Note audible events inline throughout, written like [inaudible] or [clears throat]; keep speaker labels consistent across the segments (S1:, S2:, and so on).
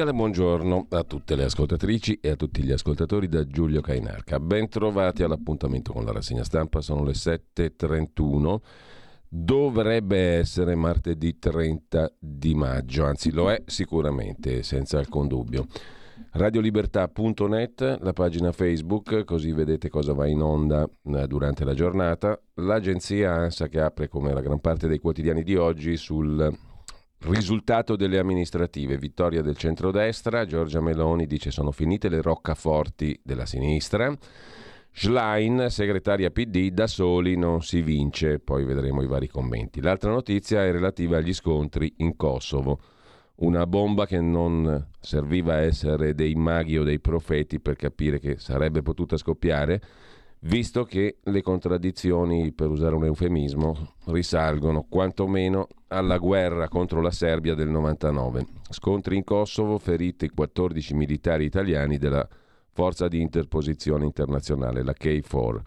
S1: Un cordiale buongiorno a tutte le ascoltatrici e a tutti gli ascoltatori da Giulio Cainarca. Ben trovati all'appuntamento con la rassegna stampa, sono le 7.31. Dovrebbe essere martedì 30 di maggio, anzi lo è sicuramente, senza alcun dubbio. Radiolibertà.net, la pagina Facebook, così vedete cosa va in onda eh, durante la giornata. L'agenzia ANSA che apre come la gran parte dei quotidiani di oggi sul Risultato delle amministrative, vittoria del centrodestra, Giorgia Meloni dice sono finite le roccaforti della sinistra. Schlein, segretaria PD, da soli non si vince, poi vedremo i vari commenti. L'altra notizia è relativa agli scontri in Kosovo. Una bomba che non serviva a essere dei maghi o dei profeti per capire che sarebbe potuta scoppiare visto che le contraddizioni, per usare un eufemismo, risalgono quantomeno alla guerra contro la Serbia del 99. Scontri in Kosovo, feriti 14 militari italiani della Forza di Interposizione Internazionale, la K4.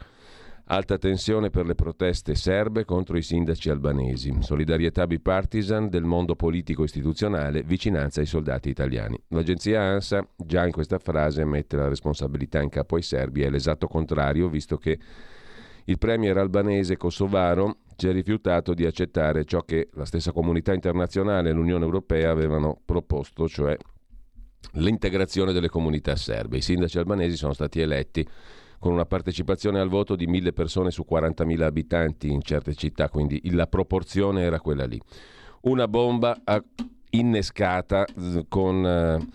S1: Alta tensione per le proteste serbe contro i sindaci albanesi. Solidarietà bipartisan del mondo politico istituzionale, vicinanza ai soldati italiani. L'agenzia ANSA già in questa frase mette la responsabilità in capo ai serbi, è l'esatto contrario, visto che il premier albanese kosovaro si è rifiutato di accettare ciò che la stessa comunità internazionale e l'Unione Europea avevano proposto, cioè l'integrazione delle comunità serbe. I sindaci albanesi sono stati eletti con una partecipazione al voto di mille persone su 40.000 abitanti in certe città, quindi la proporzione era quella lì. Una bomba innescata con eh,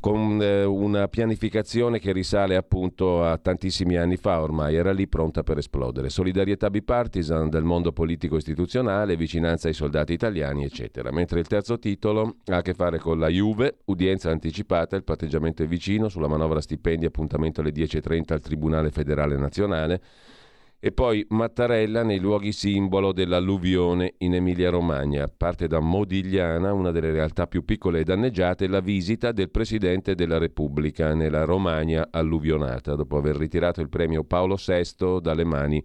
S1: con eh, una pianificazione che risale appunto a tantissimi anni fa ormai, era lì pronta per esplodere. Solidarietà bipartisan del mondo politico istituzionale, vicinanza ai soldati italiani, eccetera. Mentre il terzo titolo ha a che fare con la Juve, udienza anticipata, il patteggiamento è vicino, sulla manovra stipendi appuntamento alle 10.30 al Tribunale federale nazionale. E poi Mattarella nei luoghi simbolo dell'alluvione in Emilia-Romagna. Parte da Modigliana, una delle realtà più piccole e danneggiate, la visita del Presidente della Repubblica nella Romagna alluvionata, dopo aver ritirato il premio Paolo VI dalle mani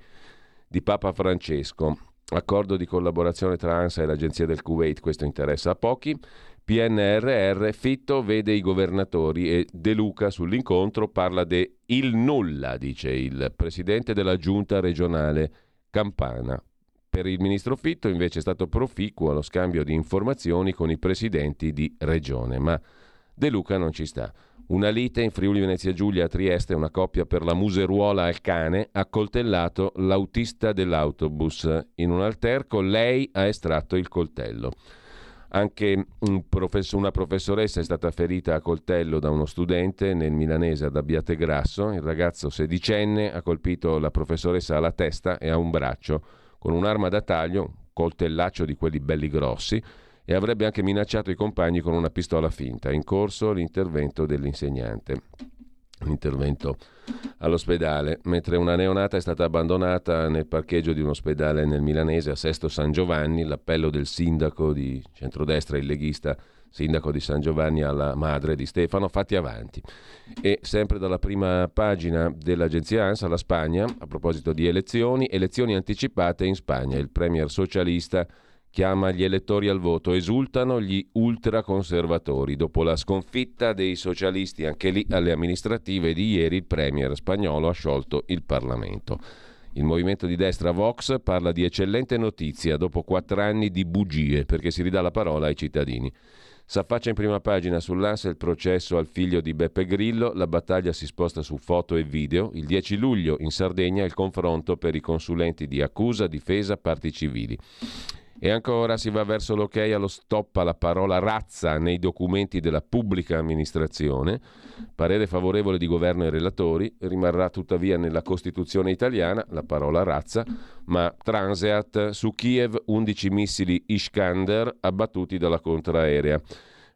S1: di Papa Francesco. Accordo di collaborazione tra ANSA e l'Agenzia del Kuwait, questo interessa a pochi. PNRR, Fitto vede i governatori e De Luca sull'incontro parla de il nulla, dice il presidente della giunta regionale Campana. Per il ministro Fitto invece è stato proficuo lo scambio di informazioni con i presidenti di regione, ma De Luca non ci sta. Una lite in Friuli Venezia Giulia a Trieste, una coppia per la museruola al cane, ha coltellato l'autista dell'autobus. In un alterco lei ha estratto il coltello. Anche un professor, una professoressa è stata ferita a coltello da uno studente nel milanese ad Abbiategrasso. Il ragazzo sedicenne ha colpito la professoressa alla testa e a un braccio con un'arma da taglio, un coltellaccio di quelli belli grossi, e avrebbe anche minacciato i compagni con una pistola finta. In corso l'intervento dell'insegnante intervento all'ospedale, mentre una neonata è stata abbandonata nel parcheggio di un ospedale nel Milanese a Sesto San Giovanni, l'appello del sindaco di centrodestra, il leghista sindaco di San Giovanni alla madre di Stefano, fatti avanti. E sempre dalla prima pagina dell'agenzia ANSA, la Spagna, a proposito di elezioni, elezioni anticipate in Spagna, il premier socialista chiama gli elettori al voto, esultano gli ultraconservatori. Dopo la sconfitta dei socialisti anche lì alle amministrative di ieri il premier spagnolo ha sciolto il Parlamento. Il movimento di destra Vox parla di eccellente notizia dopo quattro anni di bugie perché si ridà la parola ai cittadini. S'affaccia in prima pagina sull'ANSA il processo al figlio di Beppe Grillo, la battaglia si sposta su foto e video. Il 10 luglio in Sardegna il confronto per i consulenti di accusa, difesa, parti civili. E ancora si va verso l'ok allo stop alla parola razza nei documenti della pubblica amministrazione. Parere favorevole di governo e relatori. Rimarrà tuttavia nella Costituzione italiana la parola razza, ma Transeat su Kiev 11 missili Iskander abbattuti dalla contraerea.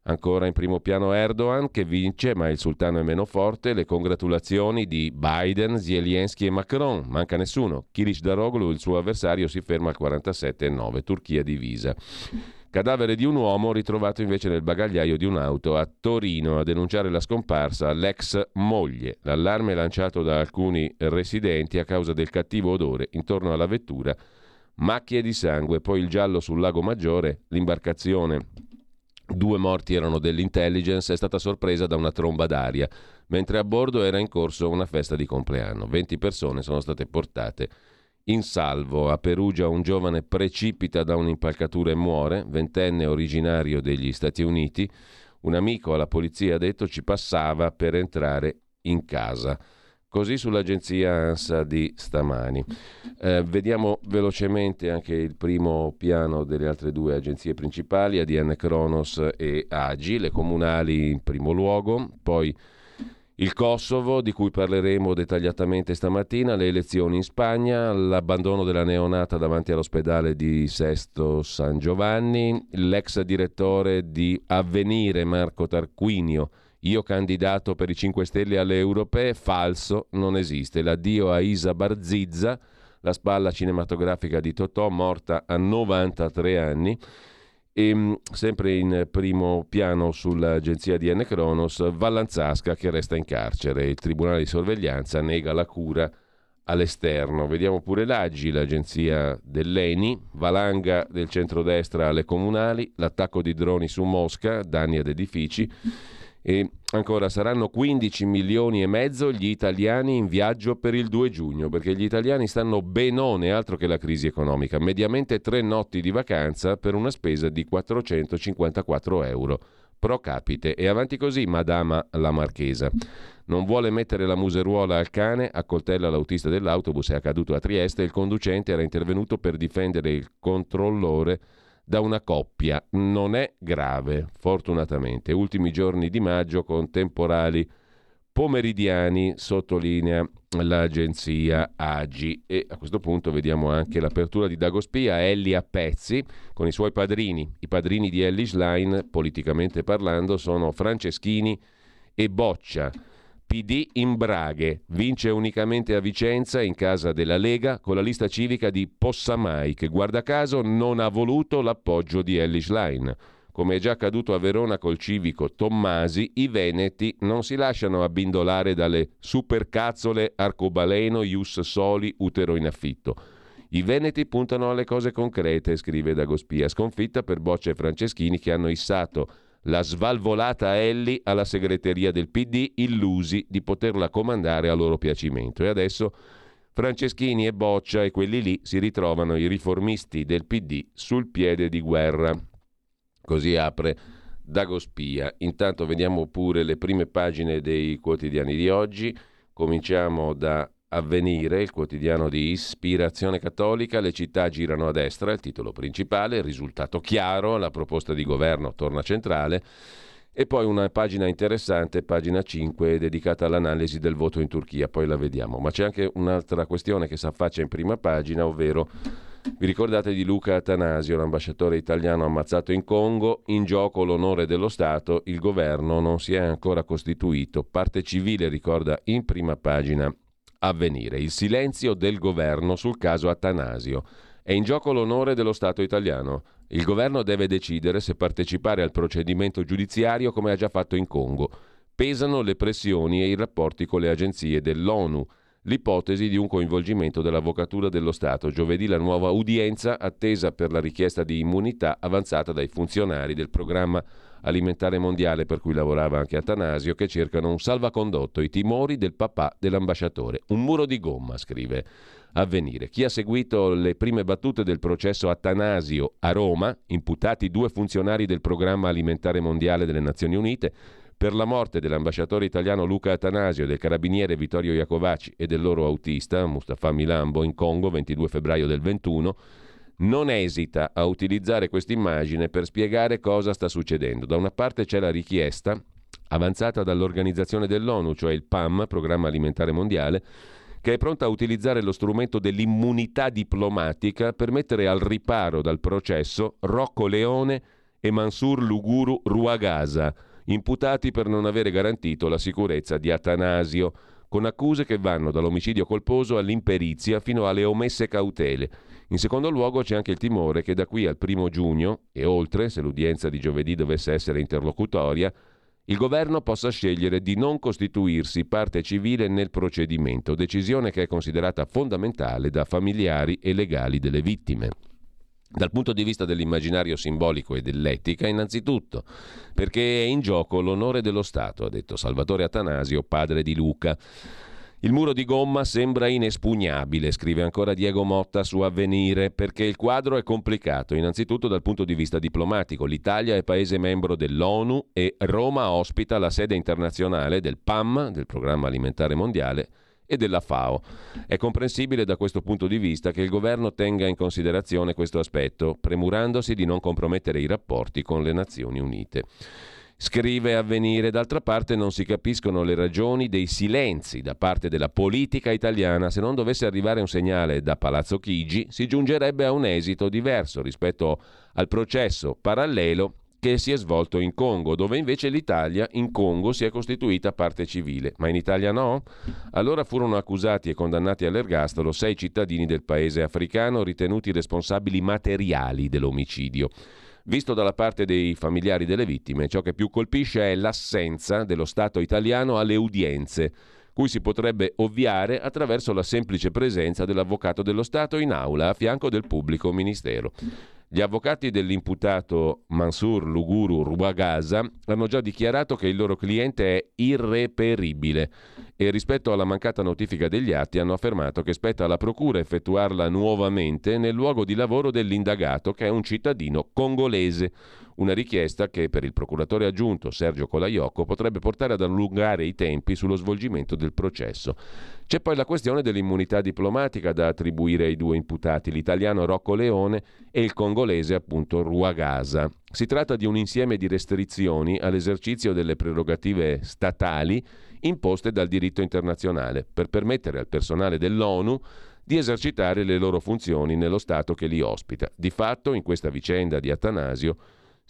S1: Ancora in primo piano Erdogan che vince, ma il sultano è meno forte. Le congratulazioni di Biden, Zelensky e Macron. Manca nessuno. Kilic Daroglu, il suo avversario, si ferma al 47,9. Turchia divisa. Cadavere di un uomo ritrovato invece nel bagagliaio di un'auto a Torino a denunciare la scomparsa l'ex moglie. L'allarme lanciato da alcuni residenti a causa del cattivo odore intorno alla vettura. Macchie di sangue, poi il giallo sul lago Maggiore, l'imbarcazione Due morti erano dell'intelligence, è stata sorpresa da una tromba d'aria, mentre a bordo era in corso una festa di compleanno. 20 persone sono state portate in salvo. A Perugia un giovane precipita da un'impalcatura e muore, ventenne originario degli Stati Uniti. Un amico alla polizia ha detto ci passava per entrare in casa. Così sull'agenzia ANSA di stamani. Eh, vediamo velocemente anche il primo piano delle altre due agenzie principali, ADN Kronos e AGI, le comunali in primo luogo, poi il Kosovo, di cui parleremo dettagliatamente stamattina, le elezioni in Spagna, l'abbandono della neonata davanti all'ospedale di Sesto San Giovanni, l'ex direttore di Avvenire Marco Tarquinio io candidato per i 5 Stelle alle europee, falso, non esiste. L'addio a Isa Barzizza, la spalla cinematografica di Totò, morta a 93 anni. E mm, sempre in primo piano sull'agenzia di N. Cronos, Vallanzasca che resta in carcere. Il tribunale di sorveglianza nega la cura all'esterno. Vediamo pure l'Aggi, l'agenzia dell'ENI, valanga del centrodestra alle comunali, l'attacco di droni su Mosca, danni ad edifici. E ancora saranno 15 milioni e mezzo gli italiani in viaggio per il 2 giugno, perché gli italiani stanno benone altro che la crisi economica, mediamente tre notti di vacanza per una spesa di 454 euro pro capite. E avanti così, Madama la Marchesa. Non vuole mettere la museruola al cane, accoltella l'autista dell'autobus, è accaduto a Trieste, il conducente era intervenuto per difendere il controllore da una coppia. Non è grave, fortunatamente. Ultimi giorni di maggio con temporali pomeridiani, sottolinea l'agenzia AGI. E a questo punto vediamo anche l'apertura di Dagospia, Elli a pezzi, con i suoi padrini. I padrini di Ellie Schlein, politicamente parlando, sono Franceschini e Boccia. PD in Braghe, vince unicamente a Vicenza in casa della Lega con la lista civica di Possamai che guarda caso non ha voluto l'appoggio di Ellis Line. Come è già accaduto a Verona col civico Tommasi, i veneti non si lasciano abbindolare dalle supercazzole arcobaleno, ius soli, utero in affitto. I veneti puntano alle cose concrete, scrive Dagospia, sconfitta per Boccia e Franceschini che hanno issato la svalvolata Elli alla segreteria del PD, illusi di poterla comandare a loro piacimento. E adesso Franceschini e Boccia e quelli lì si ritrovano i riformisti del PD sul piede di guerra. Così apre Dagospia. Intanto vediamo pure le prime pagine dei quotidiani di oggi. Cominciamo da Avvenire, il quotidiano di ispirazione cattolica, le città girano a destra, il titolo principale, il risultato chiaro, la proposta di governo torna centrale e poi una pagina interessante, pagina 5, dedicata all'analisi del voto in Turchia, poi la vediamo. Ma c'è anche un'altra questione che si affaccia in prima pagina, ovvero vi ricordate di Luca Atanasio, l'ambasciatore italiano ammazzato in Congo? In gioco l'onore dello Stato, il governo non si è ancora costituito. Parte civile ricorda in prima pagina avvenire. Il silenzio del governo sul caso Atanasio. È in gioco l'onore dello Stato italiano. Il governo deve decidere se partecipare al procedimento giudiziario come ha già fatto in Congo. Pesano le pressioni e i rapporti con le agenzie dell'ONU. l'ipotesi di un coinvolgimento dell'Avvocatura dello Stato. Giovedì la nuova udienza attesa per la richiesta di immunità avanzata dai funzionari del programma alimentare mondiale per cui lavorava anche Atanasio che cercano un salvacondotto, i timori del papà dell'ambasciatore. Un muro di gomma, scrive Avvenire. Chi ha seguito le prime battute del processo Atanasio a Roma, imputati due funzionari del programma alimentare mondiale delle Nazioni Unite, per la morte dell'ambasciatore italiano Luca Atanasio, del carabiniere Vittorio Iacovacci e del loro autista Mustafa Milambo in Congo 22 febbraio del 21, non esita a utilizzare questa immagine per spiegare cosa sta succedendo. Da una parte c'è la richiesta avanzata dall'organizzazione dell'ONU, cioè il PAM, Programma Alimentare Mondiale, che è pronta a utilizzare lo strumento dell'immunità diplomatica per mettere al riparo dal processo Rocco Leone e Mansur Luguru Ruagasa, imputati per non avere garantito la sicurezza di Atanasio, con accuse che vanno dall'omicidio colposo all'imperizia fino alle omesse cautele. In secondo luogo c'è anche il timore che da qui al primo giugno e oltre, se l'udienza di giovedì dovesse essere interlocutoria, il governo possa scegliere di non costituirsi parte civile nel procedimento, decisione che è considerata fondamentale da familiari e legali delle vittime. Dal punto di vista dell'immaginario simbolico e dell'etica, innanzitutto, perché è in gioco l'onore dello Stato, ha detto Salvatore Atanasio, padre di Luca. Il muro di gomma sembra inespugnabile, scrive ancora Diego Motta su Avvenire, perché il quadro è complicato, innanzitutto dal punto di vista diplomatico. L'Italia è paese membro dell'ONU e Roma ospita la sede internazionale del PAM, del Programma Alimentare Mondiale, e della FAO. È comprensibile da questo punto di vista che il governo tenga in considerazione questo aspetto, premurandosi di non compromettere i rapporti con le Nazioni Unite. Scrive Avvenire, d'altra parte non si capiscono le ragioni dei silenzi da parte della politica italiana. Se non dovesse arrivare un segnale da Palazzo Chigi, si giungerebbe a un esito diverso rispetto al processo parallelo che si è svolto in Congo, dove invece l'Italia in Congo si è costituita parte civile, ma in Italia no? Allora furono accusati e condannati all'ergastolo sei cittadini del paese africano ritenuti responsabili materiali dell'omicidio. Visto dalla parte dei familiari delle vittime, ciò che più colpisce è l'assenza dello Stato italiano alle udienze, cui si potrebbe ovviare attraverso la semplice presenza dell'avvocato dello Stato in aula a fianco del pubblico ministero. Gli avvocati dell'imputato Mansur Luguru Ruagasa hanno già dichiarato che il loro cliente è irreperibile e rispetto alla mancata notifica degli atti hanno affermato che spetta alla procura effettuarla nuovamente nel luogo di lavoro dell'indagato che è un cittadino congolese una richiesta che per il procuratore aggiunto Sergio Colaiocco potrebbe portare ad allungare i tempi sullo svolgimento del processo. C'è poi la questione dell'immunità diplomatica da attribuire ai due imputati, l'italiano Rocco Leone e il congolese appunto Ruagasa. Si tratta di un insieme di restrizioni all'esercizio delle prerogative statali imposte dal diritto internazionale per permettere al personale dell'ONU di esercitare le loro funzioni nello Stato che li ospita. Di fatto, in questa vicenda di Atanasio,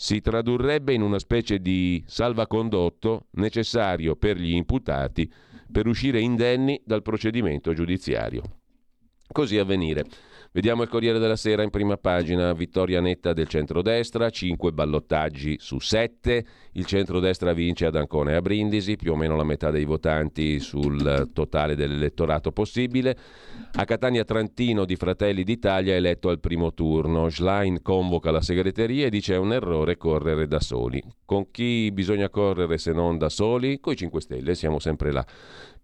S1: si tradurrebbe in una specie di salvacondotto necessario per gli imputati per uscire indenni dal procedimento giudiziario. Così avvenire. Vediamo il Corriere della Sera in prima pagina, vittoria netta del centrodestra, 5 ballottaggi su 7, il centrodestra vince ad Ancona e a Brindisi, più o meno la metà dei votanti sul totale dell'elettorato possibile. A Catania Trantino di Fratelli d'Italia eletto al primo turno, Schlein convoca la segreteria e dice è un errore correre da soli. Con chi bisogna correre se non da soli? Coi 5 Stelle, siamo sempre là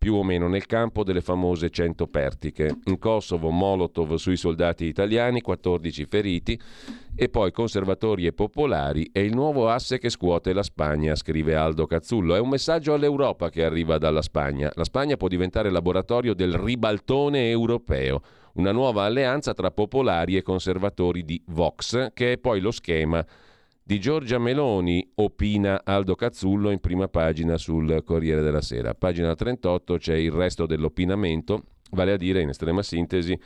S1: più o meno nel campo delle famose 100 pertiche. In Kosovo Molotov sui soldati italiani, 14 feriti e poi conservatori e popolari è il nuovo asse che scuote la Spagna, scrive Aldo Cazzullo. È un messaggio all'Europa che arriva dalla Spagna. La Spagna può diventare laboratorio del ribaltone europeo, una nuova alleanza tra popolari e conservatori di Vox, che è poi lo schema di Giorgia Meloni, opina Aldo Cazzullo in prima pagina sul Corriere della Sera. Pagina 38 c'è il resto dell'opinamento, vale a dire in estrema sintesi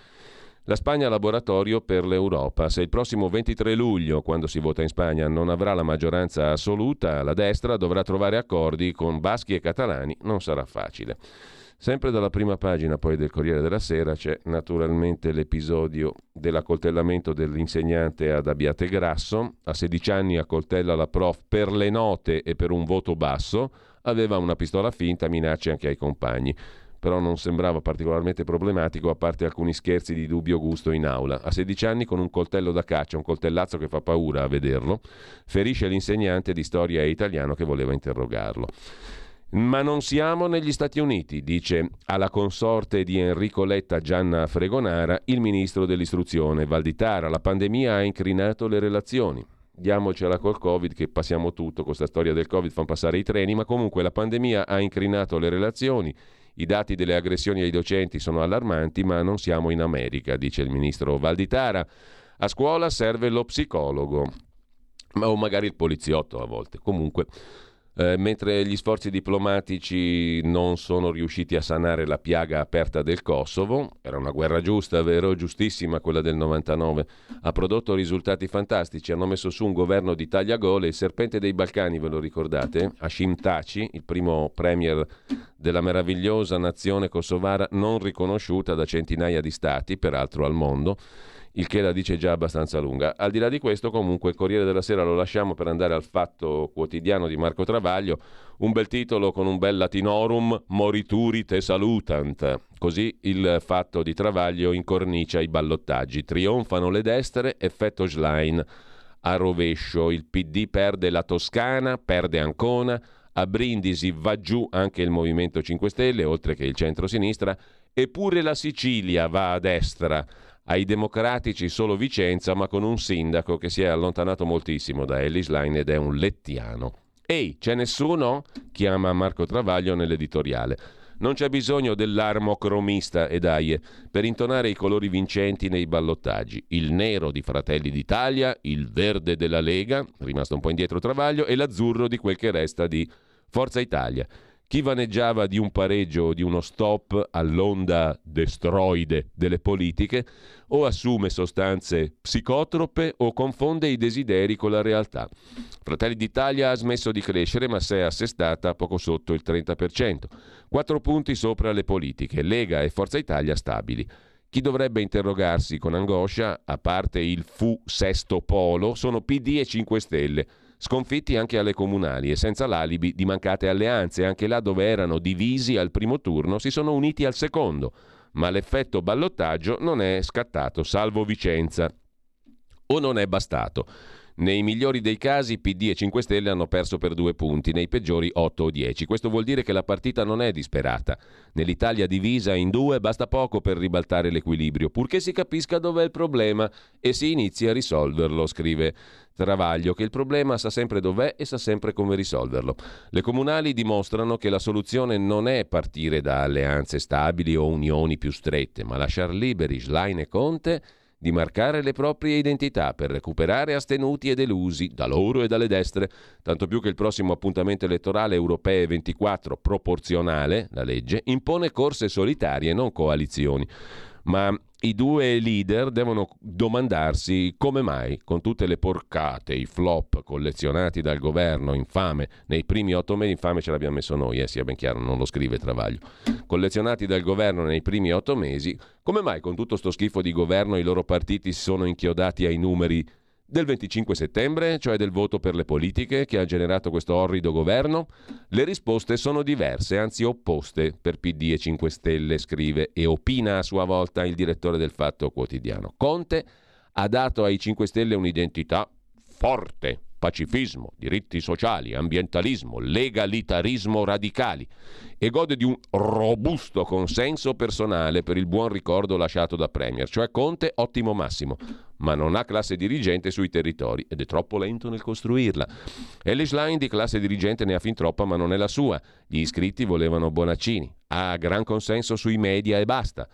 S1: la Spagna laboratorio per l'Europa. Se il prossimo 23 luglio, quando si vota in Spagna, non avrà la maggioranza assoluta, la destra dovrà trovare accordi con baschi e catalani, non sarà facile. Sempre dalla prima pagina poi del Corriere della Sera c'è naturalmente l'episodio dell'accoltellamento dell'insegnante ad Abbiate Grasso. A 16 anni accoltella la prof per le note e per un voto basso. Aveva una pistola finta, minacce anche ai compagni. però non sembrava particolarmente problematico a parte alcuni scherzi di dubbio gusto in aula. A 16 anni con un coltello da caccia, un coltellazzo che fa paura a vederlo, ferisce l'insegnante di storia italiano che voleva interrogarlo. Ma non siamo negli Stati Uniti, dice alla consorte di Enrico Letta Gianna Fregonara il ministro dell'istruzione Valditara. La pandemia ha incrinato le relazioni. Diamocela col Covid che passiamo tutto, questa storia del Covid fa passare i treni, ma comunque la pandemia ha incrinato le relazioni. I dati delle aggressioni ai docenti sono allarmanti, ma non siamo in America, dice il ministro Valditara. A scuola serve lo psicologo, o magari il poliziotto a volte. Comunque eh, mentre gli sforzi diplomatici non sono riusciti a sanare la piaga aperta del Kosovo, era una guerra giusta, vero? Giustissima quella del 99, ha prodotto risultati fantastici, hanno messo su un governo di tagliagole, il serpente dei Balcani, ve lo ricordate? Hashim Taci, il primo premier della meravigliosa nazione kosovara non riconosciuta da centinaia di stati, peraltro al mondo, il che la dice già abbastanza lunga. Al di là di questo, comunque, Corriere della Sera lo lasciamo per andare al fatto quotidiano di Marco Travaglio, un bel titolo con un bel latinorum, morituri te salutant. Così il fatto di Travaglio incornicia i ballottaggi. Trionfano le destre, effetto Schlein. A rovescio, il PD perde la Toscana, perde Ancona, a Brindisi va giù anche il Movimento 5 Stelle, oltre che il centro-sinistra, eppure la Sicilia va a destra ai democratici solo Vicenza, ma con un sindaco che si è allontanato moltissimo da Ellis Line ed è un lettiano. Ehi, c'è nessuno? chiama Marco Travaglio nell'editoriale. Non c'è bisogno dell'armocromista e dai per intonare i colori vincenti nei ballottaggi. Il nero di Fratelli d'Italia, il verde della Lega, rimasto un po' indietro Travaglio, e l'azzurro di quel che resta di Forza Italia. Chi vaneggiava di un pareggio o di uno stop all'onda destroide delle politiche o assume sostanze psicotrope o confonde i desideri con la realtà. Fratelli d'Italia ha smesso di crescere ma si è assestata poco sotto il 30%, quattro punti sopra le politiche, Lega e Forza Italia stabili. Chi dovrebbe interrogarsi con angoscia, a parte il fu sesto polo, sono PD e 5 Stelle sconfitti anche alle comunali e senza l'alibi di mancate alleanze, anche là dove erano divisi al primo turno si sono uniti al secondo, ma l'effetto ballottaggio non è scattato, salvo Vicenza. O non è bastato. Nei migliori dei casi PD e 5 Stelle hanno perso per due punti, nei peggiori 8 o 10. Questo vuol dire che la partita non è disperata. Nell'Italia divisa in due basta poco per ribaltare l'equilibrio, purché si capisca dov'è il problema e si inizi a risolverlo, scrive Travaglio, che il problema sa sempre dov'è e sa sempre come risolverlo. Le comunali dimostrano che la soluzione non è partire da alleanze stabili o unioni più strette, ma lasciar liberi Schlein e Conte di marcare le proprie identità per recuperare astenuti e delusi da loro e dalle destre, tanto più che il prossimo appuntamento elettorale europee 24 proporzionale, la legge, impone corse solitarie, non coalizioni. Ma i due leader devono domandarsi come mai, con tutte le porcate, i flop collezionati dal governo infame nei primi otto mesi, infame ce l'abbiamo messo noi, eh, sia ben chiaro, non lo scrive Travaglio, collezionati dal governo nei primi otto mesi, come mai con tutto sto schifo di governo i loro partiti si sono inchiodati ai numeri del 25 settembre, cioè del voto per le politiche che ha generato questo orrido governo? Le risposte sono diverse, anzi opposte, per PD e 5 Stelle, scrive e opina a sua volta il direttore del Fatto Quotidiano. Conte ha dato ai 5 Stelle un'identità forte, pacifismo, diritti sociali, ambientalismo, legalitarismo radicali e gode di un robusto consenso personale per il buon ricordo lasciato da Premier, cioè Conte ottimo massimo, ma non ha classe dirigente sui territori ed è troppo lento nel costruirla. Ellis Line di classe dirigente ne ha fin troppa, ma non è la sua. Gli iscritti volevano Bonaccini, ha gran consenso sui media e basta.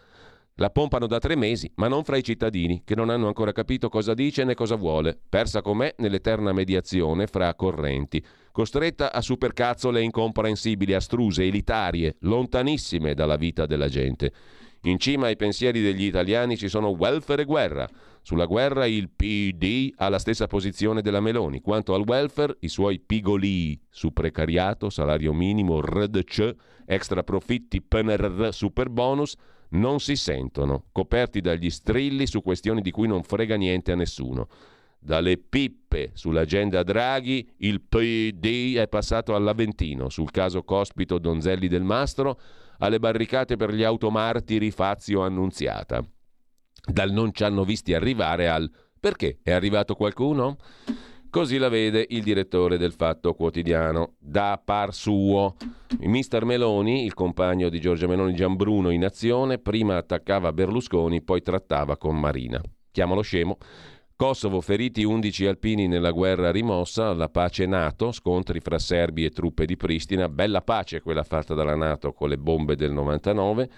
S1: La pompano da tre mesi, ma non fra i cittadini, che non hanno ancora capito cosa dice né cosa vuole, persa com'è nell'eterna mediazione fra correnti, costretta a supercazzole incomprensibili, astruse, elitarie, lontanissime dalla vita della gente. In cima ai pensieri degli italiani ci sono welfare e guerra. Sulla guerra il PD ha la stessa posizione della Meloni. Quanto al welfare, i suoi pigolii su precariato, salario minimo, RDC, extra profitti, PNRR, super bonus – non si sentono, coperti dagli strilli su questioni di cui non frega niente a nessuno. Dalle pippe sull'agenda Draghi, il PD è passato all'Aventino sul caso Cospito Donzelli del Mastro, alle barricate per gli automartiri Fazio Annunziata. Dal non ci hanno visti arrivare al perché è arrivato qualcuno? Così la vede il direttore del Fatto Quotidiano, da par suo. Mister Meloni, il compagno di Giorgia Meloni Gianbruno in azione, prima attaccava Berlusconi, poi trattava con Marina. Chiamalo scemo. Kosovo, feriti 11 alpini nella guerra rimossa, la pace NATO, scontri fra serbi e truppe di Pristina, bella pace quella fatta dalla NATO con le bombe del 99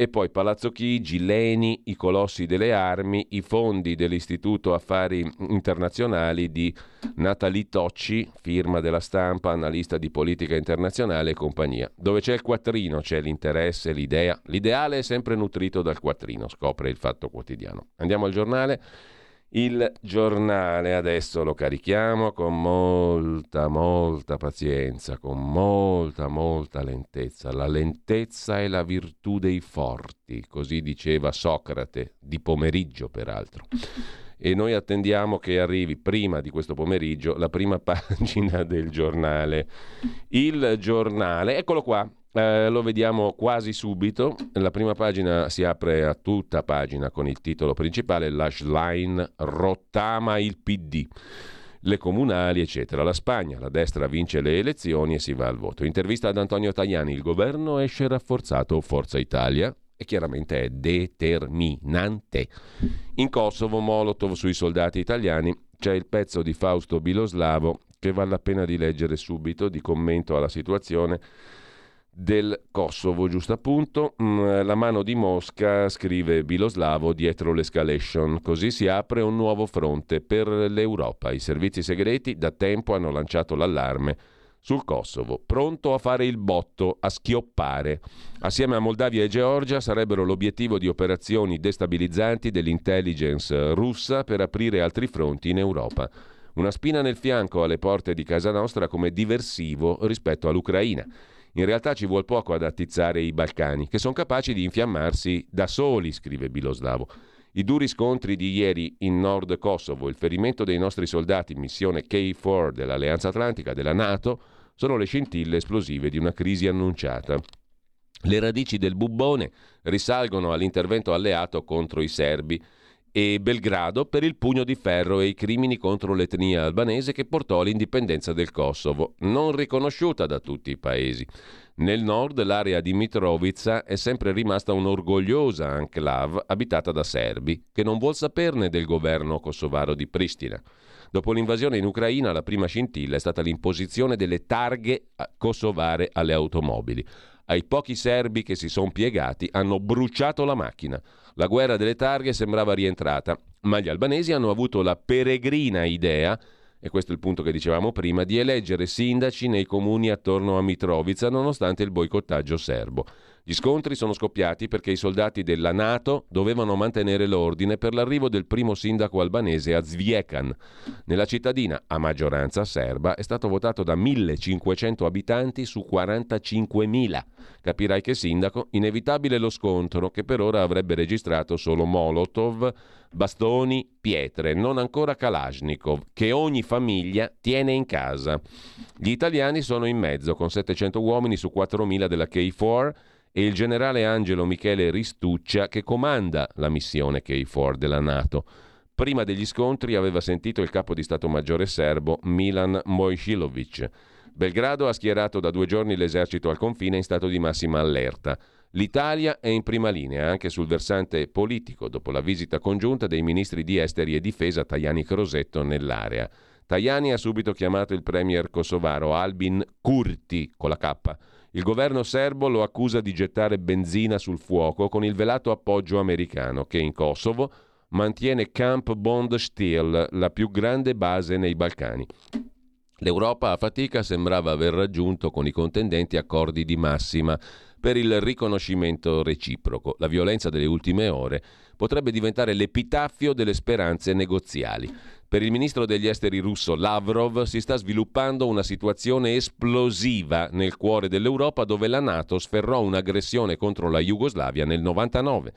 S1: e poi Palazzo Chigi, Leni, i colossi delle armi, i fondi dell'Istituto Affari Internazionali di Natalie Tocci, firma della stampa, analista di politica internazionale e compagnia. Dove c'è il quattrino c'è l'interesse, l'idea. L'ideale è sempre nutrito dal quattrino, scopre il fatto quotidiano. Andiamo al giornale. Il giornale adesso lo carichiamo con molta, molta pazienza, con molta, molta lentezza. La lentezza è la virtù dei forti, così diceva Socrate, di pomeriggio peraltro. [laughs] E noi attendiamo che arrivi prima di questo pomeriggio la prima [laughs] pagina del giornale. Il giornale, eccolo qua, eh, lo vediamo quasi subito. La prima pagina si apre a tutta pagina con il titolo principale La Schlein rottama il PD. Le comunali, eccetera. La Spagna, la destra vince le elezioni e si va al voto. Intervista ad Antonio Tajani: il governo esce rafforzato, Forza Italia. E chiaramente è determinante. In Kosovo, Molotov sui soldati italiani. C'è il pezzo di Fausto Biloslavo che vale la pena di leggere subito, di commento alla situazione del Kosovo, giusto appunto. Mm, la mano di Mosca, scrive Biloslavo, dietro l'escalation. Così si apre un nuovo fronte per l'Europa. I servizi segreti da tempo hanno lanciato l'allarme sul Kosovo, pronto a fare il botto, a schioppare. Assieme a Moldavia e Georgia sarebbero l'obiettivo di operazioni destabilizzanti dell'intelligence russa per aprire altri fronti in Europa. Una spina nel fianco alle porte di casa nostra come diversivo rispetto all'Ucraina. In realtà ci vuole poco ad attizzare i Balcani, che sono capaci di infiammarsi da soli, scrive Biloslavo. I duri scontri di ieri in Nord Kosovo, il ferimento dei nostri soldati in missione K4 dell'Alleanza Atlantica, della Nato, sono le scintille esplosive di una crisi annunciata. Le radici del bubbone risalgono all'intervento alleato contro i serbi e Belgrado per il pugno di ferro e i crimini contro l'etnia albanese che portò all'indipendenza del Kosovo, non riconosciuta da tutti i paesi. Nel nord l'area di Mitrovica è sempre rimasta un'orgogliosa enclave abitata da serbi, che non vuol saperne del governo kosovaro di Pristina. Dopo l'invasione in Ucraina, la prima scintilla è stata l'imposizione delle targhe kosovare alle automobili. Ai pochi serbi che si sono piegati hanno bruciato la macchina. La guerra delle targhe sembrava rientrata, ma gli albanesi hanno avuto la peregrina idea, e questo è il punto che dicevamo prima, di eleggere sindaci nei comuni attorno a Mitrovica nonostante il boicottaggio serbo. Gli scontri sono scoppiati perché i soldati della Nato dovevano mantenere l'ordine per l'arrivo del primo sindaco albanese a Zviekan. Nella cittadina, a maggioranza serba, è stato votato da 1500 abitanti su 45.000. Capirai che sindaco, inevitabile lo scontro che per ora avrebbe registrato solo Molotov, bastoni, pietre, non ancora Kalashnikov, che ogni famiglia tiene in casa. Gli italiani sono in mezzo, con 700 uomini su 4.000 della K4 e il generale Angelo Michele Ristuccia che comanda la missione KFOR della Nato. Prima degli scontri aveva sentito il capo di Stato Maggiore serbo Milan Mojsilovic. Belgrado ha schierato da due giorni l'esercito al confine in stato di massima allerta. L'Italia è in prima linea anche sul versante politico dopo la visita congiunta dei ministri di esteri e difesa Tajani Crosetto nell'area. Tajani ha subito chiamato il premier kosovaro Albin Kurti con la K il governo serbo lo accusa di gettare benzina sul fuoco con il velato appoggio americano che in Kosovo mantiene Camp Bond Steel, la più grande base nei Balcani. L'Europa a fatica sembrava aver raggiunto con i contendenti accordi di massima per il riconoscimento reciproco. La violenza delle ultime ore potrebbe diventare l'epitaffio delle speranze negoziali. Per il ministro degli esteri russo Lavrov si sta sviluppando una situazione esplosiva nel cuore dell'Europa dove la Nato sferrò un'aggressione contro la Jugoslavia nel 99.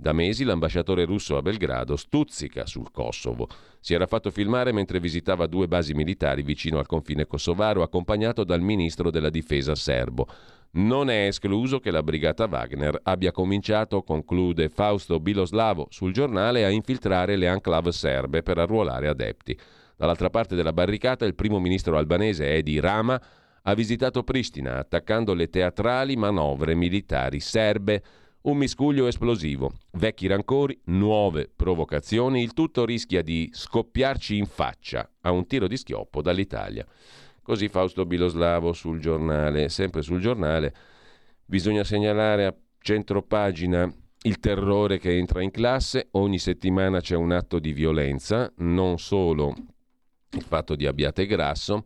S1: Da mesi l'ambasciatore russo a Belgrado stuzzica sul Kosovo. Si era fatto filmare mentre visitava due basi militari vicino al confine kosovaro, accompagnato dal ministro della difesa serbo. Non è escluso che la brigata Wagner abbia cominciato, conclude Fausto Biloslavo sul giornale, a infiltrare le enclave serbe per arruolare adepti. Dall'altra parte della barricata il primo ministro albanese Edi Rama ha visitato Pristina attaccando le teatrali manovre militari serbe. Un miscuglio esplosivo, vecchi rancori, nuove provocazioni, il tutto rischia di scoppiarci in faccia a un tiro di schioppo dall'Italia. Così Fausto Biloslavo sul giornale, sempre sul giornale, bisogna segnalare a centro pagina il terrore che entra in classe, ogni settimana c'è un atto di violenza, non solo il fatto di Abbiate Grasso,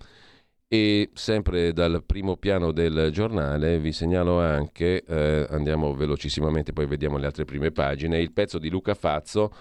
S1: e sempre dal primo piano del giornale vi segnalo anche, eh, andiamo velocissimamente, poi vediamo le altre prime pagine, il pezzo di Luca Fazzo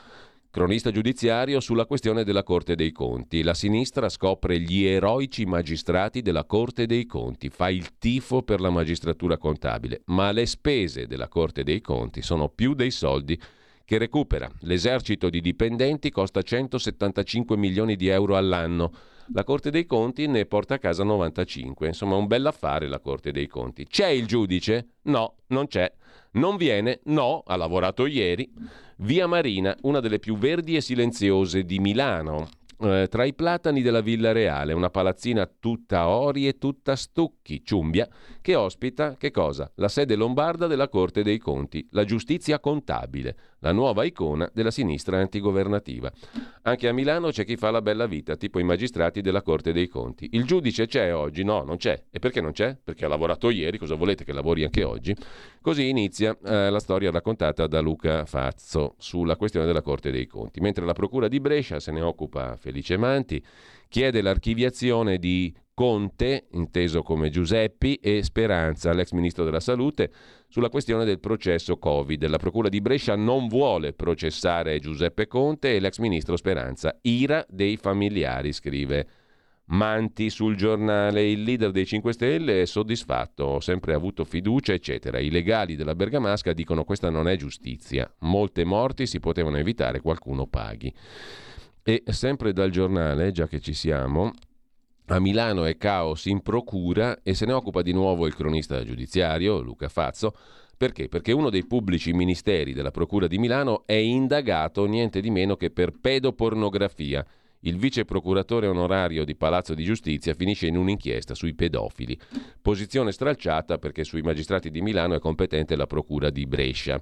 S1: Cronista giudiziario sulla questione della Corte dei Conti. La sinistra scopre gli eroici magistrati della Corte dei Conti, fa il tifo per la magistratura contabile, ma le spese della Corte dei Conti sono più dei soldi che recupera. L'esercito di dipendenti costa 175 milioni di euro all'anno. La Corte dei Conti ne porta a casa 95. Insomma, un bell'affare la Corte dei Conti. C'è il giudice? No, non c'è. Non viene? No, ha lavorato ieri. Via Marina, una delle più verdi e silenziose di Milano. Eh, tra i platani della Villa Reale, una palazzina tutta ori e tutta stucchi, ciumbia, che ospita, che cosa? La sede lombarda della Corte dei Conti, la giustizia contabile, la nuova icona della sinistra antigovernativa. Anche a Milano c'è chi fa la bella vita, tipo i magistrati della Corte dei Conti. Il giudice c'è oggi? No, non c'è. E perché non c'è? Perché ha lavorato ieri, cosa volete che lavori anche oggi? Così inizia eh, la storia raccontata da Luca Fazzo sulla questione della Corte dei Conti. Mentre la Procura di Brescia se ne occupa Felice Manti, chiede l'archiviazione di Conte, inteso come Giuseppi, e Speranza, l'ex ministro della Salute, sulla questione del processo Covid. La Procura di Brescia non vuole processare Giuseppe Conte e l'ex ministro Speranza. Ira dei familiari, scrive Manti sul giornale. Il leader dei 5 Stelle è soddisfatto, ho sempre avuto fiducia, eccetera. I legali della Bergamasca dicono questa non è giustizia. Molte morti si potevano evitare, qualcuno paghi. E sempre dal giornale, già che ci siamo, a Milano è caos in procura e se ne occupa di nuovo il cronista giudiziario Luca Fazzo. Perché? Perché uno dei pubblici ministeri della Procura di Milano è indagato niente di meno che per pedopornografia. Il vice procuratore onorario di Palazzo di Giustizia finisce in un'inchiesta sui pedofili. Posizione stralciata perché sui magistrati di Milano è competente la Procura di Brescia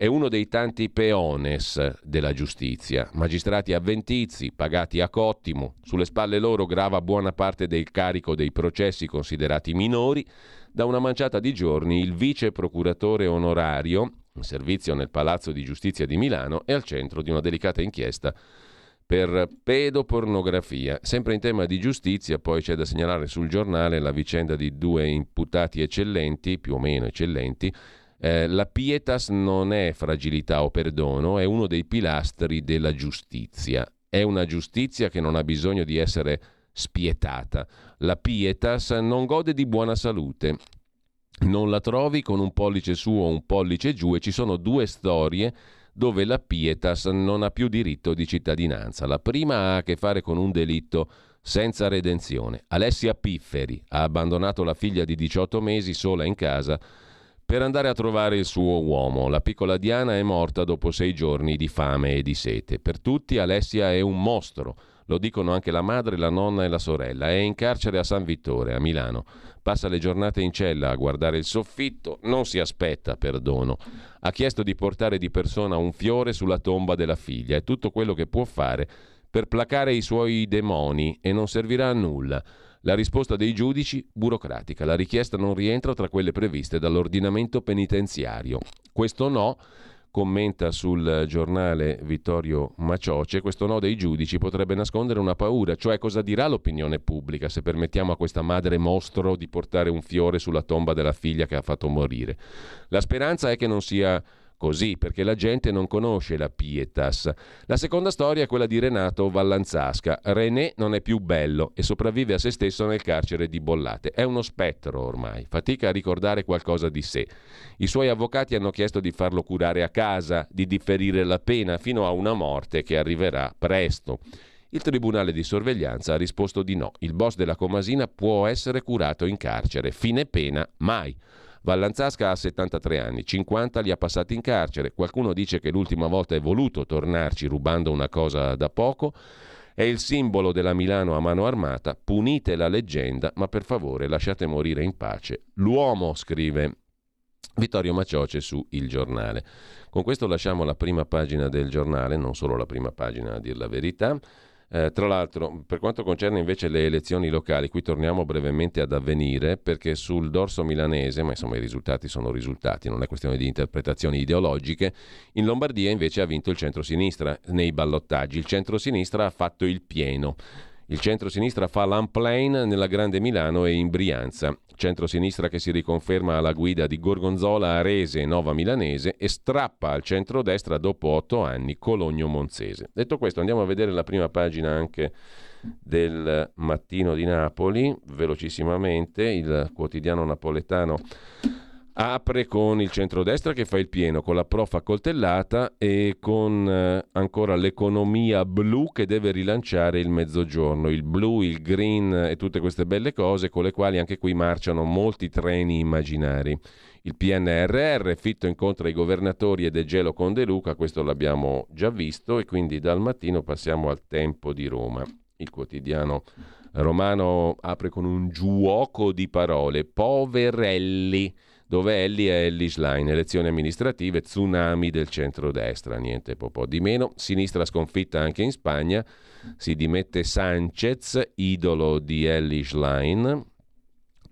S1: è uno dei tanti peones della giustizia, magistrati avventizi, pagati a cottimo, sulle spalle loro grava buona parte del carico dei processi considerati minori, da una manciata di giorni il vice procuratore onorario, in servizio nel Palazzo di Giustizia di Milano, è al centro di una delicata inchiesta per pedopornografia. Sempre in tema di giustizia, poi c'è da segnalare sul giornale la vicenda di due imputati eccellenti, più o meno eccellenti, eh, la pietas non è fragilità o perdono, è uno dei pilastri della giustizia. È una giustizia che non ha bisogno di essere spietata. La pietas non gode di buona salute. Non la trovi con un pollice su o un pollice giù e ci sono due storie dove la pietas non ha più diritto di cittadinanza. La prima ha a che fare con un delitto senza redenzione. Alessia Pifferi ha abbandonato la figlia di 18 mesi sola in casa per andare a trovare il suo uomo. La piccola Diana è morta dopo sei giorni di fame e di sete. Per tutti Alessia è un mostro. Lo dicono anche la madre, la nonna e la sorella. È in carcere a San Vittore, a Milano. Passa le giornate in cella a guardare il soffitto, non si aspetta perdono. Ha chiesto di portare di persona un fiore sulla tomba della figlia. È tutto quello che può fare per placare i suoi demoni e non servirà a nulla. La risposta dei giudici burocratica. La richiesta non rientra tra quelle previste dall'ordinamento penitenziario. Questo no, commenta sul giornale Vittorio Macioce, questo no dei giudici potrebbe nascondere una paura, cioè cosa dirà l'opinione pubblica se permettiamo a questa madre mostro di portare un fiore sulla tomba della figlia che ha fatto morire. La speranza è che non sia così, perché la gente non conosce la Pietas. La seconda storia è quella di Renato Vallanzasca. René non è più bello e sopravvive a se stesso nel carcere di Bollate. È uno spettro ormai, fatica a ricordare qualcosa di sé. I suoi avvocati hanno chiesto di farlo curare a casa, di differire la pena fino a una morte che arriverà presto. Il tribunale di sorveglianza ha risposto di no. Il boss della Comasina può essere curato in carcere. Fine pena, mai. Vallanzasca ha 73 anni, 50 li ha passati in carcere. Qualcuno dice che l'ultima volta è voluto tornarci rubando una cosa da poco. È il simbolo della Milano a mano armata. Punite la leggenda, ma per favore lasciate morire in pace. L'uomo, scrive Vittorio Macioce su Il Giornale. Con questo lasciamo la prima pagina del giornale, non solo la prima pagina a dir la verità. Eh, tra l'altro, per quanto concerne invece le elezioni locali, qui torniamo brevemente ad avvenire perché sul dorso milanese, ma insomma i risultati sono risultati, non è questione di interpretazioni ideologiche, in Lombardia invece ha vinto il centro-sinistra nei ballottaggi. Il centro-sinistra ha fatto il pieno. Il centro-sinistra fa l'unplane nella Grande Milano e in Brianza. Centro-sinistra che si riconferma alla guida di Gorgonzola, Arese e Nova Milanese e strappa al centro-destra dopo otto anni Cologno Monzese. Detto questo, andiamo a vedere la prima pagina anche del Mattino di Napoli, velocissimamente, il quotidiano napoletano apre con il centrodestra che fa il pieno, con la prof accoltellata e con eh, ancora l'economia blu che deve rilanciare il mezzogiorno, il blu, il green e tutte queste belle cose con le quali anche qui marciano molti treni immaginari. Il PNRR, Fitto incontra i governatori ed è gelo con De Luca, questo l'abbiamo già visto e quindi dal mattino passiamo al tempo di Roma. Il quotidiano romano apre con un giuoco di parole, poverelli dove Ellie è Ellie Line, elezioni amministrative, tsunami del centro-destra, niente po' di meno. Sinistra sconfitta anche in Spagna, si dimette Sanchez, idolo di Ellie Line.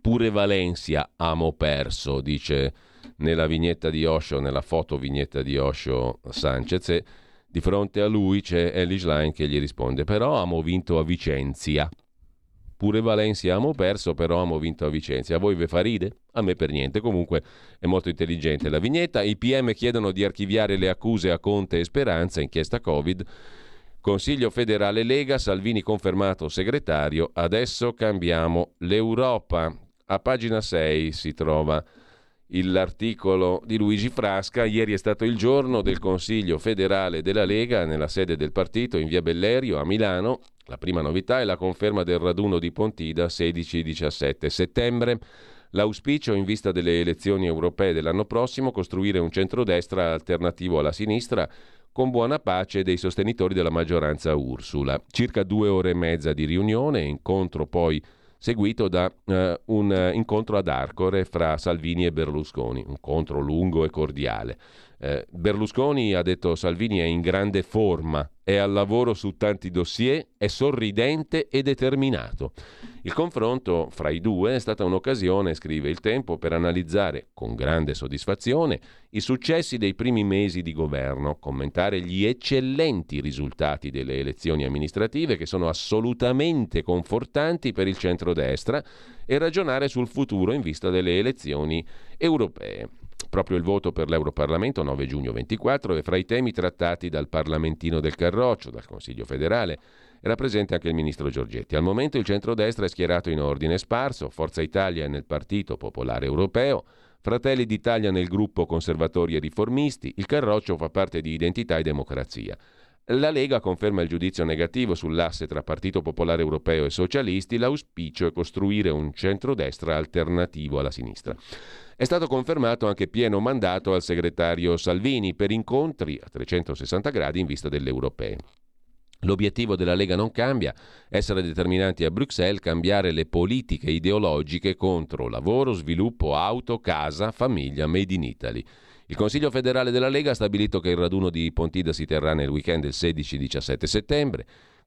S1: Pure Valencia amo perso, dice nella vignetta di Osho, nella foto vignetta di Osho Sanchez. E di fronte a lui c'è Ellie Line che gli risponde: Però amo vinto a Vicenzia. Pure Valencia amo perso, però amo vinto a Vicenza. A voi ve fa ride? A me per niente. Comunque è molto intelligente la vignetta. I PM chiedono di archiviare le accuse a Conte e Speranza, inchiesta Covid. Consiglio federale Lega, Salvini confermato segretario. Adesso cambiamo l'Europa. A pagina 6 si trova l'articolo di Luigi Frasca. Ieri è stato il giorno del Consiglio federale della Lega nella sede del partito in via Bellerio a Milano. La prima novità è la conferma del raduno di Pontida 16-17 settembre. L'auspicio in vista delle elezioni europee dell'anno prossimo costruire un centrodestra alternativo alla sinistra con buona pace dei sostenitori della maggioranza Ursula. Circa due ore e mezza di riunione, incontro poi seguito da uh, un incontro ad Arcore fra Salvini e Berlusconi, un incontro lungo e cordiale. Eh, Berlusconi, ha detto Salvini, è in grande forma, è al lavoro su tanti dossier, è sorridente e determinato. Il confronto fra i due è stata un'occasione, scrive il Tempo, per analizzare con grande soddisfazione i successi dei primi mesi di governo, commentare gli eccellenti risultati delle elezioni amministrative che sono assolutamente confortanti per il centrodestra e ragionare sul futuro in vista delle elezioni europee. Proprio il voto per l'Europarlamento 9 giugno 24 è fra i temi trattati dal Parlamentino del Carroccio, dal Consiglio federale. Era presente anche il ministro Giorgetti. Al momento il centrodestra è schierato in ordine sparso, Forza Italia nel Partito Popolare Europeo, Fratelli d'Italia nel gruppo Conservatori e Riformisti, il Carroccio fa parte di Identità e Democrazia. La Lega conferma il giudizio negativo sull'asse tra Partito Popolare Europeo e Socialisti, l'auspicio è costruire un centrodestra alternativo alla sinistra. È stato confermato anche pieno mandato al segretario Salvini per incontri a 360 gradi in vista delle europee. L'obiettivo della Lega non cambia, essere determinanti a Bruxelles, cambiare le politiche ideologiche contro lavoro, sviluppo, auto, casa, famiglia, made in Italy. Il Consiglio federale della Lega ha stabilito che il raduno di Pontida si terrà nel weekend del 16-17 settembre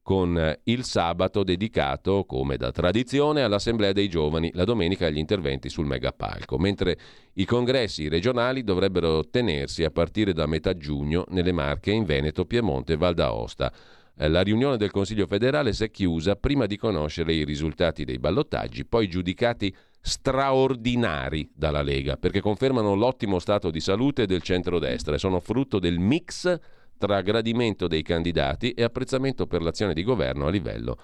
S1: con eh, il sabato dedicato, come da tradizione, all'Assemblea dei Giovani, la domenica agli interventi sul megapalco, mentre i congressi regionali dovrebbero tenersi a partire da metà giugno nelle Marche, in Veneto, Piemonte e Val d'Aosta. Eh, la riunione del Consiglio federale si è chiusa prima di conoscere i risultati dei ballottaggi, poi giudicati straordinari dalla Lega, perché confermano l'ottimo stato di salute del centrodestra e sono frutto del mix tra gradimento dei candidati e apprezzamento per l'azione di governo a livello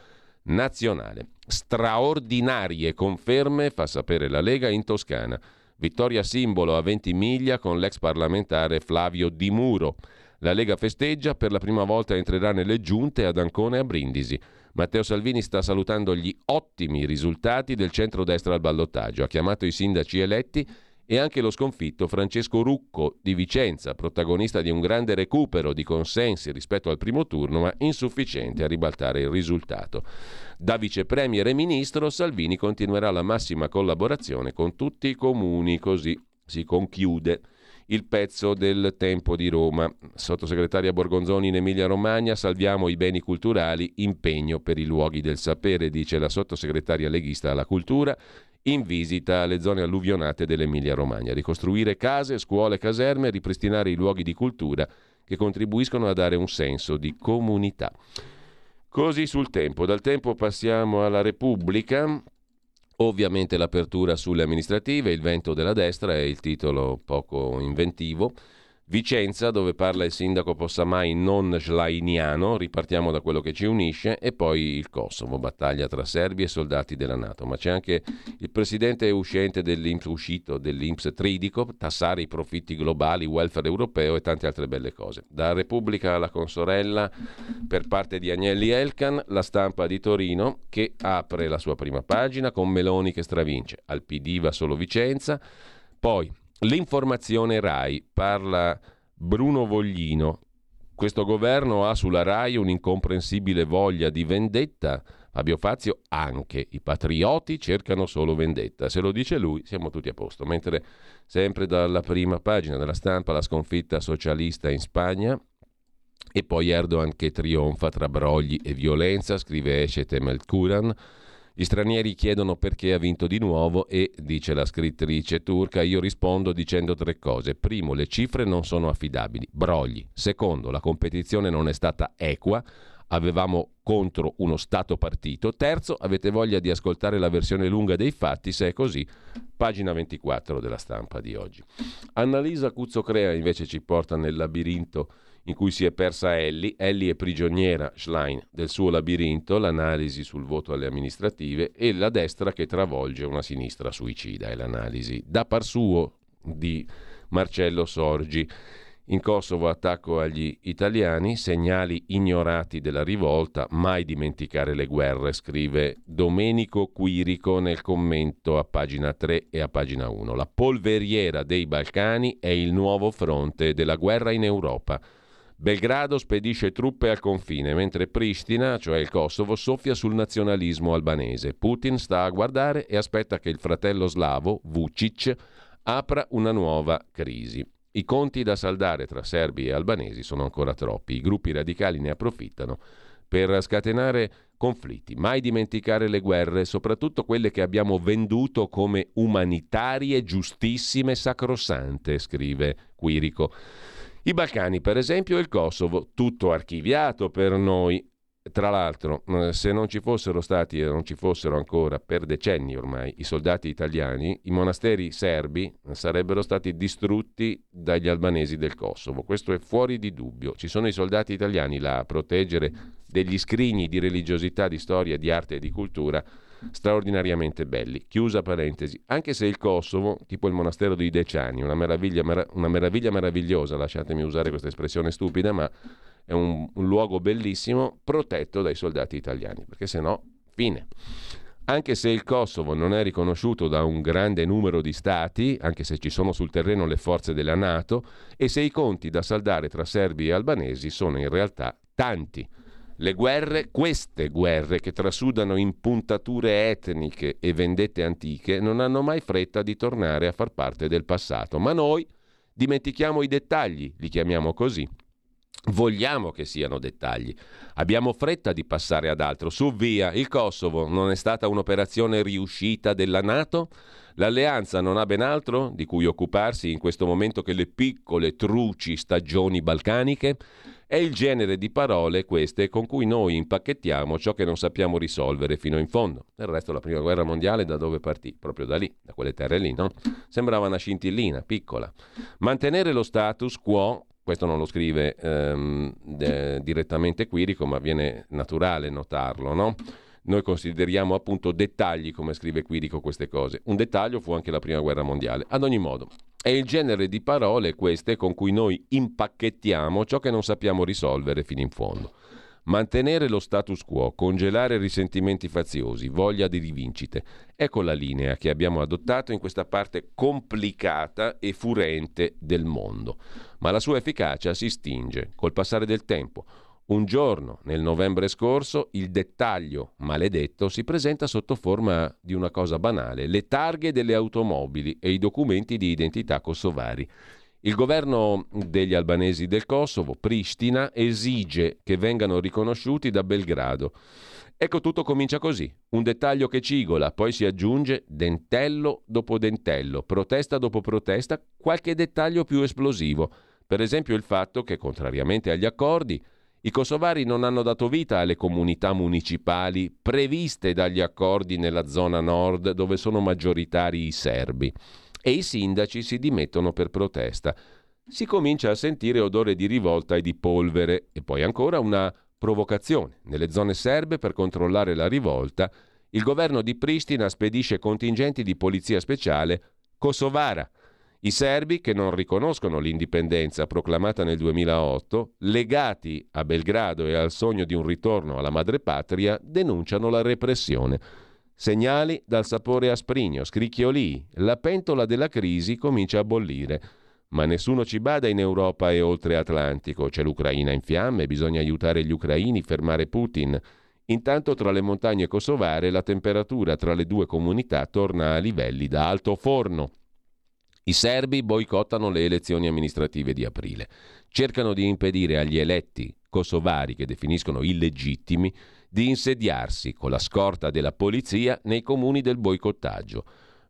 S1: nazionale. Straordinarie conferme, fa sapere la Lega, in Toscana. Vittoria simbolo a 20 miglia con l'ex parlamentare Flavio Di Muro. La Lega festeggia, per la prima volta entrerà nelle giunte ad Ancona e a Brindisi. Matteo Salvini sta salutando gli ottimi risultati del centro-destra al ballottaggio. Ha chiamato i sindaci eletti e anche lo sconfitto Francesco Rucco di Vicenza, protagonista di un grande recupero di consensi rispetto al primo turno, ma insufficiente a ribaltare il risultato. Da vice premier e ministro, Salvini continuerà la massima collaborazione con tutti i comuni, così si conchiude il pezzo del tempo di Roma. Sottosegretaria Borgonzoni in Emilia Romagna, salviamo i beni culturali, impegno per i luoghi del sapere, dice la sottosegretaria leghista alla cultura in visita alle zone alluvionate dell'Emilia Romagna. Ricostruire case, scuole, caserme, ripristinare i luoghi di cultura che contribuiscono a dare un senso di comunità. Così sul tempo. Dal tempo passiamo alla Repubblica. Ovviamente l'apertura sulle amministrative, il vento della destra è il titolo poco inventivo. Vicenza, dove parla il sindaco Possamai non schleiniano, ripartiamo da quello che ci unisce, e poi il Kosovo, battaglia tra serbi e soldati della Nato. Ma c'è anche il presidente uscente dell'Inps, uscito dell'Inps Tridico, tassare i profitti globali, welfare europeo e tante altre belle cose. Da Repubblica alla consorella, per parte di Agnelli Elkan, la stampa di Torino che apre la sua prima pagina con Meloni che stravince. Al PD va solo Vicenza. Poi L'informazione RAI, parla Bruno Voglino. Questo governo ha sulla RAI un'incomprensibile voglia di vendetta. Fabio Fazio anche. I patrioti cercano solo vendetta. Se lo dice lui, siamo tutti a posto. Mentre sempre dalla prima pagina della stampa la sconfitta socialista in Spagna, e poi Erdogan che trionfa tra brogli e violenza, scrive Esce Temel Kuran. Gli stranieri chiedono perché ha vinto di nuovo e, dice la scrittrice turca, io rispondo dicendo tre cose. Primo, le cifre non sono affidabili, brogli. Secondo, la competizione non è stata equa, avevamo contro uno Stato partito. Terzo, avete voglia di ascoltare la versione lunga dei fatti, se è così, pagina 24 della stampa di oggi. Annalisa Cuzzocrea invece ci porta nel labirinto in cui si è persa Ellie. Ellie è prigioniera, Schlein, del suo labirinto, l'analisi sul voto alle amministrative e la destra che travolge una sinistra suicida, è l'analisi da par suo di Marcello Sorgi. In Kosovo attacco agli italiani, segnali ignorati della rivolta, mai dimenticare le guerre, scrive Domenico Quirico nel commento a pagina 3 e a pagina 1. La polveriera dei Balcani è il nuovo fronte della guerra in Europa. Belgrado spedisce truppe al confine, mentre Pristina, cioè il Kosovo, soffia sul nazionalismo albanese. Putin sta a guardare e aspetta che il fratello slavo, Vucic, apra una nuova crisi. I conti da saldare tra serbi e albanesi sono ancora troppi. I gruppi radicali ne approfittano per scatenare conflitti. Mai dimenticare le guerre, soprattutto quelle che abbiamo venduto come umanitarie, giustissime, sacrosante, scrive Quirico. I Balcani, per esempio, e il Kosovo, tutto archiviato per noi. Tra l'altro, eh, se non ci fossero stati e non ci fossero ancora per decenni ormai i soldati italiani, i monasteri serbi sarebbero stati distrutti dagli albanesi del Kosovo. Questo è fuori di dubbio. Ci sono i soldati italiani là a proteggere degli scrigni di religiosità, di storia, di arte e di cultura straordinariamente belli. Chiusa parentesi. Anche se il Kosovo, tipo il monastero dei Deciani, una meraviglia, una meraviglia meravigliosa, lasciatemi usare questa espressione stupida, ma è un, un luogo bellissimo protetto dai soldati italiani, perché se no, fine. Anche se il Kosovo non è riconosciuto da un grande numero di stati, anche se ci sono sul terreno le forze della Nato, e se i conti da saldare tra serbi e albanesi sono in realtà tanti. Le guerre, queste guerre che trasudano in puntature etniche e vendette antiche, non hanno mai fretta di tornare a far parte del passato, ma noi dimentichiamo i dettagli, li chiamiamo così. Vogliamo che siano dettagli. Abbiamo fretta di passare ad altro. Su via, il Kosovo non è stata un'operazione riuscita della Nato? L'alleanza non ha ben altro di cui occuparsi in questo momento che le piccole truci stagioni balcaniche? È il genere di parole queste con cui noi impacchettiamo ciò che non sappiamo risolvere fino in fondo. Del resto la prima guerra mondiale da dove partì? Proprio da lì, da quelle terre lì, no? Sembrava una scintillina, piccola. Mantenere lo status quo questo non lo scrive ehm, de, direttamente Quirico, ma viene naturale notarlo, no? Noi consideriamo appunto dettagli, come scrive Quirico, queste cose. Un dettaglio fu anche la prima guerra mondiale. Ad ogni modo, è il genere di parole queste con cui noi impacchettiamo ciò che non sappiamo risolvere fino in fondo. Mantenere lo status quo, congelare risentimenti faziosi, voglia di rivincite. Ecco la linea che abbiamo adottato in questa parte complicata e furente del mondo. Ma la sua efficacia si stinge col passare del tempo. Un giorno, nel novembre scorso, il dettaglio maledetto si presenta sotto forma di una cosa banale, le targhe delle automobili e i documenti di identità kosovari. Il governo degli albanesi del Kosovo, Pristina, esige che vengano riconosciuti da Belgrado. Ecco, tutto comincia così. Un dettaglio che cigola, poi si aggiunge dentello dopo dentello, protesta dopo protesta, qualche dettaglio più esplosivo. Per esempio il fatto che, contrariamente agli accordi, i kosovari non hanno dato vita alle comunità municipali previste dagli accordi nella zona nord dove sono maggioritari i serbi e i sindaci si dimettono per protesta. Si comincia a sentire odore di rivolta e di polvere e poi ancora una provocazione. Nelle zone serbe per controllare la rivolta, il governo di Pristina spedisce contingenti di polizia speciale kosovara. I serbi, che non riconoscono l'indipendenza proclamata nel 2008, legati a Belgrado e al sogno di un ritorno alla madrepatria, denunciano la repressione. Segnali dal sapore asprigno, scricchiolii, la pentola della crisi comincia a bollire. Ma nessuno ci bada in Europa e oltre Atlantico. C'è l'Ucraina in fiamme, bisogna aiutare gli ucraini, fermare Putin. Intanto tra le montagne kosovare la temperatura tra le due comunità torna a livelli da alto forno. I serbi boicottano le elezioni amministrative di aprile. Cercano di impedire agli eletti kosovari che definiscono illegittimi di insediarsi con la scorta della polizia nei comuni del boicottaggio.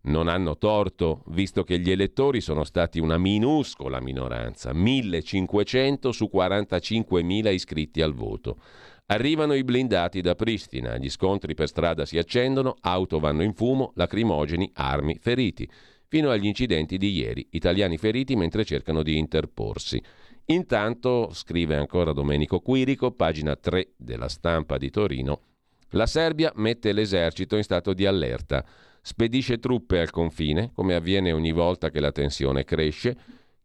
S1: Non hanno torto, visto che gli elettori sono stati una minuscola minoranza, 1500 su 45.000 iscritti al voto. Arrivano i blindati da Pristina, gli scontri per strada si accendono, auto vanno in fumo, lacrimogeni, armi, feriti, fino agli incidenti di ieri, italiani feriti mentre cercano di interporsi. Intanto, scrive ancora Domenico Quirico, pagina 3 della stampa di Torino, la Serbia mette l'esercito in stato di allerta, spedisce truppe al confine, come avviene ogni volta che la tensione cresce,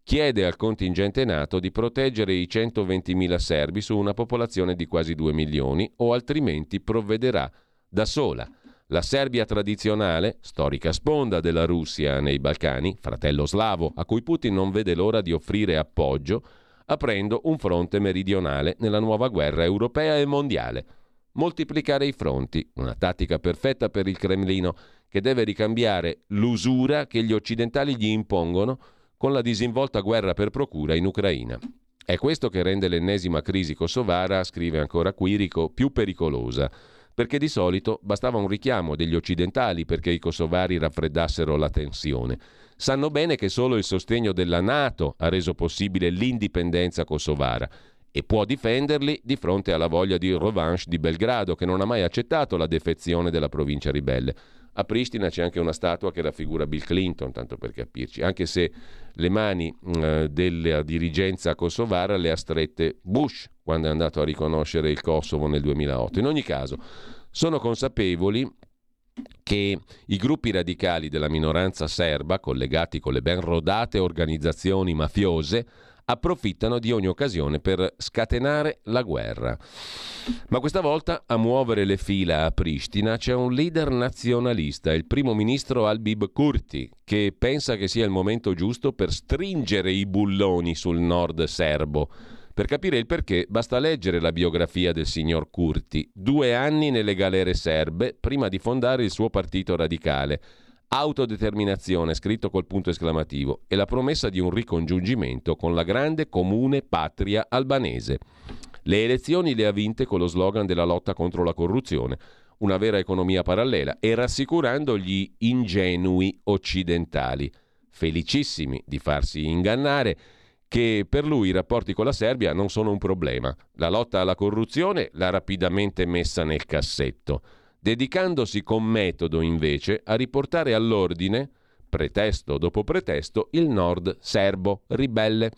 S1: chiede al contingente NATO di proteggere i 120.000 serbi su una popolazione di quasi 2 milioni o altrimenti provvederà da sola. La Serbia tradizionale, storica sponda della Russia nei Balcani, fratello slavo, a cui Putin non vede l'ora di offrire appoggio, aprendo un fronte meridionale nella nuova guerra europea e mondiale. Moltiplicare i fronti, una tattica perfetta per il Cremlino, che deve ricambiare l'usura che gli occidentali gli impongono con la disinvolta guerra per procura in Ucraina. È questo che rende l'ennesima crisi kosovara, scrive ancora Quirico, più pericolosa, perché di solito bastava un richiamo degli occidentali perché i kosovari raffreddassero la tensione sanno bene che solo il sostegno della Nato ha reso possibile l'indipendenza kosovara e può difenderli di fronte alla voglia di revanche di Belgrado, che non ha mai accettato la defezione della provincia ribelle. A Pristina c'è anche una statua che raffigura Bill Clinton, tanto per capirci, anche se le mani eh, della dirigenza kosovara le ha strette Bush quando è andato a riconoscere il Kosovo nel 2008. In ogni caso, sono consapevoli che i gruppi radicali della minoranza serba, collegati con le ben rodate organizzazioni mafiose, approfittano di ogni occasione per scatenare la guerra. Ma questa volta a muovere le fila a Pristina c'è un leader nazionalista, il primo ministro Albib Kurti, che pensa che sia il momento giusto per stringere i bulloni sul nord serbo per capire il perché basta leggere la biografia del signor Curti, due anni nelle galere serbe prima di fondare il suo partito radicale. Autodeterminazione, scritto col punto esclamativo, e la promessa di un ricongiungimento con la grande comune patria albanese. Le elezioni le ha vinte con lo slogan della lotta contro la corruzione, una vera economia parallela, e rassicurando gli ingenui occidentali, felicissimi di farsi ingannare che per lui i rapporti con la Serbia non sono un problema. La lotta alla corruzione l'ha rapidamente messa nel cassetto, dedicandosi con metodo invece a riportare all'ordine pretesto dopo pretesto, il nord serbo ribelle.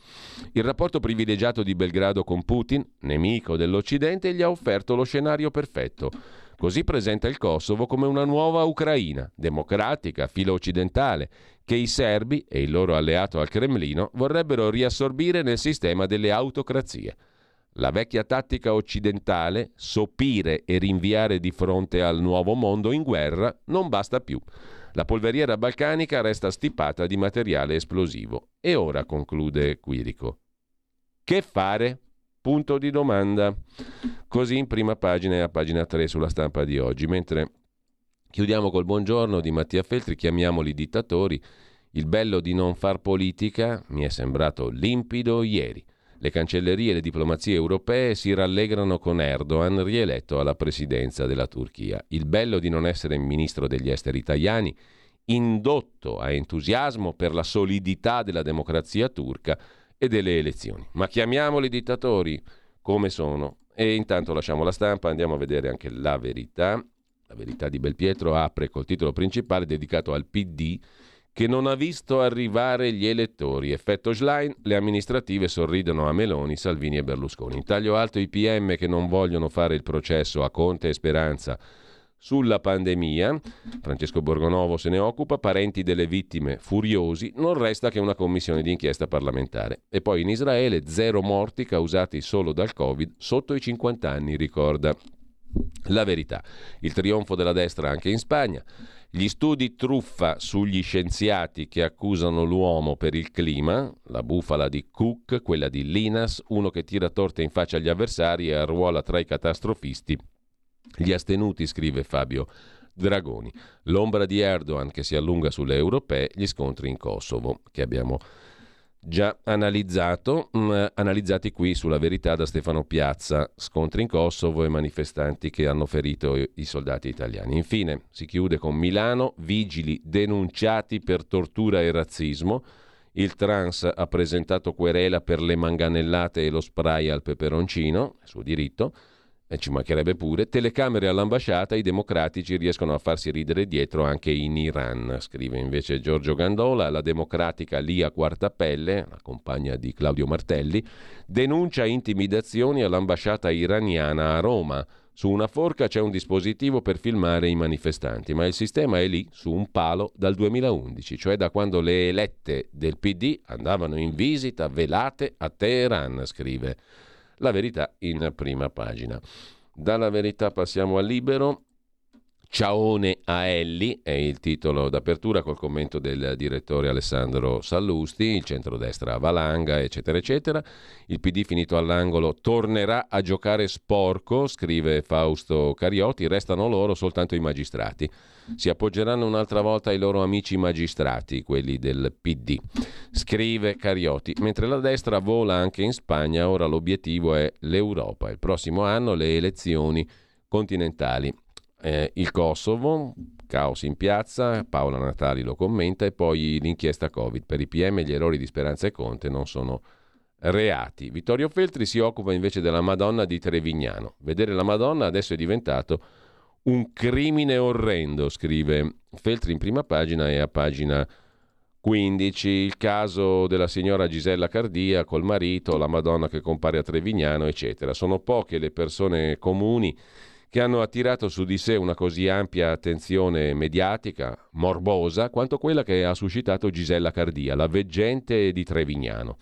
S1: Il rapporto privilegiato di Belgrado con Putin, nemico dell'Occidente, gli ha offerto lo scenario perfetto. Così presenta il Kosovo come una nuova Ucraina, democratica, filo occidentale, che i serbi e il loro alleato al Cremlino vorrebbero riassorbire nel sistema delle autocrazie. La vecchia tattica occidentale, sopire e rinviare di fronte al nuovo mondo in guerra, non basta più. La polveriera balcanica resta stipata di materiale esplosivo. E ora conclude Quirico. Che fare? Punto di domanda. Così in prima pagina e a pagina 3 sulla stampa di oggi. Mentre chiudiamo col buongiorno di Mattia Feltri, chiamiamoli dittatori. Il bello di non far politica mi è sembrato limpido ieri. Le cancellerie e le diplomazie europee si rallegrano con Erdogan rieletto alla presidenza della Turchia. Il bello di non essere ministro degli esteri italiani, indotto a entusiasmo per la solidità della democrazia turca e delle elezioni. Ma chiamiamoli dittatori come sono. E intanto lasciamo la stampa, andiamo a vedere anche la verità. La verità di Belpietro apre col titolo principale dedicato al PD che non ha visto arrivare gli elettori. Effetto Schlein, le amministrative sorridono a Meloni, Salvini e Berlusconi. In taglio alto i PM che non vogliono fare il processo a Conte e Speranza sulla pandemia. Francesco Borgonovo se ne occupa, parenti delle vittime furiosi, non resta che una commissione di inchiesta parlamentare. E poi in Israele zero morti causati solo dal Covid sotto i 50 anni, ricorda la verità. Il trionfo della destra anche in Spagna. Gli studi truffa sugli scienziati che accusano l'uomo per il clima, la bufala di Cook, quella di Linas, uno che tira torte in faccia agli avversari e arruola tra i catastrofisti. Gli astenuti, scrive Fabio Dragoni. L'ombra di Erdogan che si allunga sulle europee, gli scontri in Kosovo, che abbiamo già analizzato, mh, mm, analizzati qui sulla verità da Stefano Piazza, scontri in Kosovo e manifestanti che hanno ferito i, i soldati italiani. Infine si chiude con Milano, vigili denunciati per tortura e razzismo. Il trans ha presentato querela per le manganellate e lo spray al peperoncino, suo diritto e ci mancherebbe pure, telecamere all'ambasciata, i democratici riescono a farsi ridere dietro anche in Iran, scrive invece Giorgio Gandola, la democratica Lia Quartapelle, la compagna di Claudio Martelli, denuncia intimidazioni all'ambasciata iraniana a Roma. Su una forca c'è un dispositivo per filmare i manifestanti, ma il sistema è lì, su un palo, dal 2011, cioè da quando le elette del PD andavano in visita velate a Teheran, scrive la verità in prima pagina. Dalla verità passiamo al libero. Ciaone a Elli è il titolo d'apertura col commento del direttore Alessandro Sallusti, il centrodestra Valanga, eccetera, eccetera. Il PD finito all'angolo tornerà a giocare sporco, scrive Fausto Cariotti, restano loro soltanto i magistrati si appoggeranno un'altra volta ai loro amici magistrati, quelli del PD. Scrive Cariotti, mentre la destra vola anche in Spagna, ora l'obiettivo è l'Europa. Il prossimo anno le elezioni continentali. Eh, il Kosovo, caos in piazza, Paola Natali lo commenta, e poi l'inchiesta Covid. Per i PM gli errori di Speranza e Conte non sono reati. Vittorio Feltri si occupa invece della Madonna di Trevignano. Vedere la Madonna adesso è diventato un crimine orrendo, scrive Feltri in prima pagina e a pagina 15 il caso della signora Gisella Cardia col marito, la Madonna che compare a Trevignano, eccetera. Sono poche le persone comuni che hanno attirato su di sé una così ampia attenzione mediatica, morbosa, quanto quella che ha suscitato Gisella Cardia, la veggente di Trevignano.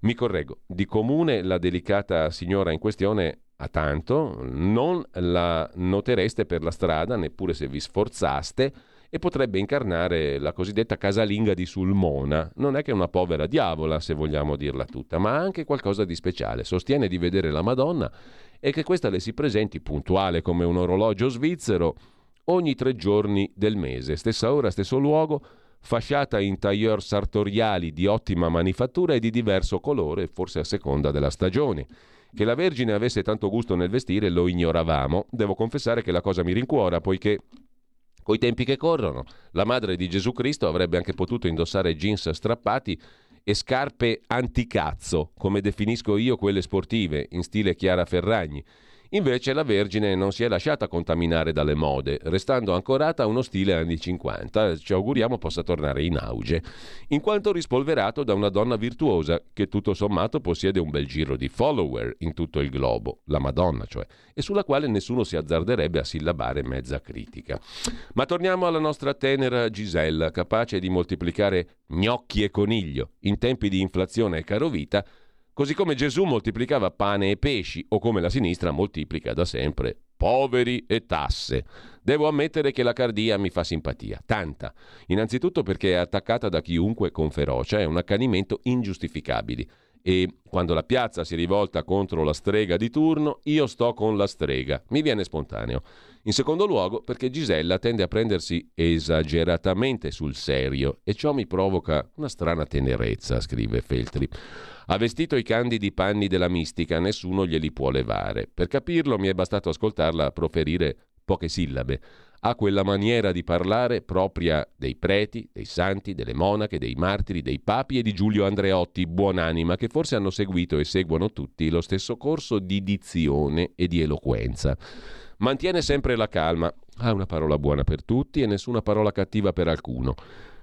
S1: Mi correggo, di comune la delicata signora in questione a tanto, non la notereste per la strada neppure se vi sforzaste e potrebbe incarnare la cosiddetta casalinga di Sulmona. Non è che una povera diavola, se vogliamo dirla tutta, ma anche qualcosa di speciale. Sostiene di vedere la Madonna e che questa le si presenti puntuale come un orologio svizzero ogni tre giorni del mese, stessa ora, stesso luogo, fasciata in tailleur sartoriali di ottima manifattura e di diverso colore, forse a seconda della stagione. Che la Vergine avesse tanto gusto nel vestire lo ignoravamo. Devo confessare che la cosa mi rincuora, poiché coi tempi che corrono, la madre di Gesù Cristo avrebbe anche potuto indossare jeans strappati e scarpe anticazzo, come definisco io quelle sportive, in stile Chiara Ferragni Invece la Vergine non si è lasciata contaminare dalle mode, restando ancorata a uno stile anni 50, ci auguriamo possa tornare in auge, in quanto rispolverato da una donna virtuosa che tutto sommato possiede un bel giro di follower in tutto il globo, la Madonna cioè, e sulla quale nessuno si azzarderebbe a sillabare mezza critica. Ma torniamo alla nostra tenera Gisella, capace di moltiplicare gnocchi e coniglio in tempi di inflazione e carovita Così come Gesù moltiplicava pane e pesci, o come la sinistra moltiplica da sempre poveri e tasse. Devo ammettere che la cardia mi fa simpatia, tanta. Innanzitutto perché è attaccata da chiunque con ferocia, è un accanimento ingiustificabile. E quando la piazza si rivolta contro la strega di turno, io sto con la strega. Mi viene spontaneo. In secondo luogo, perché Gisella tende a prendersi esageratamente sul serio e ciò mi provoca una strana tenerezza, scrive Feltri. Ha vestito i candidi panni della mistica, nessuno glieli può levare. Per capirlo mi è bastato ascoltarla proferire poche sillabe. Ha quella maniera di parlare propria dei preti, dei santi, delle monache, dei martiri, dei papi e di Giulio Andreotti, buonanima, che forse hanno seguito e seguono tutti lo stesso corso di dizione e di eloquenza. Mantiene sempre la calma, ha una parola buona per tutti e nessuna parola cattiva per alcuno.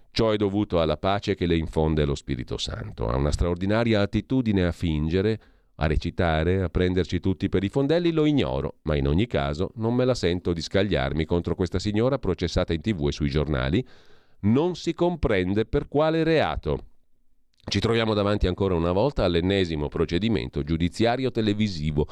S1: Ciò è dovuto alla pace che le infonde lo Spirito Santo, ha una straordinaria attitudine a fingere, a recitare, a prenderci tutti per i fondelli, lo ignoro, ma in ogni caso non me la sento di scagliarmi contro questa signora processata in tv e sui giornali. Non si comprende per quale reato. Ci troviamo davanti ancora una volta all'ennesimo procedimento giudiziario televisivo.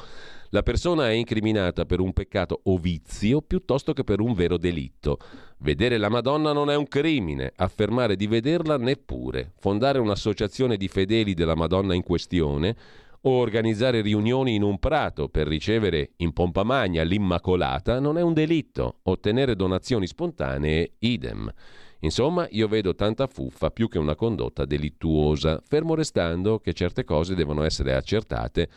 S1: La persona è incriminata per un peccato o vizio piuttosto che per un vero delitto. Vedere la Madonna non è un crimine, affermare di vederla neppure. Fondare un'associazione di fedeli della Madonna in questione o organizzare riunioni in un prato per ricevere in pompa magna l'Immacolata non è un delitto. Ottenere donazioni spontanee idem. Insomma, io vedo tanta fuffa più che una condotta delittuosa, fermo restando che certe cose devono essere accertate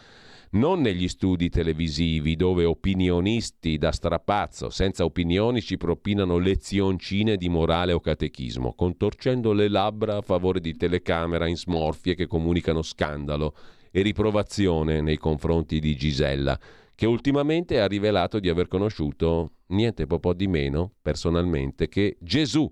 S1: non negli studi televisivi dove opinionisti da strapazzo senza opinioni ci propinano lezioncine di morale o catechismo, contorcendo le labbra a favore di telecamera in smorfie che comunicano scandalo e riprovazione nei confronti di Gisella, che ultimamente ha rivelato di aver conosciuto niente po' di meno, personalmente, che Gesù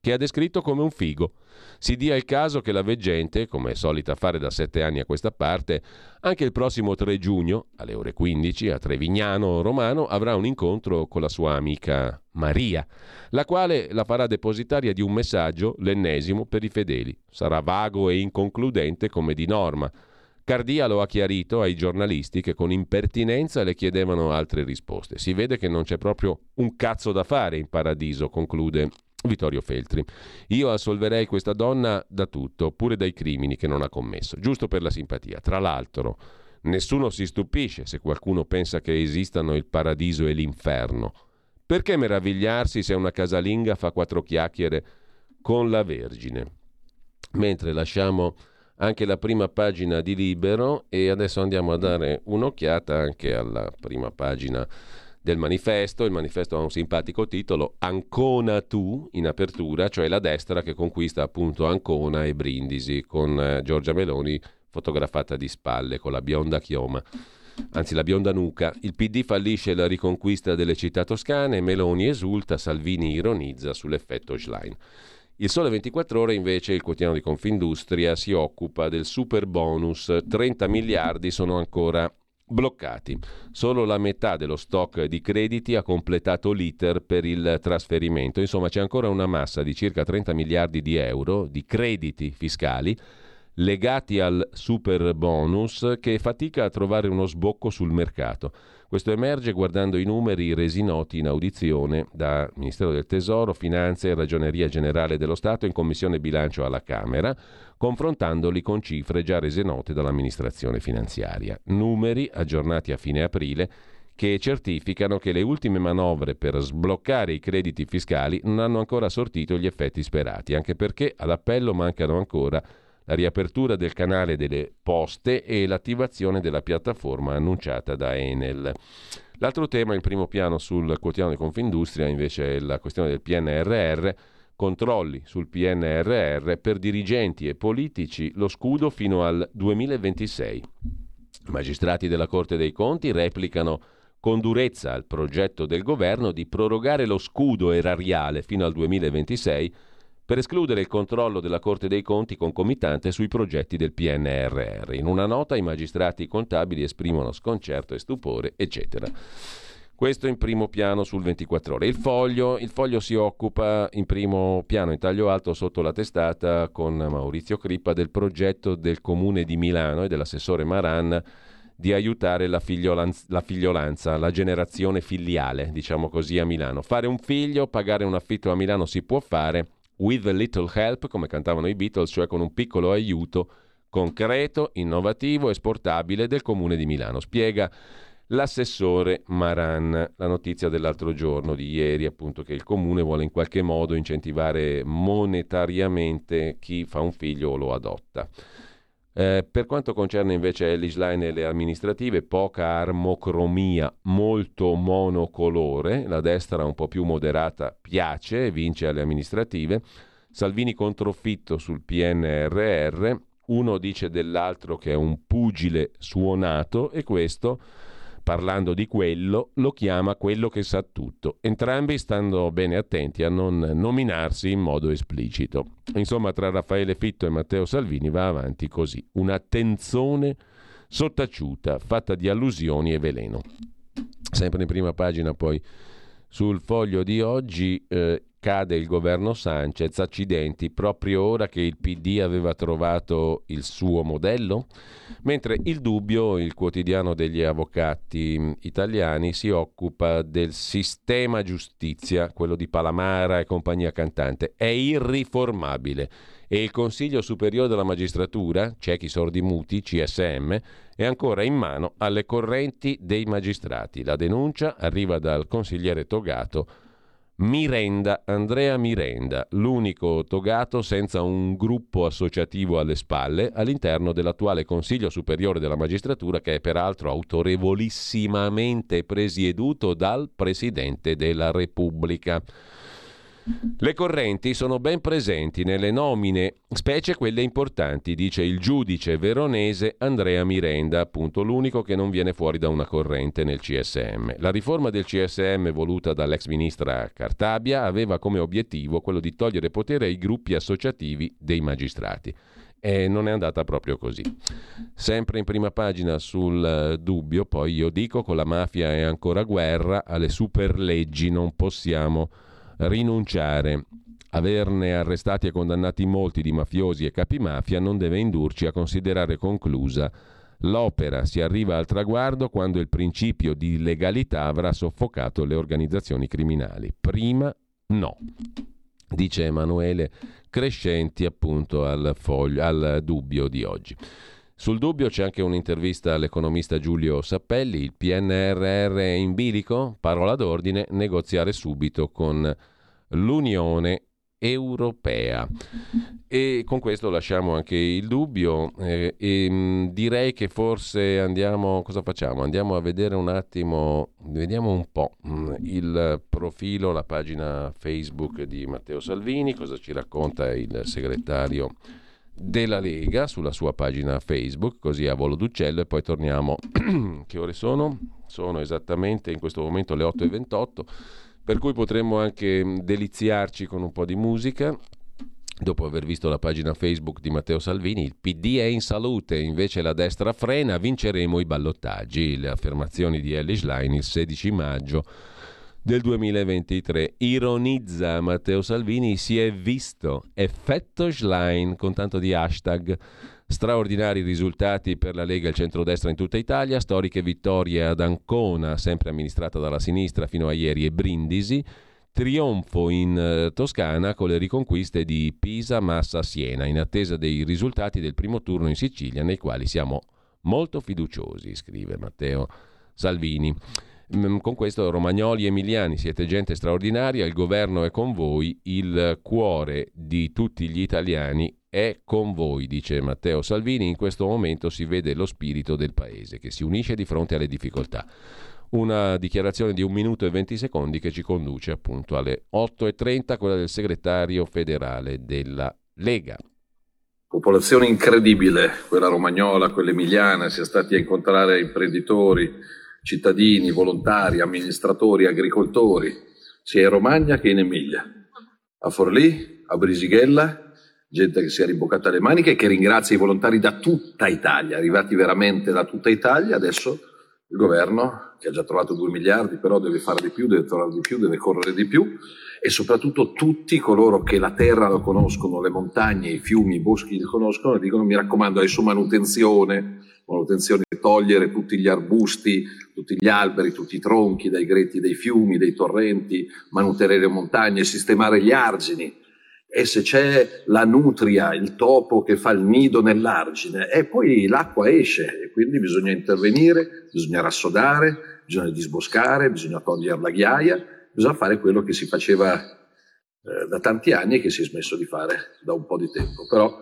S1: che ha descritto come un figo. Si dia il caso che la veggente, come è solita fare da sette anni a questa parte, anche il prossimo 3 giugno, alle ore 15, a Trevignano Romano, avrà un incontro con la sua amica Maria, la quale la farà depositaria di un messaggio, l'ennesimo, per i fedeli. Sarà vago e inconcludente come di norma. Cardia lo ha chiarito ai giornalisti che con impertinenza le chiedevano altre risposte. Si vede che non c'è proprio un cazzo da fare in paradiso, conclude Vittorio Feltri. Io assolverei questa donna da tutto, pure dai crimini che non ha commesso, giusto per la simpatia. Tra l'altro, nessuno si stupisce se qualcuno pensa che esistano il paradiso e l'inferno. Perché meravigliarsi se una casalinga fa quattro chiacchiere con la Vergine? Mentre lasciamo anche la prima pagina di Libero e adesso andiamo a dare un'occhiata anche alla prima pagina del manifesto. Il manifesto ha un simpatico titolo Ancona tu in apertura, cioè la destra che conquista appunto Ancona e Brindisi con eh, Giorgia Meloni fotografata di spalle con la bionda chioma. Anzi, la bionda nuca. Il PD fallisce la riconquista delle città toscane, Meloni esulta, Salvini ironizza sull'effetto Schlein. Il Sole 24 Ore invece, il quotidiano di Confindustria, si occupa del super bonus. 30 miliardi sono ancora bloccati. Solo la metà dello stock di crediti ha completato l'iter per il trasferimento. Insomma, c'è ancora una massa di circa 30 miliardi di euro di crediti fiscali legati al super bonus che fatica a trovare uno sbocco sul mercato. Questo emerge guardando i numeri resi noti in audizione da Ministero del Tesoro, Finanze e Ragioneria Generale dello Stato in Commissione Bilancio alla Camera, confrontandoli con cifre già rese note dall'amministrazione finanziaria. Numeri aggiornati a fine aprile che certificano che le ultime manovre per sbloccare i crediti fiscali non hanno ancora sortito gli effetti sperati, anche perché all'appello mancano ancora la riapertura del canale delle poste e l'attivazione della piattaforma annunciata da Enel. L'altro tema in primo piano sul quotidiano di Confindustria invece è la questione del PNRR, controlli sul PNRR per dirigenti e politici lo scudo fino al 2026. I magistrati della Corte dei Conti replicano con durezza al progetto del governo di prorogare lo scudo erariale fino al 2026 per escludere il controllo della Corte dei Conti concomitante sui progetti del PNRR. In una nota i magistrati contabili esprimono sconcerto e stupore, eccetera. Questo in primo piano sul 24 ore. Il foglio, il foglio si occupa in primo piano, in taglio alto, sotto la testata, con Maurizio Crippa, del progetto del comune di Milano e dell'assessore Maran di aiutare la, figliolanza, la figliolanza, la generazione filiale, diciamo così, a Milano. Fare un figlio, pagare un affitto a Milano si può fare with a little help, come cantavano i Beatles, cioè con un piccolo aiuto concreto, innovativo, esportabile del comune di Milano. Spiega l'assessore Maran. La notizia dell'altro giorno, di ieri, appunto, che il comune vuole in qualche modo incentivare monetariamente chi fa un figlio o lo adotta. Eh, per quanto concerne invece Ellis Line e le amministrative, poca armocromia, molto monocolore, la destra un po' più moderata piace e vince alle amministrative, Salvini controfitto sul PNRR, uno dice dell'altro che è un pugile suonato e questo parlando di quello, lo chiama quello che sa tutto. Entrambi stanno bene attenti a non nominarsi in modo esplicito. Insomma, tra Raffaele Fitto e Matteo Salvini va avanti così, una tenzone sottaciuta, fatta di allusioni e veleno. Sempre in prima pagina poi sul foglio di oggi eh, cade il governo Sanchez, accidenti, proprio ora che il PD aveva trovato il suo modello? Mentre il dubbio, il quotidiano degli avvocati mm, italiani, si occupa del sistema giustizia, quello di Palamara e compagnia cantante, è irriformabile e il Consiglio Superiore della Magistratura, ciechi sordi muti, CSM, è ancora in mano alle correnti dei magistrati. La denuncia arriva dal consigliere togato Mirenda, Andrea Mirenda, l'unico togato senza un gruppo associativo alle spalle all'interno dell'attuale Consiglio Superiore della Magistratura che è peraltro autorevolissimamente presieduto dal Presidente della Repubblica. Le correnti sono ben presenti nelle nomine, specie quelle importanti, dice il giudice veronese Andrea Mirenda, appunto l'unico che non viene fuori da una corrente nel CSM. La riforma del CSM voluta dall'ex ministra Cartabia aveva come obiettivo quello di togliere potere ai gruppi associativi dei magistrati. E non è andata proprio così. Sempre in prima pagina sul eh, dubbio, poi io dico con la mafia è ancora guerra, alle superleggi non possiamo rinunciare. Averne arrestati e condannati molti di mafiosi e capimafia non deve indurci a considerare conclusa l'opera. Si arriva al traguardo quando il principio di legalità avrà soffocato le organizzazioni criminali. Prima no. Dice Emanuele Crescenti appunto al, foglio, al dubbio di oggi. Sul dubbio c'è anche un'intervista all'economista Giulio Sappelli, il PNRR è in bilico? Parola d'ordine, negoziare subito con l'Unione europea. E con questo lasciamo anche il dubbio eh, e mh, mm, direi che forse andiamo, cosa facciamo? Andiamo a vedere un attimo, vediamo un po' mh, mm, il profilo, la pagina Facebook di Matteo Salvini, cosa ci racconta il segretario della Lega sulla sua pagina Facebook, così a volo d'uccello e poi torniamo. [clears throat] che ore sono? Sono esattamente in questo momento le 8.28, per cui potremmo anche mm, deliziarci con un po' di musica. Dopo aver visto la pagina Facebook di Matteo Salvini, il PD è in salute, invece la destra frena, vinceremo i ballottaggi. Le affermazioni di Ellis Line il 16 maggio del 2023. Ironizza Matteo Salvini, si è visto effetto Schlein con tanto di hashtag. Straordinari risultati per la Lega e il centrodestra in tutta Italia, storiche vittorie ad Ancona, sempre amministrata dalla sinistra fino a ieri, e Brindisi, trionfo in uh, Toscana con le riconquiste di Pisa, Massa, Siena, in attesa dei risultati del primo turno in Sicilia, nei quali siamo molto fiduciosi, scrive Matteo Salvini. Mm, con questo Romagnoli e Emiliani siete gente straordinaria, il governo è con voi, il cuore di tutti gli italiani è con voi, dice Matteo Salvini. In questo momento si vede lo spirito del paese che si unisce di fronte alle difficoltà. Una dichiarazione di un minuto e venti secondi che ci conduce appunto alle 8.30, quella del segretario federale della Lega.
S2: Popolazione incredibile, quella romagnola, quella emiliana, si è stati a incontrare imprenditori, cittadini, volontari, amministratori, agricoltori, sia in Romagna che in Emilia. A Forlì, a Brisighella, gente che si è rimboccata le maniche e che ringrazia i volontari da tutta Italia, arrivati veramente da tutta Italia, adesso Il governo, che ha già trovato 2 miliardi, però deve fare di più, deve trovare di più, deve correre di più e soprattutto tutti coloro che la terra lo conoscono, le montagne, i fiumi, i boschi li conoscono, dicono mi raccomando adesso manutenzione, manutenzione togliere tutti gli arbusti, tutti gli alberi, tutti i tronchi dai gretti dei fiumi, dei torrenti, manutenere le montagne, sistemare gli argini. E se c'è la nutria, il topo che fa il nido nell'argine, e poi l'acqua esce e quindi bisogna intervenire, bisogna rassodare, bisogna disboscare, bisogna togliere la ghiaia bisogna fare quello che si faceva eh, da tanti anni e che si è smesso di fare da un po' di tempo. Però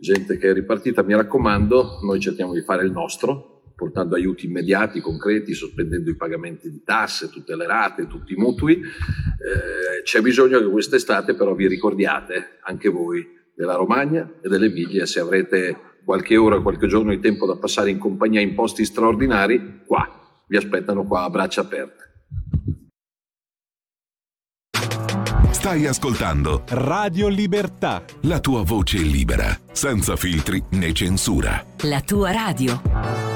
S2: gente che è ripartita, mi raccomando, noi cerchiamo di fare il nostro, portando aiuti immediati, concreti, sospendendo i pagamenti di tasse, tutte le rate, tutti i mutui. Eh, c'è bisogno che quest'estate però vi ricordiate, anche voi, della Romagna e dell'Emilia, se avrete qualche ora, qualche giorno di tempo da passare in compagnia in posti straordinari, qua, vi aspettano qua a braccia aperte.
S3: Stai ascoltando
S4: Radio Libertà.
S3: La tua voce libera, senza filtri né censura.
S5: La tua radio.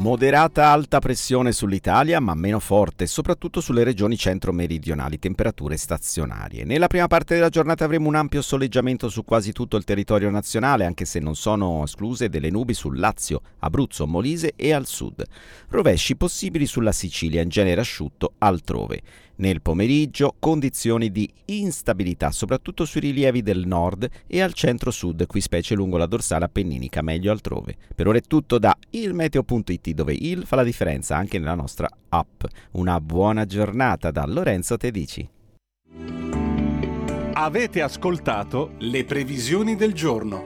S6: Moderata alta pressione sull'Italia, ma meno forte, soprattutto sulle regioni centro-meridionali, temperature stazionarie. Nella prima parte della giornata avremo un ampio soleggiamento su quasi tutto il territorio nazionale, anche se non sono escluse delle nubi sul Lazio, Abruzzo, Molise e al sud. Rovesci possibili sulla Sicilia, in genere asciutto altrove. Nel pomeriggio condizioni di instabilità soprattutto sui rilievi del nord e al centro-sud, qui specie lungo la dorsale appenninica, meglio altrove. Per ora è tutto da ilmeteo.it dove il fa la differenza anche nella nostra app. Una buona giornata da Lorenzo Tedici.
S4: Avete ascoltato le previsioni del giorno.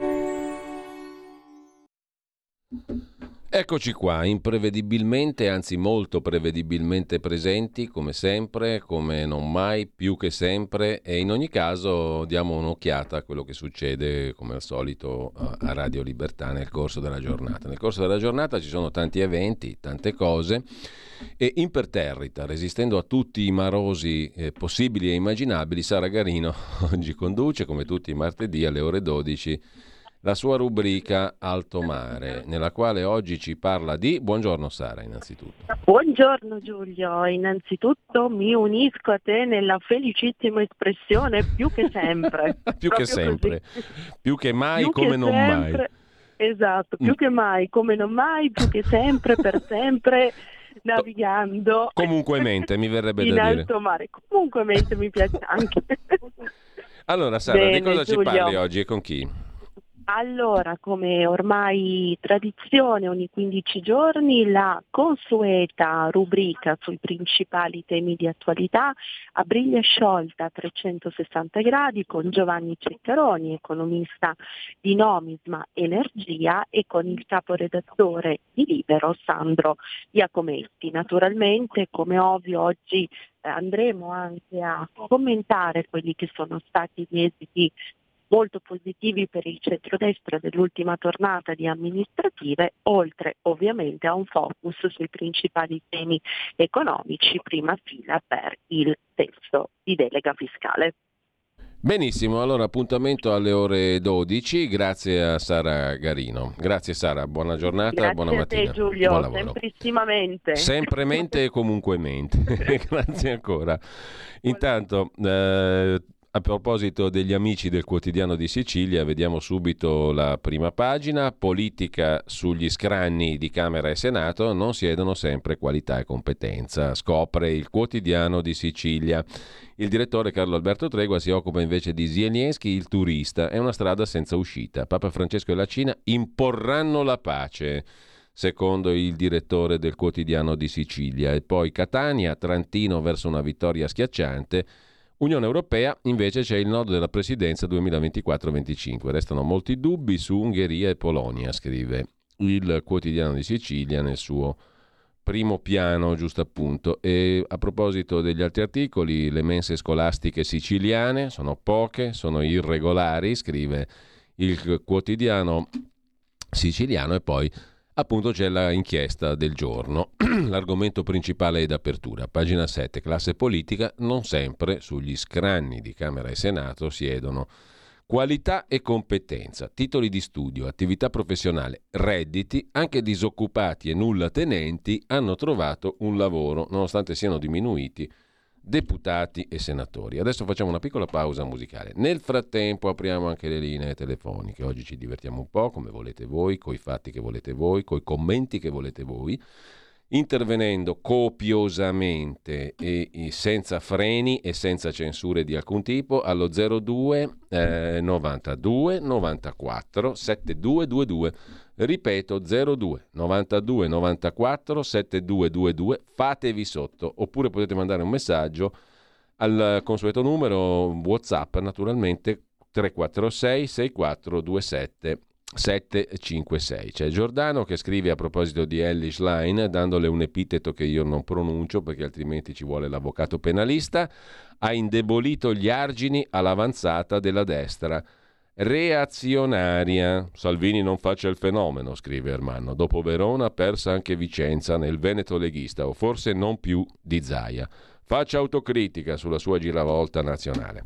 S1: Eccoci qua, imprevedibilmente, anzi molto prevedibilmente presenti, come sempre, come non mai, più che sempre, e in ogni caso diamo un'occhiata a quello che succede, come al solito, a Radio Libertà nel corso della giornata. Nel corso della giornata ci sono tanti eventi, tante cose, e imperterrita, resistendo a tutti i marosi eh, possibili e immaginabili, Sara Garino [laughs] oggi conduce, come tutti i martedì, alle ore 12 la sua rubrica Alto Mare, nella quale oggi ci parla di... Buongiorno Sara, innanzitutto.
S7: Buongiorno Giulio, innanzitutto mi unisco a te nella felicissima espressione più che sempre. [laughs]
S1: più che sempre, così. più che mai più come che non sempre. mai.
S7: Esatto, più mm. che mai come non mai, più che sempre, per [laughs] sempre navigando.
S1: Comunque mente, mi verrebbe
S7: in
S1: da
S7: dire. In alto mare, comunque mente mi piace anche. [laughs]
S1: allora Sara, Bene, di cosa Giulio. ci parli oggi e con chi?
S7: Allora, come ormai tradizione, ogni 15 giorni la consueta rubrica sui principali temi di attualità a briglia sciolta a 360 gradi con Giovanni Ceccaroni, economista di Nomisma Energia e con il caporedattore di Libero Sandro Iacometti. Naturalmente, come ovvio, oggi eh, andremo anche a commentare quelli che sono stati gli esiti molto positivi per il centrodestra dell'ultima tornata di amministrative, oltre ovviamente a un focus sui principali temi economici, prima fila per il testo di delega fiscale.
S1: Benissimo, allora appuntamento alle ore 12, grazie a Sara Garino. Grazie Sara, buona giornata,
S7: grazie
S1: buona mattina.
S7: Grazie a te Giulio, semprissimamente.
S1: Sempremente e comunque mente, [laughs] grazie ancora. Intanto, eh, A proposito degli amici del quotidiano di Sicilia, vediamo subito la prima pagina. Politica sugli scranni di Camera e Senato non siedono sempre qualità e competenza, scopre il quotidiano di Sicilia. Il direttore Carlo Alberto Tregua si occupa invece di Zielinski, il turista. È una strada senza uscita. Papa Francesco e la Cina imporranno la pace secondo il direttore del quotidiano di Sicilia. E poi Catania, Trantino verso una vittoria schiacciante. Unione Europea invece c'è il nodo della presidenza 2024-25. Restano molti dubbi su Ungheria e Polonia, scrive il quotidiano di Sicilia nel suo primo piano, giusto appunto. E a proposito degli altri articoli, le mense scolastiche siciliane sono poche, sono irregolari, scrive il quotidiano siciliano e poi Appunto c'è l'inchiesta del giorno, [clears throat] l'argomento principale è d'apertura. Pagina 7, classe politica, non sempre sugli scranni di Camera e Senato siedono qualità e competenza, titoli di studio, attività professionale, redditi, anche disoccupati e nulla tenenti hanno trovato un lavoro, nonostante siano diminuiti deputati e senatori. Adesso facciamo una piccola pausa musicale. Nel frattempo apriamo anche le linee telefoniche. Oggi ci divertiamo un po' come volete voi, coi fatti che volete voi, coi commenti che volete voi intervenendo copiosamente e senza freni e senza censure di alcun tipo allo 02 eh, 92 94 7222 ripeto 02 92 94 7222 fatevi sotto oppure potete mandare un messaggio al consueto numero whatsapp naturalmente 346 6427 756. C'è Giordano che scrive a proposito di Ellis Line, dandole un epiteto che io non pronuncio perché altrimenti ci vuole l'avvocato penalista, ha indebolito gli argini all'avanzata della destra. Reazionaria. Salvini non faccia il fenomeno, scrive Ermanno. Dopo Verona persa anche Vicenza nel Veneto leghista, o forse non più di Zaia. Faccia autocritica sulla sua giravolta nazionale.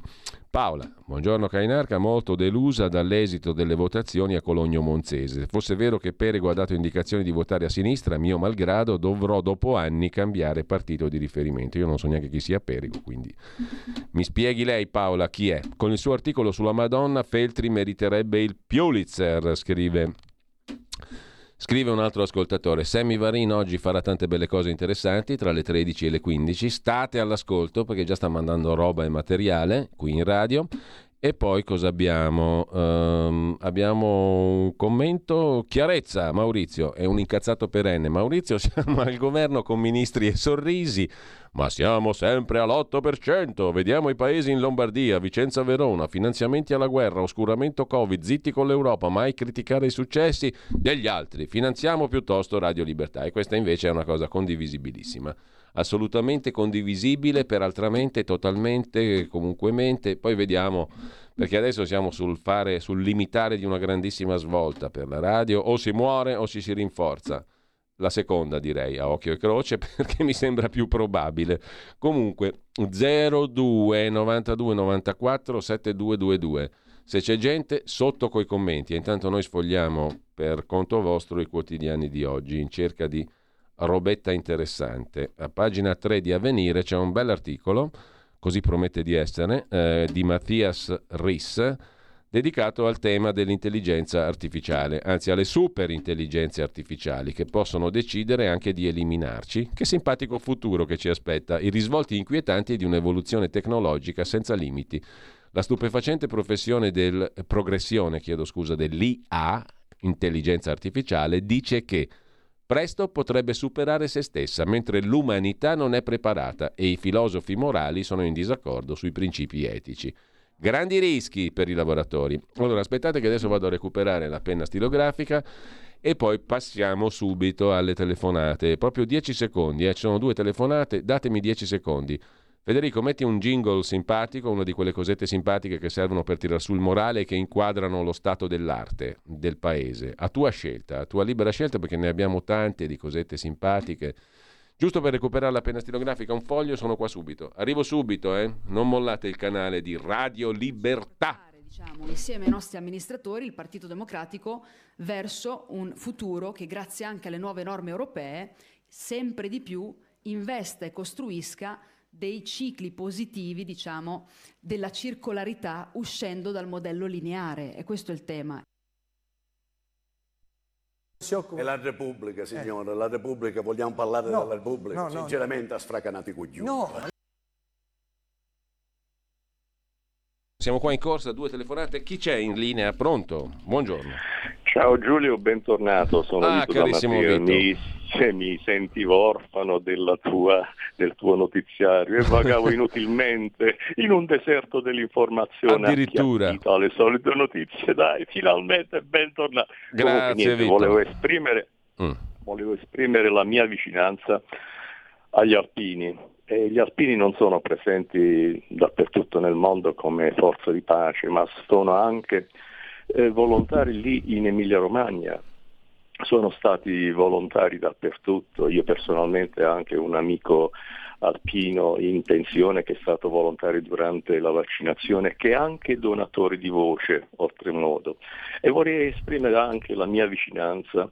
S1: Paola, buongiorno Cainarca, molto delusa dall'esito delle votazioni a Cologno Monzese. Se fosse vero che Perego ha dato indicazioni di votare a sinistra, mio malgrado, dovrò dopo anni cambiare partito di riferimento. Io non so neanche chi sia Perego, quindi [laughs] mi spieghi lei Paola chi è. Con il suo articolo sulla Madonna, Feltri meriterebbe il Pulitzer, scrive Scrive un altro ascoltatore, Sammy Varin oggi farà tante belle cose interessanti tra le 13 e le 15, state all'ascolto perché già sta mandando roba e materiale qui in radio e poi cosa abbiamo? Um, abbiamo un commento, chiarezza Maurizio, è un incazzato perenne. Maurizio, [laughs] siamo al governo con ministri e sorrisi, ma siamo sempre all'8%. Vediamo i paesi in Lombardia, Vicenza Verona, finanziamenti alla guerra, oscuramento Covid, zitti con l'Europa, mai criticare i successi degli altri. Finanziamo piuttosto Radio Libertà e questa invece è una cosa condivisibilissima assolutamente condivisibile, per altramente totalmente, comunquemente. Poi vediamo, perché adesso siamo sul fare, sul limitare di una grandissima svolta per la radio, o si muore o si si rinforza. La seconda direi a occhio e croce [laughs] perché mi sembra più probabile. Comunque 02 92 94 7222. Se c'è gente sotto coi commenti, intanto noi sfogliamo per conto vostro i quotidiani di oggi in cerca di robetta interessante. A pagina 3 di Avvenire c'è un bell'articolo, così promette di essere, eh, di Mattias Riss, dedicato al tema dell'intelligenza artificiale, anzi alle superintelligenze artificiali che possono decidere anche di eliminarci. Che simpatico futuro che ci aspetta, i risvolti inquietanti di un'evoluzione tecnologica senza limiti. La stupefacente professione del progressione, chiedo scusa, dell'IA, intelligenza artificiale, dice che presto potrebbe superare se stessa, mentre l'umanità non è preparata e i filosofi morali sono in disaccordo sui principi etici. Grandi rischi per i lavoratori. Allora aspettate che adesso vado a recuperare la penna stilografica e poi passiamo subito alle telefonate. Proprio 10 secondi, eh. ci sono due telefonate, datemi 10 secondi. Federico, metti un jingle simpatico, una di quelle cosette simpatiche che servono per tirare sul morale e che inquadrano lo stato dell'arte del paese. A tua scelta, a tua libera scelta, perché ne abbiamo tante di cosette simpatiche. Giusto per recuperare la penna stilografica, un foglio, sono qua subito. Arrivo subito, eh? Non mollate il canale di Radio Libertà.
S5: Diciamo, insieme ai nostri amministratori, il Partito Democratico, verso un futuro che, grazie anche alle nuove norme europee, sempre di più investa e costruisca dei cicli positivi, diciamo, della circolarità uscendo dal modello lineare e questo è il tema.
S8: È la Repubblica, signore, eh. la Repubblica, vogliamo parlare no, della Repubblica? No, Sinceramente no. ha sfracanato i coglioni. No.
S1: Siamo qua in corsa, due telefonate. Chi c'è in linea? Pronto? Buongiorno.
S9: Ciao Giulio, bentornato. Sono
S1: ah, Vito carissimo Vito.
S9: Se mi sentivo orfano tua, del tuo notiziario e vagavo [laughs] inutilmente in un deserto dell'informazione
S1: addirittura
S9: alle solite notizie. Dai, finalmente bentornato.
S1: Grazie Vito.
S9: Volevo esprimere, mm. volevo esprimere la mia vicinanza agli alpini. E gli alpini non sono presenti dappertutto nel mondo come forza di pace, ma sono anche eh, volontari lì in Emilia Romagna. Sono stati volontari dappertutto, io personalmente anche un amico alpino in pensione che è stato volontario durante la vaccinazione, che è anche donatore di voce, oltremodo. E vorrei esprimere anche la mia vicinanza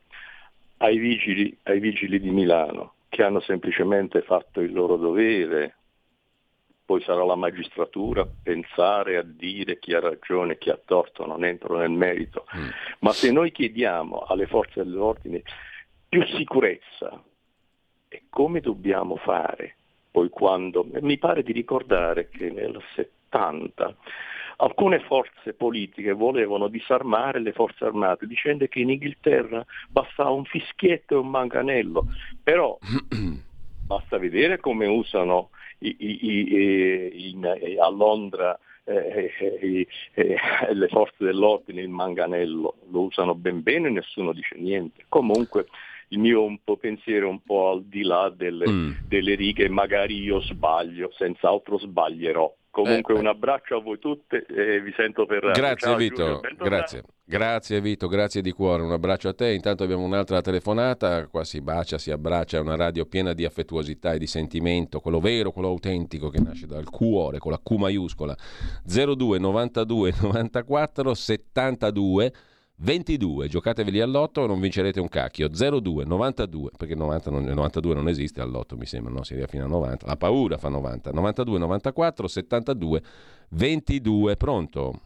S9: ai vigili, ai vigili di Milano, che hanno semplicemente fatto il loro dovere, poi sarà la magistratura pensare a dire chi ha ragione e chi ha torto, non entro nel merito, mm. ma se noi chiediamo alle forze dell'ordine più sicurezza, e come dobbiamo fare? Poi quando, mi pare di ricordare che nel 70 alcune forze politiche volevano disarmare le forze armate dicendo che in Inghilterra bastava un fischietto e un manganello, però [clears throat] basta vedere come usano i, i, in, a Londra eh, eh, eh, le forze dell'ordine il manganello lo usano ben bene e nessuno dice niente. Comunque il mio un po' pensiero è un po' al di là delle, mm. delle righe, magari io sbaglio, senz'altro sbaglierò. Comunque eh, un abbraccio a voi tutte e vi sento per...
S1: Grazie Ciao, Vito, grazie. Grazie Vito, grazie di cuore, un abbraccio a te. Intanto abbiamo un'altra telefonata, qua si bacia, si abbraccia, è una radio piena di affettuosità e di sentimento, quello vero, quello autentico che nasce dal cuore, con la Q maiuscola. 02 92 94 72 22, giocatevi all'otto e non vincerete un cacchio. 02 92, perché 90 non, 92 non esiste all'otto, mi sembra, no? Si arriva fino a 90. La paura fa 90. 92 94 72 22, pronto?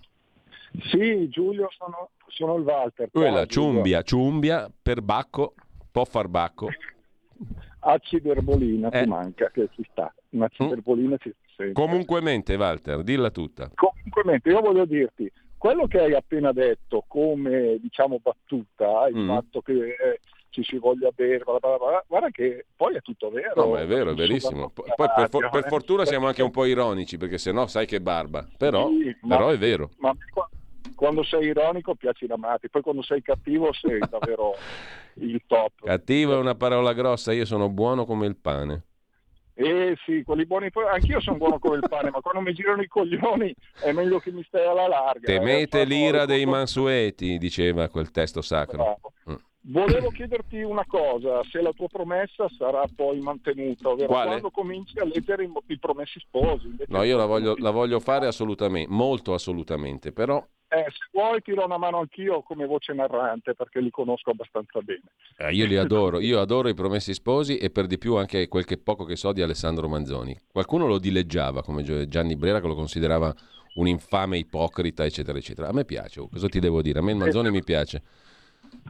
S10: Sì, Giulio, sono, sono il Walter.
S1: Quella, ciumbia, ciumbia, per bacco, può far bacco.
S10: Aciderbolina eh. ti manca, che ci sta. Una ciderbolina mm. ci sente.
S1: Comunquemente, Walter, dilla tutta.
S10: Comunquemente, io voglio dirti, quello che hai appena detto come, diciamo, battuta, il mm. fatto che... Eh, ci si voglia bere, bla bla bla, guarda che poi è tutto vero.
S1: No, ma è vero, è verissimo. Poi per, for- per, fortuna siamo anche un po' ironici, perché se no sai che barba. Però, sì, però ma, è vero.
S10: Ma quando sei ironico piaci da matti, poi quando sei cattivo sei [laughs] davvero il top.
S1: Cattivo è una parola grossa, io sono buono come il pane.
S10: Eh sì, quelli buoni, anch'io sono buono come il pane, ma quando mi girano i coglioni è meglio che mi stai alla larga.
S1: Temete eh, l'ira dei mansueti, diceva quel testo sacro.
S10: Mm. Volevo chiederti una cosa, se la tua promessa sarà poi mantenuta, ovvero
S1: Quale?
S10: quando cominci a leggere i, i promessi sposi.
S1: No, io la voglio, la voglio, fare assolutamente, molto assolutamente, però...
S10: Eh, se vuoi ti do una mano anch'io come voce narrante perché li conosco abbastanza bene.
S1: Eh, io li adoro, io adoro i promessi sposi e per di più anche quel che poco che so di Alessandro Manzoni. Qualcuno lo dileggiava come Gianni Brera che lo considerava un infame ipocrita, eccetera, eccetera. A me piace, cosa ti devo dire? A me il Manzoni mi piace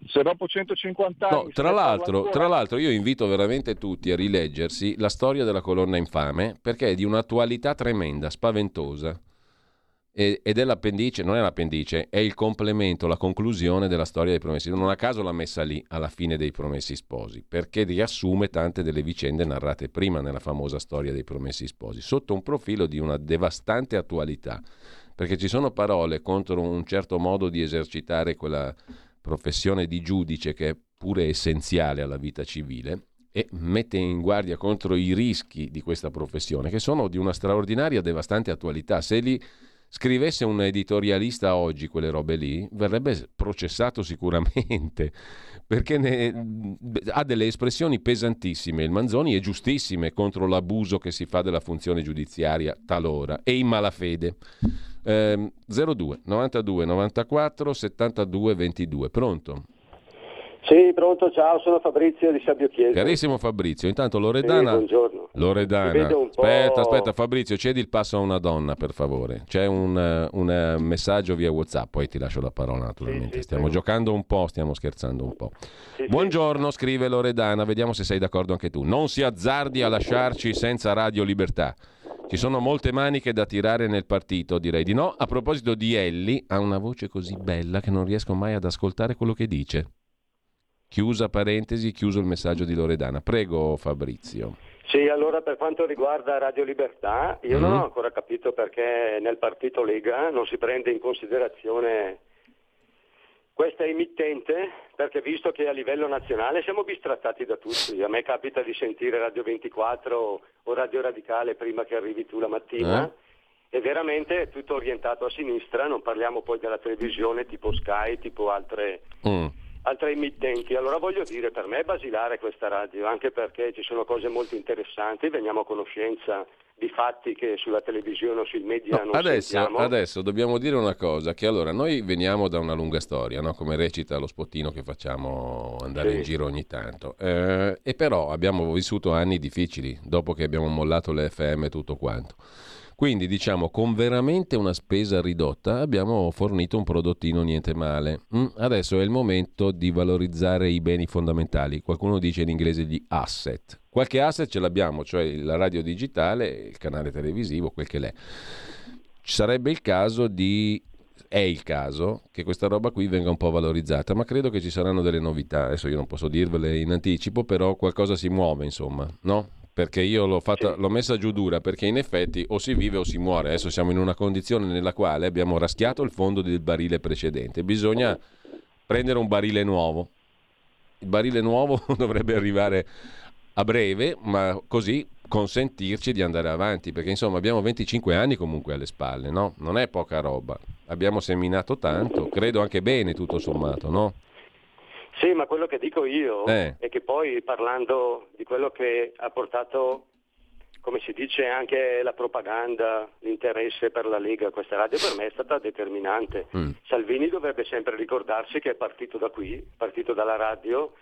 S10: se dopo 150 anni...
S1: No, tra, l'altro, tra l'altro io invito veramente tutti a rileggersi la storia della colonna infame perché è di un'attualità tremenda, spaventosa. Ed è l'appendice, non è l'appendice, è il complemento, la conclusione della storia dei promessi. Non a caso l'ha messa lì alla fine dei promessi sposi, perché riassume tante delle vicende narrate prima nella famosa storia dei promessi sposi, sotto un profilo di una devastante attualità, perché ci sono parole contro un certo modo di esercitare quella professione di giudice che è pure essenziale alla vita civile e mette in guardia contro i rischi di questa professione che sono di una straordinaria devastante attualità. Se li scrivesse un editorialista oggi quelle robe lì, verrebbe processato sicuramente, [laughs] perché ne, ha delle espressioni pesantissime, il Manzoni, e giustissime contro l'abuso che si fa della funzione giudiziaria talora e in malafede. Eh, 02 92 94 72 22. Pronto?
S11: Sì, pronto, ciao, sono Fabrizio di Sabio Chiesa.
S1: Carissimo Fabrizio, intanto Loredana...
S11: Sì, buongiorno.
S1: Loredana, aspetta, aspetta Fabrizio, cedi il passo a una donna per favore. C'è un, un messaggio via Whatsapp, poi ti lascio la parola naturalmente. Sì, sì, stiamo giocando un po', stiamo scherzando un po'. Buongiorno, scrive Loredana, vediamo se sei d'accordo anche tu. Non si azzardi a lasciarci senza Radio Libertà. Ci sono molte maniche da tirare nel partito, direi di no. A proposito di Elli, ha una voce così bella che non riesco mai ad ascoltare quello che dice. Chiusa parentesi, chiuso il messaggio di Loredana. Prego Fabrizio.
S11: Sì, allora per quanto riguarda Radio Libertà, io mm. non ho ancora capito perché nel partito Lega non si prende in considerazione questa emittente, perché visto che a livello nazionale siamo bistrattati da tutti, a me capita di sentire Radio 24 o Radio Radicale prima che arrivi tu la mattina. Eh? E veramente è tutto orientato a sinistra, non parliamo poi della televisione tipo Sky, tipo altre, mm altre emittenti. Allora voglio dire, per me è basilare questa radio, anche perché ci sono cose molto interessanti, veniamo a conoscenza di fatti che sulla televisione o sui media no, non
S1: adesso,
S11: sentiamo.
S1: Adesso dobbiamo dire una cosa, che allora noi veniamo da una lunga storia, no? come recita lo spottino che facciamo andare sì. in giro ogni tanto, eh, e però abbiamo vissuto anni difficili dopo che abbiamo mollato le FM e tutto quanto. Quindi diciamo con veramente una spesa ridotta abbiamo fornito un prodottino niente male. Mm, adesso è il momento di valorizzare i beni fondamentali. Qualcuno dice in inglese gli asset. Qualche asset ce l'abbiamo, cioè la radio digitale, il canale televisivo, quel che l'è. Sarebbe il caso di è il caso che questa roba qui venga un po' valorizzata, ma credo che ci saranno delle novità. Adesso io non posso dirvele in anticipo, però qualcosa si muove, insomma, no? Perché io l'ho, fatta, l'ho, messa giù dura, perché in effetti o si vive o si muore. Adesso siamo in una condizione nella quale abbiamo raschiato il fondo del barile precedente, bisogna prendere un barile nuovo. Il barile nuovo [laughs] dovrebbe arrivare a breve, ma così consentirci di andare avanti, perché insomma abbiamo 25 anni comunque alle spalle, no? Non è poca roba. Abbiamo seminato tanto, credo anche bene tutto sommato, no?
S11: Sì, ma quello che dico io eh. è che poi parlando di quello che ha portato, come si dice, anche la propaganda, l'interesse per la Lega, questa radio per me è stata determinante. Mm. Salvini dovrebbe sempre ricordarsi che è partito da qui, partito dalla radio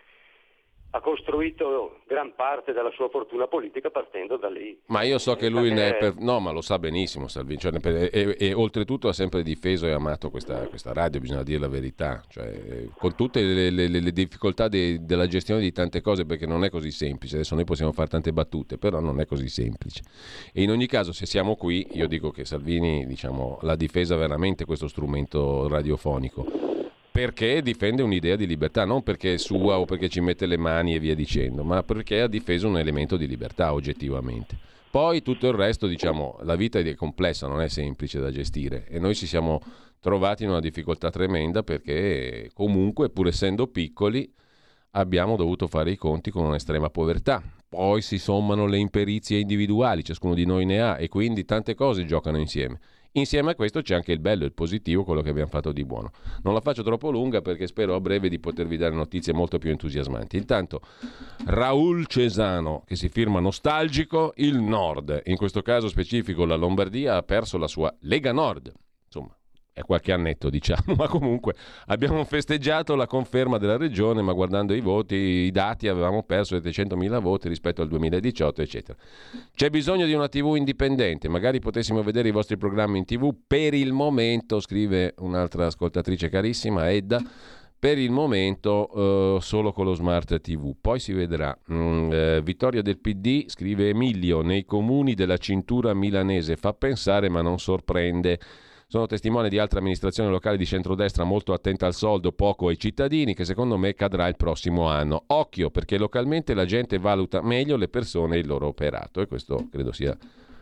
S11: ha costruito gran parte della sua fortuna politica partendo da lì.
S1: Ma io so che lui ne è per... No, ma lo sa benissimo Salvini, cioè, e, e, e, oltretutto ha sempre difeso e amato questa, questa radio, bisogna dire la verità, cioè, con tutte le, le, le difficoltà de, della gestione di tante cose, perché non è così semplice, adesso noi possiamo fare tante battute, però non è così semplice. E in ogni caso, se siamo qui, io dico che Salvini diciamo, l'ha difesa veramente questo strumento radiofonico perché difende un'idea di libertà, non perché è sua o perché ci mette le mani e via dicendo, ma perché ha difeso un elemento di libertà oggettivamente. Poi tutto il resto, diciamo, la vita è complessa, non è semplice da gestire e noi ci siamo trovati in una difficoltà tremenda perché comunque, pur essendo piccoli, abbiamo dovuto fare i conti con un'estrema povertà. Poi si sommano le imperizie individuali, ciascuno di noi ne ha e quindi tante cose giocano insieme. Insieme a questo c'è anche il bello, il positivo, quello che abbiamo fatto di buono. Non la faccio troppo lunga perché spero a breve di potervi dare notizie molto più entusiasmanti. Intanto Raul Cesano, che si firma nostalgico, il Nord, in questo caso specifico la Lombardia, ha perso la sua Lega Nord. È qualche annetto [laughs] diciamo, ma comunque abbiamo festeggiato la conferma della regione, ma guardando i voti, i dati avevamo perso 700.000 voti rispetto al 2018, eccetera. C'è bisogno di una TV indipendente, magari potessimo vedere i vostri programmi in TV per il momento, scrive un'altra ascoltatrice carissima, Edda. Per il momento uh, solo con lo smart TV, poi si vedrà. Mm, eh, vittoria del PD, scrive Emilio, nei comuni della cintura milanese fa pensare ma non sorprende. Sono testimone di altre amministrazioni locali di centrodestra molto attenta al soldo, poco ai cittadini, che secondo me cadrà il prossimo anno. Occhio, perché localmente la gente valuta meglio le persone e il loro operato, e questo credo sia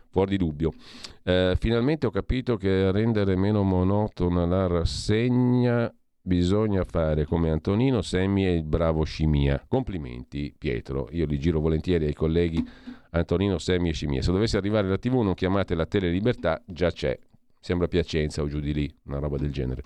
S1: fuori di dubbio. Eh, finalmente ho capito che rendere meno monotona la rassegna bisogna fare come Antonino Semmi e il bravo Scimia. Complimenti Pietro, io li giro volentieri ai colleghi Antonino Semmi e Scimia. Se dovesse arrivare la TV non chiamate la Tele Libertà, già c'è sembra Piacenza o giù di lì, una roba del genere.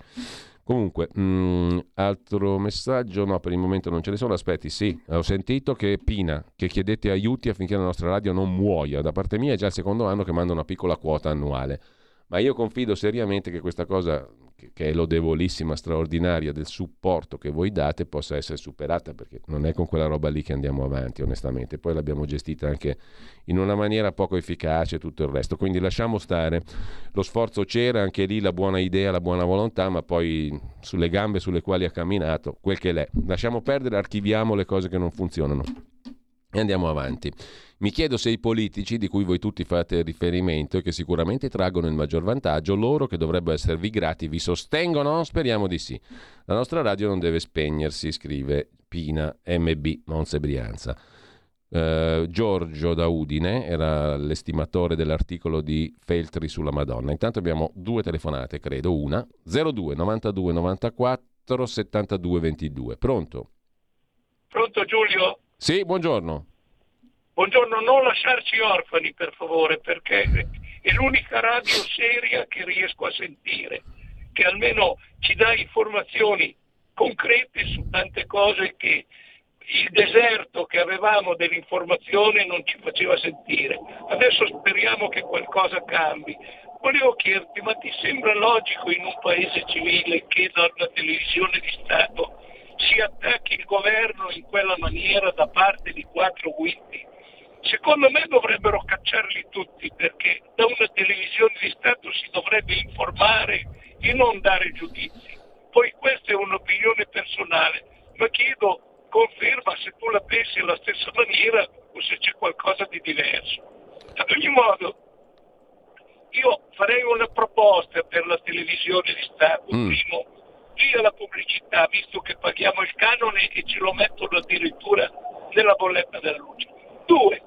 S1: Comunque, mh, mm, altro messaggio? No, per il momento non ce ne sono. Aspetti, sì, ho sentito che Pina, che chiedete aiuti affinché la nostra radio non muoia. Da parte mia è già il secondo anno che manda una piccola quota annuale. Ma io confido seriamente che questa cosa, che è lodevolissima, straordinaria del supporto che voi date, possa essere superata, perché non è con quella roba lì che andiamo avanti, onestamente. Poi l'abbiamo gestita anche in una maniera poco efficace tutto il resto. Quindi lasciamo stare. Lo sforzo c'era, anche lì la buona idea, la buona volontà, ma poi sulle gambe sulle quali ha camminato, quel che l'è. Lasciamo perdere, archiviamo le cose che non funzionano. E andiamo avanti. Mi chiedo se i politici, di cui voi tutti fate riferimento e che sicuramente traggono il maggior vantaggio, loro che dovrebbero esservi grati, vi sostengono? Speriamo di sì. La nostra radio non deve spegnersi, scrive Pina MB Monza Brianza. Uh, Giorgio da Udine era l'estimatore dell'articolo di Feltri sulla Madonna. Intanto abbiamo due telefonate, credo, una 02 92 94 72 22. Pronto?
S12: Pronto Giulio?
S1: Sì, buongiorno.
S12: Buongiorno, non lasciarci orfani per favore, perché è l'unica radio seria che riesco a sentire, che almeno ci dà informazioni concrete su tante cose che il deserto che avevamo dell'informazione non ci faceva sentire. Adesso speriamo che qualcosa cambi. Volevo chiederti, ma ti sembra logico in un paese civile che da una televisione di Stato si attacchi il governo in quella maniera da parte di quattro guidi. Secondo me dovrebbero cacciarli tutti perché da una televisione di Stato si dovrebbe informare e non dare giudizi. Poi questa è un'opinione personale, ma chiedo conferma se tu la pensi alla stessa maniera o se c'è qualcosa di diverso. Ad ogni modo, io farei una proposta per la televisione di Stato. Mm. Primo, via la pubblicità, visto che paghiamo il canone e ce lo mettono addirittura nella bolletta della luce. Due,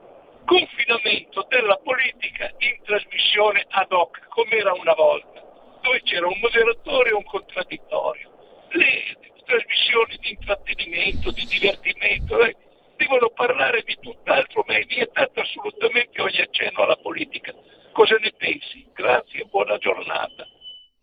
S12: confinamento della politica in trasmissione ad hoc, come era una volta, dove c'era un moderatore e un contraddittorio. Le trasmissioni di intrattenimento, di divertimento, eh, devono parlare di tutt'altro, ma è vietato assolutamente ogni accenno alla politica. Cosa ne pensi? Grazie e buona giornata.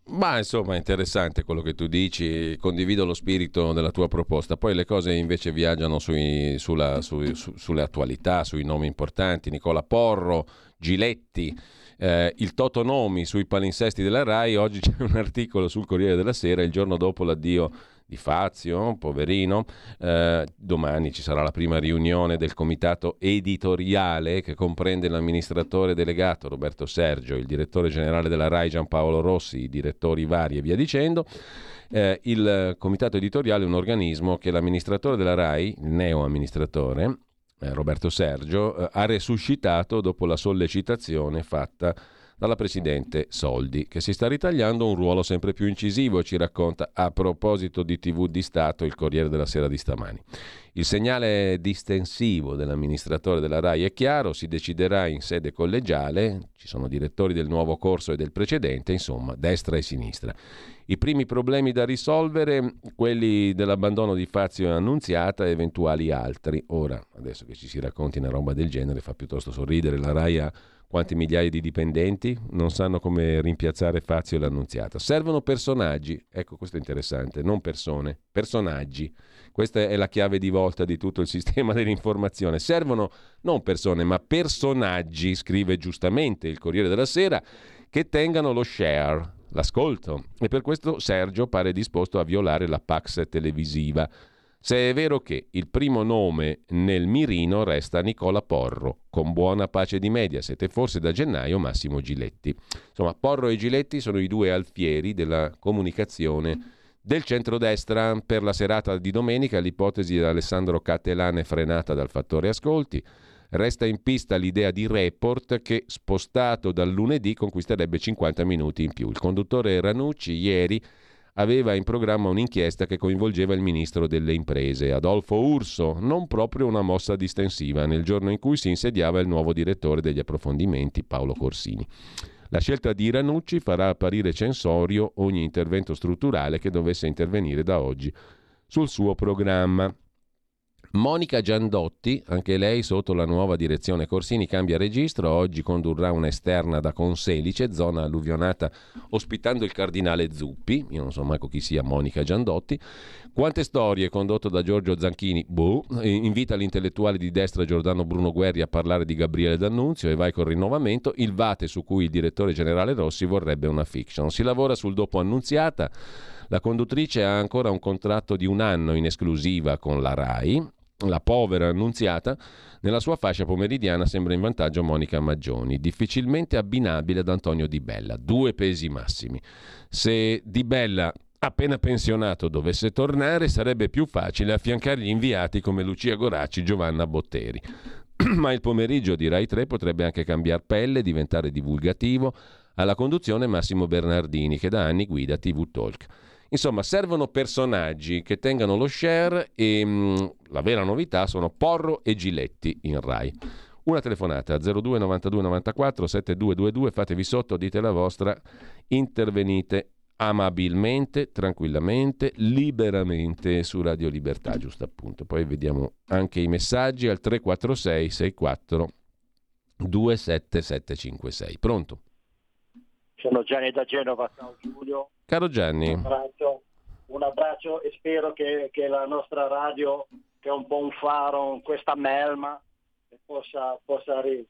S1: Ma insomma interessante quello che tu dici, condivido lo spirito della tua proposta, poi le cose invece viaggiano sui, sulla, su, su, sulle attualità, sui nomi importanti, Nicola Porro, Giletti, eh, il Totonomi sui palinsesti della RAI, oggi c'è un articolo sul Corriere della Sera, il giorno dopo l'addio di Fazio, poverino. Eh, domani ci sarà la prima riunione del comitato editoriale che comprende l'amministratore delegato Roberto Sergio, il direttore generale della RAI Giampaolo Rossi, i direttori vari e via dicendo. Eh, il comitato editoriale è un organismo che l'amministratore della RAI, il neo amministratore, eh, Roberto Sergio, eh, ha resuscitato dopo la sollecitazione fatta dalla Presidente Soldi, che si sta ritagliando un ruolo sempre più incisivo, ci racconta a proposito di TV di Stato il Corriere della Sera di stamani. Il segnale distensivo dell'amministratore della RAI è chiaro, si deciderà in sede collegiale, ci sono direttori del nuovo corso e del precedente, insomma, destra e sinistra. I primi problemi da risolvere, quelli dell'abbandono di Fazio e Annunziata e eventuali altri. Ora, adesso che ci si racconti una roba del genere, fa piuttosto sorridere, la RAI ha quanti migliaia di dipendenti non sanno come rimpiazzare Fazio e l'Annunziata. Servono personaggi, ecco questo è interessante, non persone, personaggi. Questa è la chiave di volta di tutto il sistema [laughs] dell'informazione. Servono non persone, ma personaggi, scrive giustamente il Corriere della Sera, che tengano lo share, l'ascolto. E per questo Sergio pare disposto a violare la Pax televisiva se è vero che il primo nome nel mirino resta Nicola Porro, con buona pace di Mediaset e forse da gennaio Massimo Giletti. Insomma, Porro e Giletti sono i due alfieri della comunicazione del centrodestra. Per la serata di domenica l'ipotesi di Alessandro Cattelane frenata dal fattore ascolti. Resta in pista l'idea di report che, spostato dal lunedì, conquisterebbe 50 minuti in più. Il conduttore Ranucci ieri aveva in programma un'inchiesta che coinvolgeva il ministro delle imprese, Adolfo Urso, non proprio una mossa distensiva, nel giorno in cui si insediava il nuovo direttore degli approfondimenti, Paolo Corsini. La scelta di Ranucci farà apparire censorio ogni intervento strutturale che dovesse intervenire da oggi sul suo programma. Monica Giandotti, anche lei sotto la nuova direzione Corsini, cambia registro, oggi condurrà un'esterna da Conselice, zona alluvionata, ospitando il cardinale Zuppi, io non so mai chi sia Monica Giandotti. Quante storie, condotto da Giorgio Zanchini, boh, invita l'intellettuale di destra Giordano Bruno Guerri a parlare di Gabriele D'Annunzio e vai col rinnovamento, il Vate su cui il direttore generale Rossi vorrebbe una fiction. Si lavora sul dopo Annunziata, la conduttrice ha ancora un contratto di un anno in esclusiva con la RAI, la povera annunziata, nella sua fascia pomeridiana sembra in vantaggio Monica Maggioni, difficilmente abbinabile ad Antonio Di Bella, due pesi massimi. Se Di Bella appena pensionato dovesse tornare sarebbe più facile affiancargli inviati come Lucia Goracci Giovanna Botteri. [clears throat] Ma il pomeriggio di Rai 3 potrebbe anche cambiare pelle, diventare divulgativo. Alla conduzione Massimo Bernardini che da anni guida TV Talk. Insomma, servono personaggi che tengano lo share e mh, mm, la vera novità sono Porro e Giletti in Rai. Una telefonata 02 92 94 7222, fatevi sotto, dite la vostra, intervenite amabilmente, tranquillamente, liberamente su Radio Libertà, giusto appunto. Poi vediamo anche i messaggi al 346 64 27756. Pronto?
S13: Sono Gianni da Genova, ciao Giulio.
S1: Caro Gianni.
S13: Un abbraccio, un abbraccio e spero che, che, la nostra radio, che è un po' un faro in questa melma, possa, possa ri-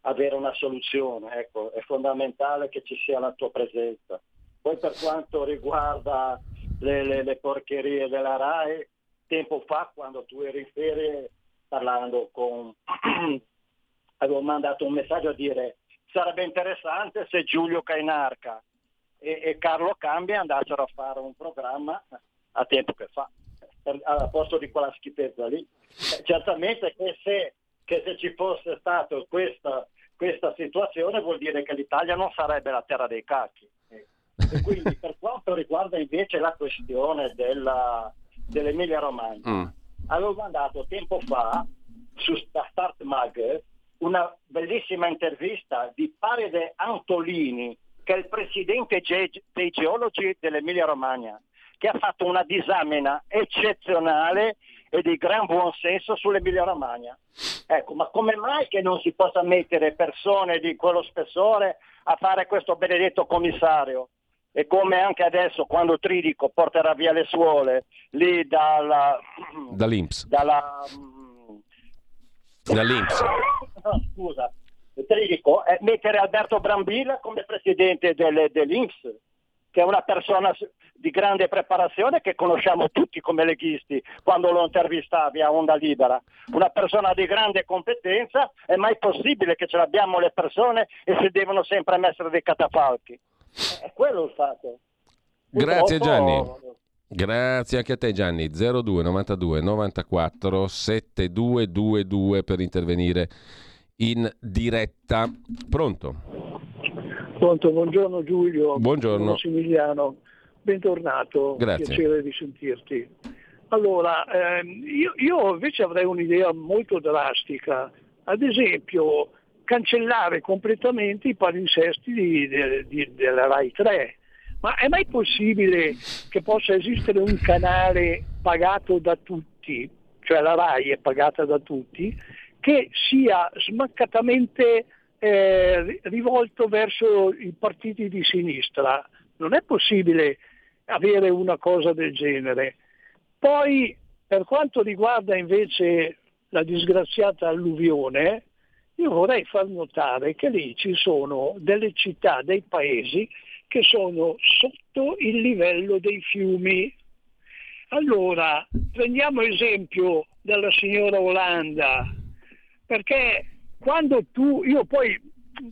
S13: avere una soluzione. Ecco, è fondamentale che ci sia la tua presenza. Poi per quanto riguarda le, le, le porcherie della RAI, tempo fa quando tu eri in ferie parlando con... [clears throat] avevo mandato un messaggio a dire sarebbe interessante se Giulio Cainarca e, e Carlo Cambia andassero a fare un programma a tempo che fa, al posto di quella schifezza lì. Eh, certamente che se, che se ci fosse stata questa, questa, situazione vuol dire che l'Italia non sarebbe la terra dei cacchi. E quindi per [laughs] quanto riguarda invece la questione della, dell'Emilia Romagna, mm. avevo mandato tempo fa su Start Mag una bellissima intervista di Paride Antolini, che è il presidente dei geologi dell'Emilia Romagna, che ha fatto una disamina eccezionale e di gran buon senso sull'Emilia Romagna. Ecco, ma come mai che non si possa mettere persone di quello spessore a fare questo benedetto commissario? E come anche adesso quando Tridico porterà via le suole lì dalla,
S1: dall'Inps.
S13: Dalla,
S1: dall'Inps.
S13: No, scusa, Tridico, è mettere Alberto Brambilla come presidente del, dell'Inps, che è una persona di grande preparazione che conosciamo tutti come leghisti quando lo intervistavi a Onda Libera. Una persona di grande competenza, è mai possibile che ce l'abbiamo le persone e si devono sempre mettere dei catafalchi. È quello il fatto.
S1: Grazie Gianni. Grazie anche a te Gianni. 02 92 94 7222 per intervenire in diretta. Pronto?
S14: Pronto, buongiorno Giulio.
S1: Buongiorno.
S14: Massimiliano, bentornato.
S1: Grazie.
S14: Piacere di sentirti. Allora, ehm, io, io invece avrei un'idea molto drastica. Ad esempio, cancellare completamente i palinsesti di, di, di, della RAI 3. Ma è mai possibile che possa esistere un canale pagato da tutti, cioè la RAI è pagata da tutti, che sia smaccatamente eh, rivolto verso i partiti di sinistra. Non è possibile avere una cosa del genere. Poi, per quanto riguarda invece la disgraziata alluvione, io vorrei far notare che lì ci sono delle città, dei paesi che sono sotto il livello dei fiumi. Allora, prendiamo esempio della signora Olanda, perché quando tu, io poi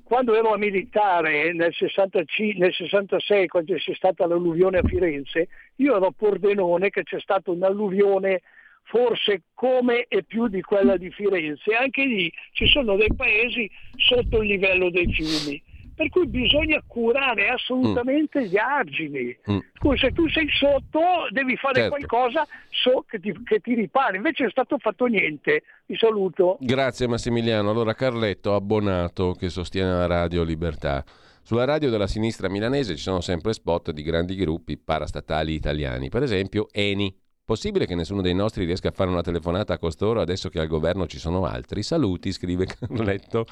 S14: quando ero a militare nel, 65, nel 66, quando c'è stata l'alluvione a Firenze, io ero a Pordenone che c'è stata un'alluvione forse come e più di quella di Firenze. Anche lì ci sono dei paesi sotto il livello dei fiumi per cui bisogna curare assolutamente mm. gli argini. Mm. se tu sei sotto devi fare certo. qualcosa so che, ti, che ti ripari, invece è stato fatto niente. Vi saluto.
S1: Grazie Massimiliano. Allora Carletto, abbonato che sostiene la Radio Libertà. Sulla radio della sinistra milanese ci sono sempre spot di grandi gruppi parastatali italiani, per esempio Eni, Possibile che nessuno dei nostri riesca a fare una telefonata a costoro adesso che al governo ci sono altri? Saluti, scrive [laughs] Carletto,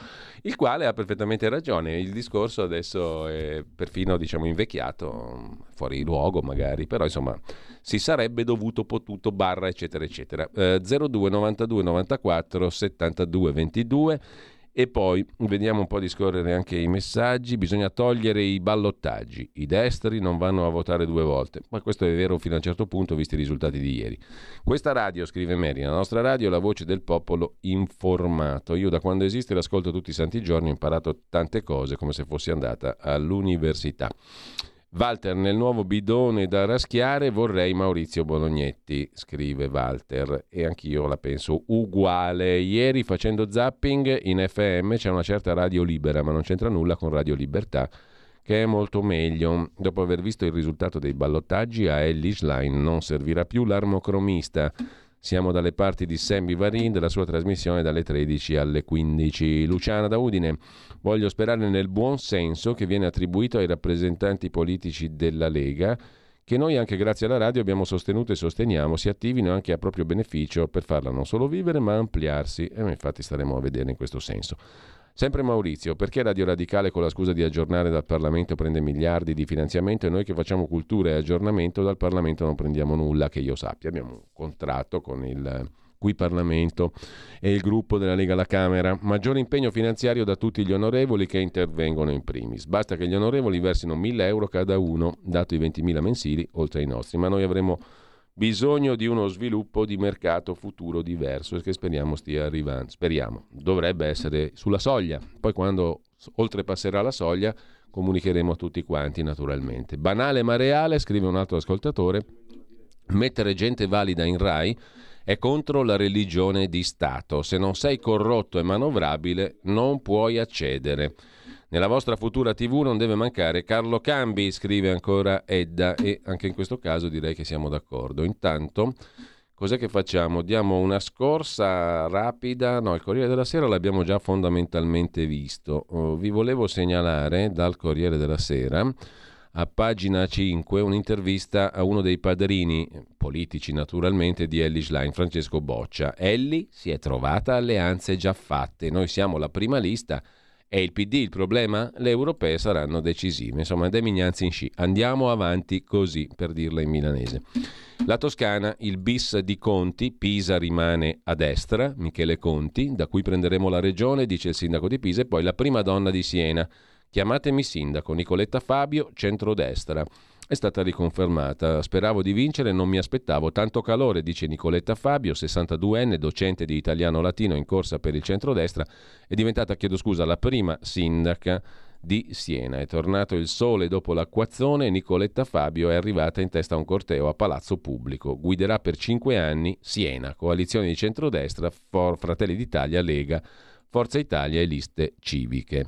S1: il quale ha perfettamente ragione. Il discorso adesso è perfino diciamo, invecchiato, fuori luogo magari, però insomma si sarebbe dovuto, potuto, barra eccetera eccetera. Eh, 02 92 94 72 22 e poi vediamo un po' di scorrere anche i messaggi. Bisogna togliere i ballottaggi. I destri non vanno a votare due volte. Ma questo è vero fino a un certo punto, visti i risultati di ieri. Questa radio, scrive Mary, la nostra radio è la voce del popolo informato. Io da quando esiste l'ascolto tutti i santi giorni, ho imparato tante cose come se fossi andata all'università. Walter, nel nuovo bidone da raschiare vorrei Maurizio Bolognetti, scrive Walter, e anch'io la penso uguale. Ieri facendo zapping in FM c'è una certa radio libera, ma non c'entra nulla con Radio Libertà, che è molto meglio. Dopo aver visto il risultato dei ballottaggi, a Ellis Line non servirà più l'armocromista. Siamo dalle parti di Sammy Varin della sua trasmissione dalle 13 alle 15. Luciana da Udine, voglio sperare nel buon senso che viene attribuito ai rappresentanti politici della Lega che noi anche grazie alla radio abbiamo sostenuto e sosteniamo si attivino anche a proprio beneficio per farla non solo vivere ma ampliarsi e infatti staremo a vedere in questo senso. Sempre Maurizio, perché Radio Radicale con la scusa di aggiornare dal Parlamento prende miliardi di finanziamento e noi che facciamo cultura e aggiornamento dal Parlamento non prendiamo nulla, che io sappia. Abbiamo un contratto con il qui Parlamento e il gruppo della Lega alla Camera. Maggiore impegno finanziario da tutti gli onorevoli che intervengono in primis. Basta che gli onorevoli versino 1000 euro cada uno, dato i 20.000 mensili, oltre ai nostri, ma noi avremo bisogno di uno sviluppo di mercato futuro diverso che speriamo stia arrivando. Speriamo, dovrebbe essere sulla soglia. Poi quando oltrepasserà la soglia comunicheremo a tutti quanti naturalmente. Banale ma reale, scrive un altro ascoltatore, mettere gente valida in RAI è contro la religione di Stato. Se non sei corrotto e manovrabile non puoi accedere. Nella vostra futura TV non deve mancare Carlo Cambi, scrive ancora Edda e anche in questo caso direi che siamo d'accordo. Intanto, cos'è che facciamo? Diamo una scorsa rapida, no, il Corriere della Sera l'abbiamo già fondamentalmente visto. Oh, vi volevo segnalare dal Corriere della Sera a pagina 5 un'intervista a uno dei padrini politici naturalmente di Ellie Schlein, Francesco Boccia. Ellie si è trovata alleanze già fatte, noi siamo la prima lista è il PD il problema? Le europee saranno decisive. Insomma, De Mignanzi in sci. Andiamo avanti così, per dirla in milanese. La Toscana, il bis di Conti, Pisa rimane a destra, Michele Conti, da cui prenderemo la regione, dice il sindaco di Pisa, e poi la prima donna di Siena. Chiamatemi sindaco, Nicoletta Fabio, centrodestra è stata riconfermata. Speravo di vincere, non mi aspettavo tanto calore, dice Nicoletta Fabio, 62enne, docente di italiano latino in corsa per il centrodestra, è diventata, chiedo scusa, la prima sindaca di Siena. È tornato il sole dopo l'acquazzone e Nicoletta Fabio è arrivata in testa a un corteo a Palazzo Pubblico. Guiderà per cinque anni Siena, coalizione di centrodestra, For Fratelli d'Italia, Lega, Forza Italia e liste civiche.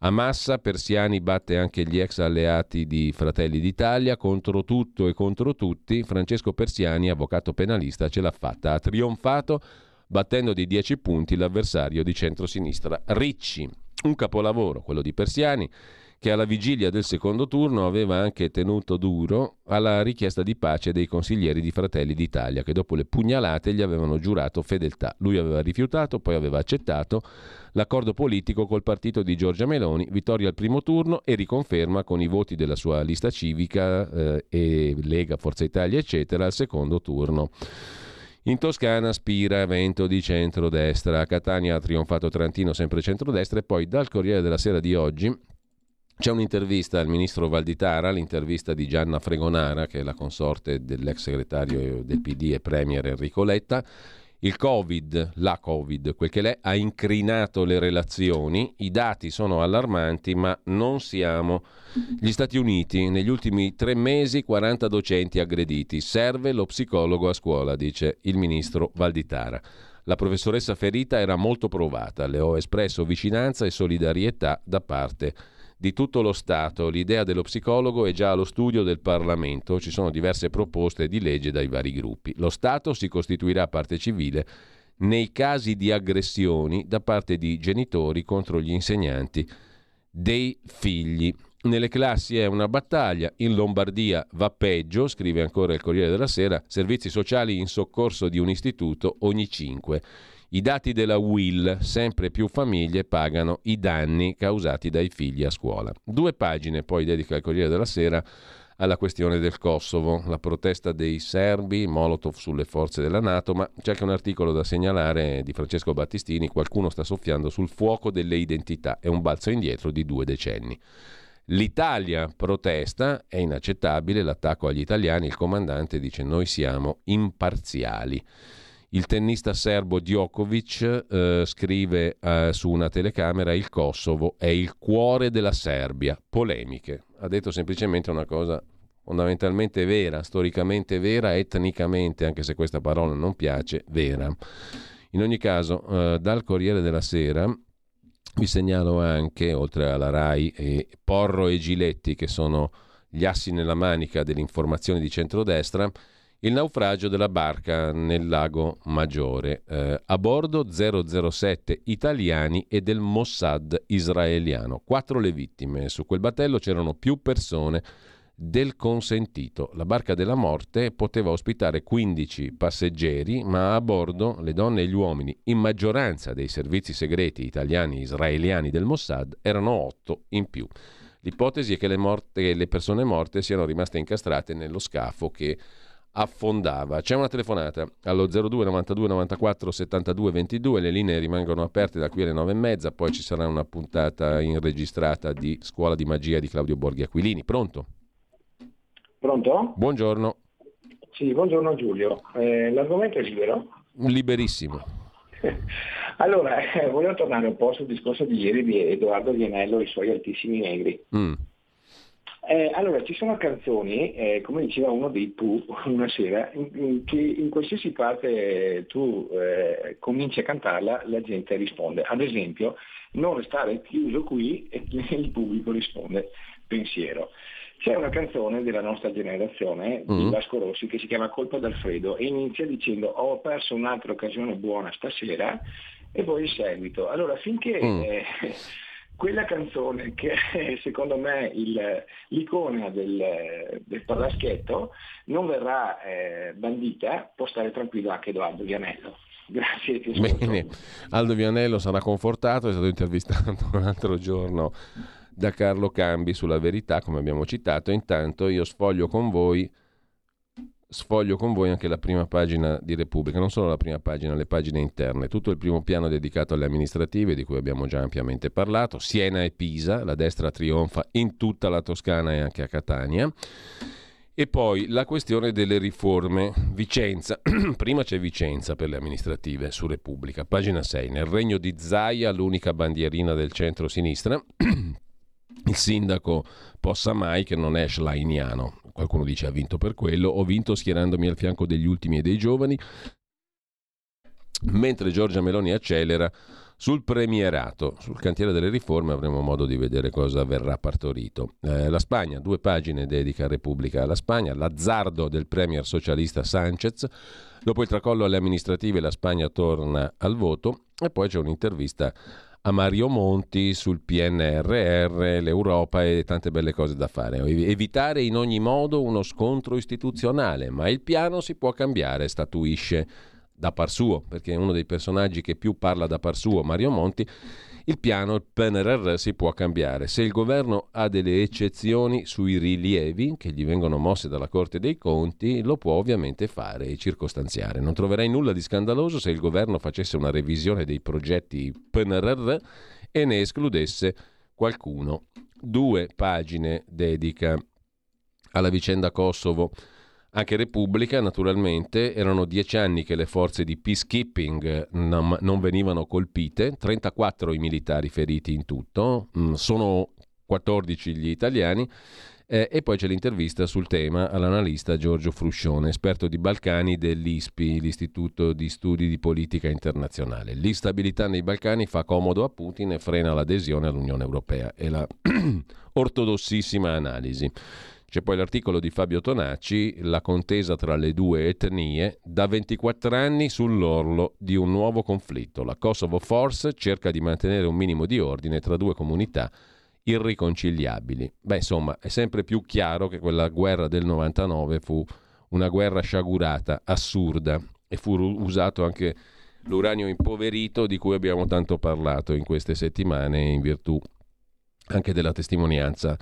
S1: A Massa Persiani batte anche gli ex alleati di Fratelli d'Italia, contro tutto e contro tutti. Francesco Persiani, avvocato penalista, ce l'ha fatta. Ha trionfato battendo di 10 punti l'avversario di centrosinistra Ricci. Un capolavoro, quello di Persiani, che alla vigilia del secondo turno aveva anche tenuto duro alla richiesta di pace dei consiglieri di Fratelli d'Italia, che dopo le pugnalate gli avevano giurato fedeltà. Lui aveva rifiutato, poi aveva accettato l'accordo politico col partito di Giorgia Meloni, vittoria al primo turno e riconferma con i voti della sua lista civica eh, e Lega, Forza Italia, eccetera, al secondo turno. In Toscana spira vento di centrodestra, a Catania ha trionfato Trantino sempre centrodestra e poi dal Corriere della Sera di oggi c'è un'intervista al ministro Valditara, l'intervista di Gianna Fregonara, che è la consorte dell'ex segretario del PD e premier Enrico Letta. Il Covid, la Covid, quel che l'è, ha incrinato le relazioni, i dati sono allarmanti, ma non siamo gli Stati Uniti. Negli ultimi tre mesi 40 docenti aggrediti. Serve lo psicologo a scuola, dice il ministro Valditara. La professoressa ferita era molto provata, le ho espresso vicinanza e solidarietà da parte di di tutto lo Stato. L'idea dello psicologo è già allo studio del Parlamento, ci sono diverse proposte di legge dai vari gruppi. Lo Stato si costituirà parte civile nei casi di aggressioni da parte di genitori contro gli insegnanti dei figli. Nelle classi è una battaglia, in Lombardia va peggio, scrive ancora il Corriere della Sera, servizi sociali in soccorso di un istituto ogni cinque. I dati della Will, sempre più famiglie pagano i danni causati dai figli a scuola. Due pagine poi dedica il Corriere della Sera alla questione del Kosovo, la protesta dei serbi, Molotov sulle forze della Nato, ma c'è anche un articolo da segnalare di Francesco Battistini, qualcuno sta soffiando sul fuoco delle identità, è un balzo indietro di due decenni. L'Italia protesta, è inaccettabile l'attacco agli italiani, il comandante dice noi siamo imparziali. Il tennista serbo Djokovic eh, scrive eh, su una telecamera il Kosovo è il cuore della Serbia. Polemiche. Ha detto semplicemente una cosa fondamentalmente vera, storicamente vera, etnicamente, anche se questa parola non piace, vera. In ogni caso, eh, dal Corriere della Sera vi segnalo anche, oltre alla RAI, eh, Porro e Giletti, che sono gli assi nella manica dell'informazione di centrodestra, il naufragio della barca nel lago Maggiore. Eh, a bordo 007 italiani e del Mossad israeliano. Quattro le vittime. Su quel battello c'erano più persone del consentito. La barca della morte poteva ospitare 15 passeggeri, ma a bordo le donne e gli uomini, in maggioranza dei servizi segreti italiani e israeliani del Mossad, erano 8 in più. L'ipotesi è che le, morte, le persone morte siano rimaste incastrate nello scafo che affondava. C'è una telefonata allo 02 92 94 72 22, le linee rimangono aperte da qui alle 9 e mezza, poi ci sarà una puntata inregistrata di Scuola di Magia di Claudio Borghi Aquilini. Pronto?
S15: Pronto?
S1: Buongiorno.
S15: Sì, buongiorno Giulio. Eh, l'argomento è libero?
S1: Liberissimo. [laughs]
S15: allora, eh, volevo tornare un po' sul discorso di ieri di Edoardo Vianello e i suoi altissimi negri. Mm. Eh, allora, ci sono canzoni, eh, come diceva uno dei Pooh [laughs] una sera, in, in, che in qualsiasi parte tu eh, cominci a cantarla, la gente risponde. Ad esempio, non restare chiuso qui [laughs] e il pubblico risponde pensiero. C'è una canzone della nostra generazione di mm. Vasco Rossi che si chiama Colpa d'Alfredo e inizia dicendo ho perso un'altra occasione buona stasera e poi il seguito. Allora finché mm. [laughs] quella canzone che è [laughs] secondo me il, l'icona del, del parlaschetto non verrà eh, bandita, può stare tranquillo anche Edoardo Vianello. [laughs] Grazie.
S1: Bene, Aldo Vianello sarà confortato, è stato intervistato [laughs] l'altro giorno da Carlo Cambi sulla verità, come abbiamo citato. Intanto io sfoglio con voi sfoglio con voi anche la prima pagina di Repubblica, non solo la prima pagina, le pagine interne, tutto il primo piano dedicato alle amministrative di cui abbiamo già ampiamente parlato, Siena e Pisa, la destra trionfa in tutta la Toscana e anche a Catania. E poi la questione delle riforme. Vicenza. [clears throat] Prima c'è Vicenza per le amministrative su Repubblica. Pagina 6. Nel regno di Zaia, l'unica bandierina del centro-sinistra. [clears throat] il sindaco possa mai che non è schleiniano. Qualcuno dice ha vinto per quello, ho vinto schierandomi al fianco degli ultimi e dei giovani, mentre Giorgia Meloni accelera sul premierato, sul cantiere delle riforme avremo modo di vedere cosa verrà partorito. Eh, la Spagna, due pagine dedica Repubblica alla Spagna, l'azzardo del premier socialista Sanchez, dopo il tracollo alle amministrative la Spagna torna al voto e poi c'è un'intervista a Mario Monti sul PNRR, l'Europa e tante belle cose da fare. Evitare in ogni modo uno scontro istituzionale, ma il piano si può cambiare, statuisce da par suo, perché è uno dei personaggi che più parla da par suo, Mario Monti. Il piano, il PNRR, si può cambiare. Se il governo ha delle eccezioni sui rilievi che gli vengono mosse dalla Corte dei Conti, lo può ovviamente fare e circostanziare. Non troverei nulla di scandaloso se il governo facesse una revisione dei progetti PNRR e ne escludesse qualcuno. Due pagine dedica alla vicenda Kosovo anche Repubblica, naturalmente, erano dieci anni che le forze di peacekeeping non, venivano colpite, 34 i militari feriti in tutto, mm, sono 14 gli italiani. Eh, e poi c'è l'intervista sul tema all'analista Giorgio Fruscione, esperto di Balcani dell'ISPI, l'Istituto di Studi di Politica Internazionale. L'instabilità nei Balcani fa comodo a Putin e frena l'adesione all'Unione Europea. È la [clears throat] ortodossissima analisi. C'è poi l'articolo di Fabio Tonacci, la contesa tra le due etnie, da 24 anni sull'orlo di un nuovo conflitto. La Kosovo Force cerca di mantenere un minimo di ordine tra due comunità irriconciliabili. Beh, insomma, è sempre più chiaro che quella guerra del 99 fu una guerra sciagurata, assurda, e fu usato anche l'uranio impoverito di cui abbiamo tanto parlato in queste settimane in virtù anche della testimonianza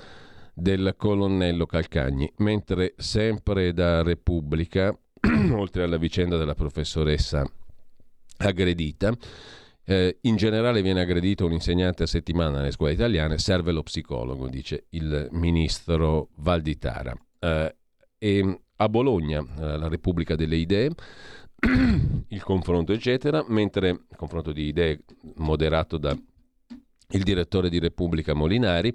S1: del colonnello Calcagni, mentre sempre da Repubblica, [clears throat] oltre alla vicenda della professoressa aggredita, eh, in generale viene aggredito un insegnante a settimana nelle scuole italiane, serve lo psicologo, dice il ministro Valditara. Eh, e a Bologna, eh, la Repubblica delle Idee, [clears throat] il confronto eccetera, mentre il confronto di idee moderato da il direttore di Repubblica Molinari,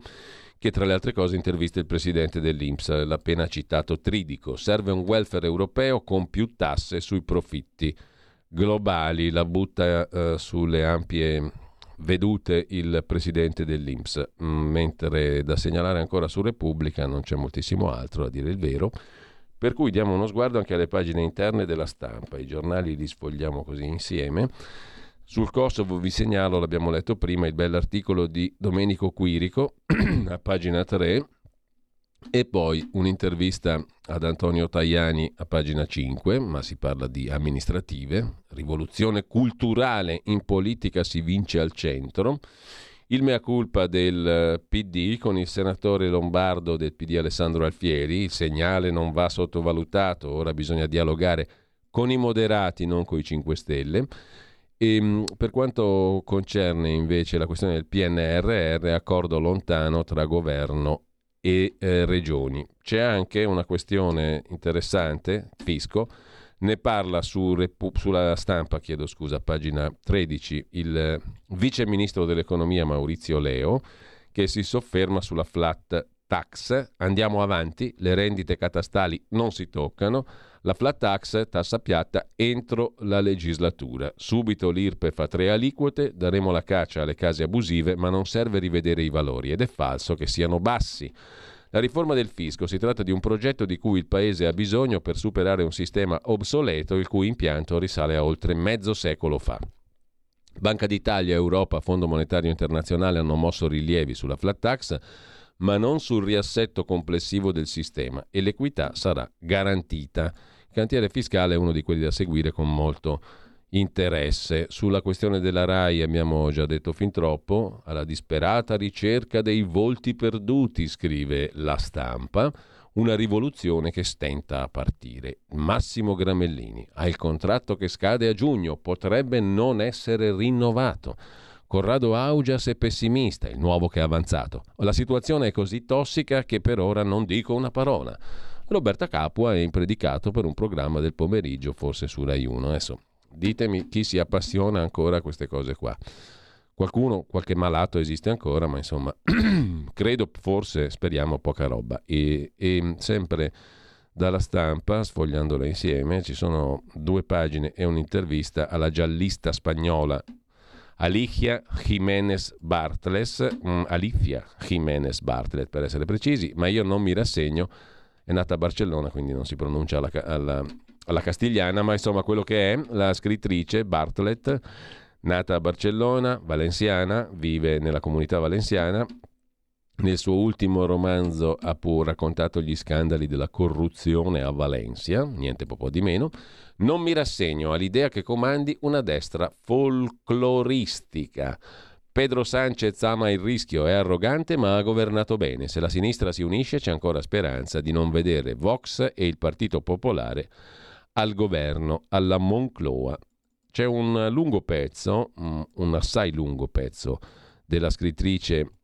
S1: che tra le altre cose intervista il presidente dell'Inps, l'appena citato Tridico. Serve un welfare europeo con più tasse sui profitti globali, la butta eh, sulle ampie vedute il presidente dell'Inps, mm, mentre da segnalare ancora su Repubblica non c'è moltissimo altro, a dire il vero. Per cui diamo uno sguardo anche alle pagine interne della stampa, i giornali li sfogliamo così insieme. Sul Kosovo vi segnalo, l'abbiamo letto prima, il bell'articolo di Domenico Quirico, [clears throat] a pagina 3, e poi un'intervista ad Antonio Tajani a pagina 5, ma si parla di amministrative, rivoluzione culturale in politica si vince al centro, il mea culpa del eh, PD con il senatore lombardo del PD Alessandro Alfieri, il segnale non va sottovalutato, ora bisogna dialogare con i moderati, non con i 5 Stelle. E, ehm, per quanto concerne invece la questione del PNRR, accordo lontano tra governo e eh, regioni. C'è anche una questione interessante, fisco, ne parla su Repu- sulla stampa, chiedo scusa, pagina 13, il vice ministro dell'economia Maurizio Leo, che si sofferma sulla flat tax. Andiamo avanti, le rendite catastali non si toccano, la flat tax, tassa piatta, entro la legislatura. Subito l'IRPE fa tre aliquote, daremo la caccia alle case abusive, ma non serve rivedere i valori ed è falso che siano bassi. La riforma del fisco si tratta di un progetto di cui il Paese ha bisogno per superare un sistema obsoleto il cui impianto risale a oltre mezzo secolo fa. Banca d'Italia, Europa, Fondo Monetario Internazionale hanno mosso rilievi sulla flat tax, ma non sul riassetto complessivo del sistema e l'equità sarà garantita. Il cantiere fiscale è uno di quelli da seguire con molto interesse. Sulla questione della RAI abbiamo già detto fin troppo, alla disperata ricerca dei volti perduti, scrive la stampa, una rivoluzione che stenta a partire. Massimo Gramellini ha il contratto che scade a giugno, potrebbe non essere rinnovato. Corrado Augias è pessimista, il nuovo che è avanzato. La situazione è così tossica che per ora non dico una parola. Roberta Capua è impredicato per un programma del pomeriggio, forse su Rai 1. Adesso Ditemi chi si appassiona ancora a queste cose qua. Qualcuno, qualche malato esiste ancora, ma insomma, [clears throat] credo, forse, speriamo, poca roba. E, e sempre dalla stampa, sfogliandola insieme, ci sono due pagine e un'intervista alla giallista spagnola Alicia Jiménez Bartles, um, Alicia Jiménez Bartlet per essere precisi, ma io non mi rassegno, è nata a Barcellona, quindi non si pronuncia alla, alla, alla castigliana, ma insomma quello che è la scrittrice Bartlett, nata a Barcellona, valenziana, vive nella comunità valenziana. Nel suo ultimo romanzo ha pur raccontato gli scandali della corruzione a Valencia, niente po' di meno. Non mi rassegno all'idea che comandi una destra folcloristica. Pedro Sanchez ama il rischio, è arrogante ma ha governato bene. Se la sinistra si unisce c'è ancora speranza di non vedere Vox e il Partito Popolare al governo, alla Moncloa. C'è un lungo pezzo, mm, un assai lungo pezzo della scrittrice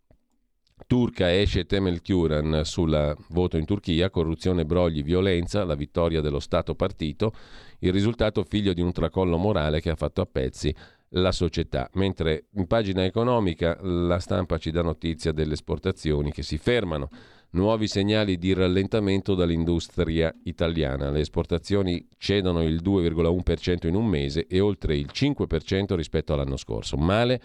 S1: turca Esce Temel Kuran sul voto in Turchia, corruzione, brogli, violenza, la vittoria dello Stato partito, il risultato figlio di un tracollo morale che ha fatto a pezzi la società. Mentre in pagina economica la stampa ci dà notizia delle esportazioni che si fermano nuovi segnali di rallentamento dall'industria italiana. Le esportazioni cedono il 2,1% in un mese e oltre il 5% rispetto all'anno scorso. Male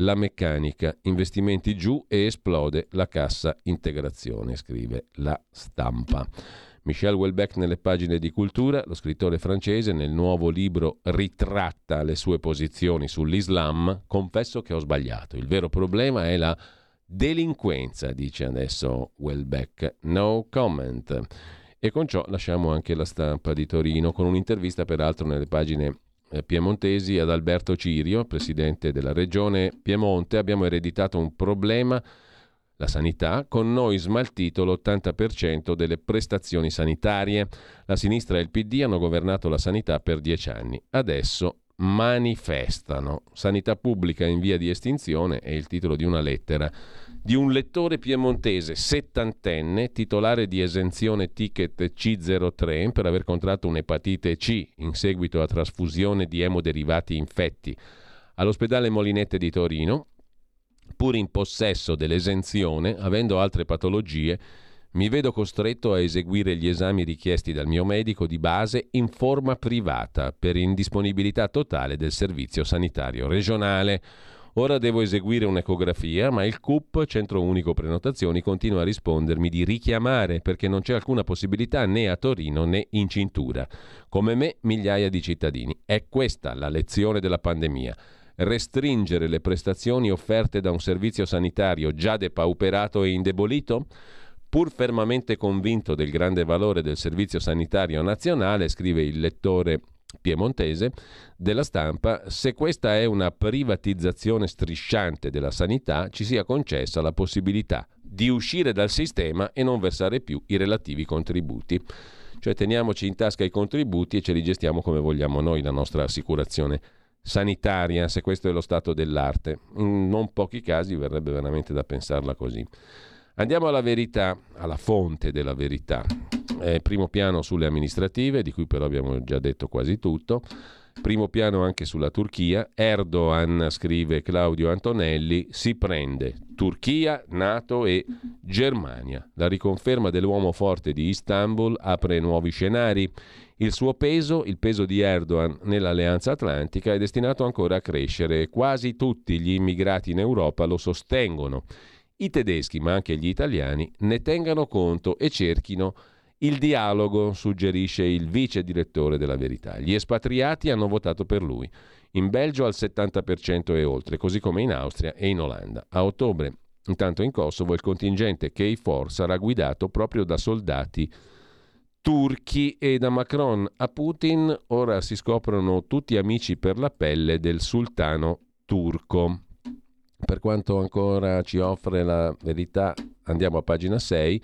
S1: la meccanica, investimenti giù e esplode la cassa integrazione, scrive la stampa. Michel Welbeck nelle pagine di cultura, lo scrittore francese nel nuovo libro ritratta le sue posizioni sull'Islam, confesso che ho sbagliato. Il vero problema è la delinquenza, dice adesso Welbeck. No comment. E con ciò lasciamo anche la stampa di Torino, con un'intervista peraltro nelle pagine eh, piemontesi ad Alberto Cirio, presidente della regione Piemonte. Abbiamo ereditato un problema, la sanità, con noi smaltito l'80% delle prestazioni sanitarie. La sinistra e il PD hanno governato la sanità per dieci anni. Adesso manifestano. Sanità pubblica in via di estinzione è il titolo di una lettera di un lettore piemontese settantenne, titolare di esenzione ticket C03 per aver contratto un'epatite C in seguito a trasfusione di emoderivati infetti all'ospedale Molinette di Torino, pur in possesso dell'esenzione, avendo altre patologie, mi vedo costretto a eseguire gli esami richiesti dal mio medico di base in forma privata per indisponibilità totale del servizio sanitario regionale. Ora devo eseguire un'ecografia, ma il CUP, Centro Unico Prenotazioni, continua a rispondermi di richiamare perché non c'è alcuna possibilità né a Torino né in cintura. Come me, migliaia di cittadini. È questa la lezione della pandemia. Restringere le prestazioni offerte da un servizio sanitario già depauperato e indebolito? Pur fermamente convinto del grande valore del Servizio Sanitario Nazionale, scrive il lettore piemontese della stampa, se questa è una privatizzazione strisciante della sanità, ci sia concessa la possibilità di uscire dal sistema e non versare più i relativi contributi. Cioè teniamoci in tasca i contributi e ce li gestiamo come vogliamo noi la nostra assicurazione sanitaria, se questo è lo stato dell'arte. In non pochi casi verrebbe veramente da pensarla così. Andiamo alla verità, alla fonte della verità. Eh, primo piano sulle amministrative, di cui però abbiamo già detto quasi tutto. Primo piano anche sulla Turchia. Erdogan, scrive Claudio Antonelli, si prende Turchia, Nato e Germania. La riconferma dell'uomo forte di Istanbul apre nuovi scenari. Il suo peso, il peso di Erdogan nell'Alleanza Atlantica, è destinato ancora a crescere. Quasi tutti gli immigrati in Europa lo sostengono i tedeschi, ma anche gli italiani, ne tengano conto e cerchino il dialogo, suggerisce il vice direttore della Verità. Gli espatriati hanno votato per lui. In Belgio al 70% e oltre, così come in Austria e in Olanda. A ottobre, intanto in Kosovo, il contingente KFOR sarà guidato proprio da soldati turchi e da Macron a Putin ora si scoprono tutti amici per la pelle del sultano turco. Per quanto ancora ci offre la verità, andiamo a pagina 6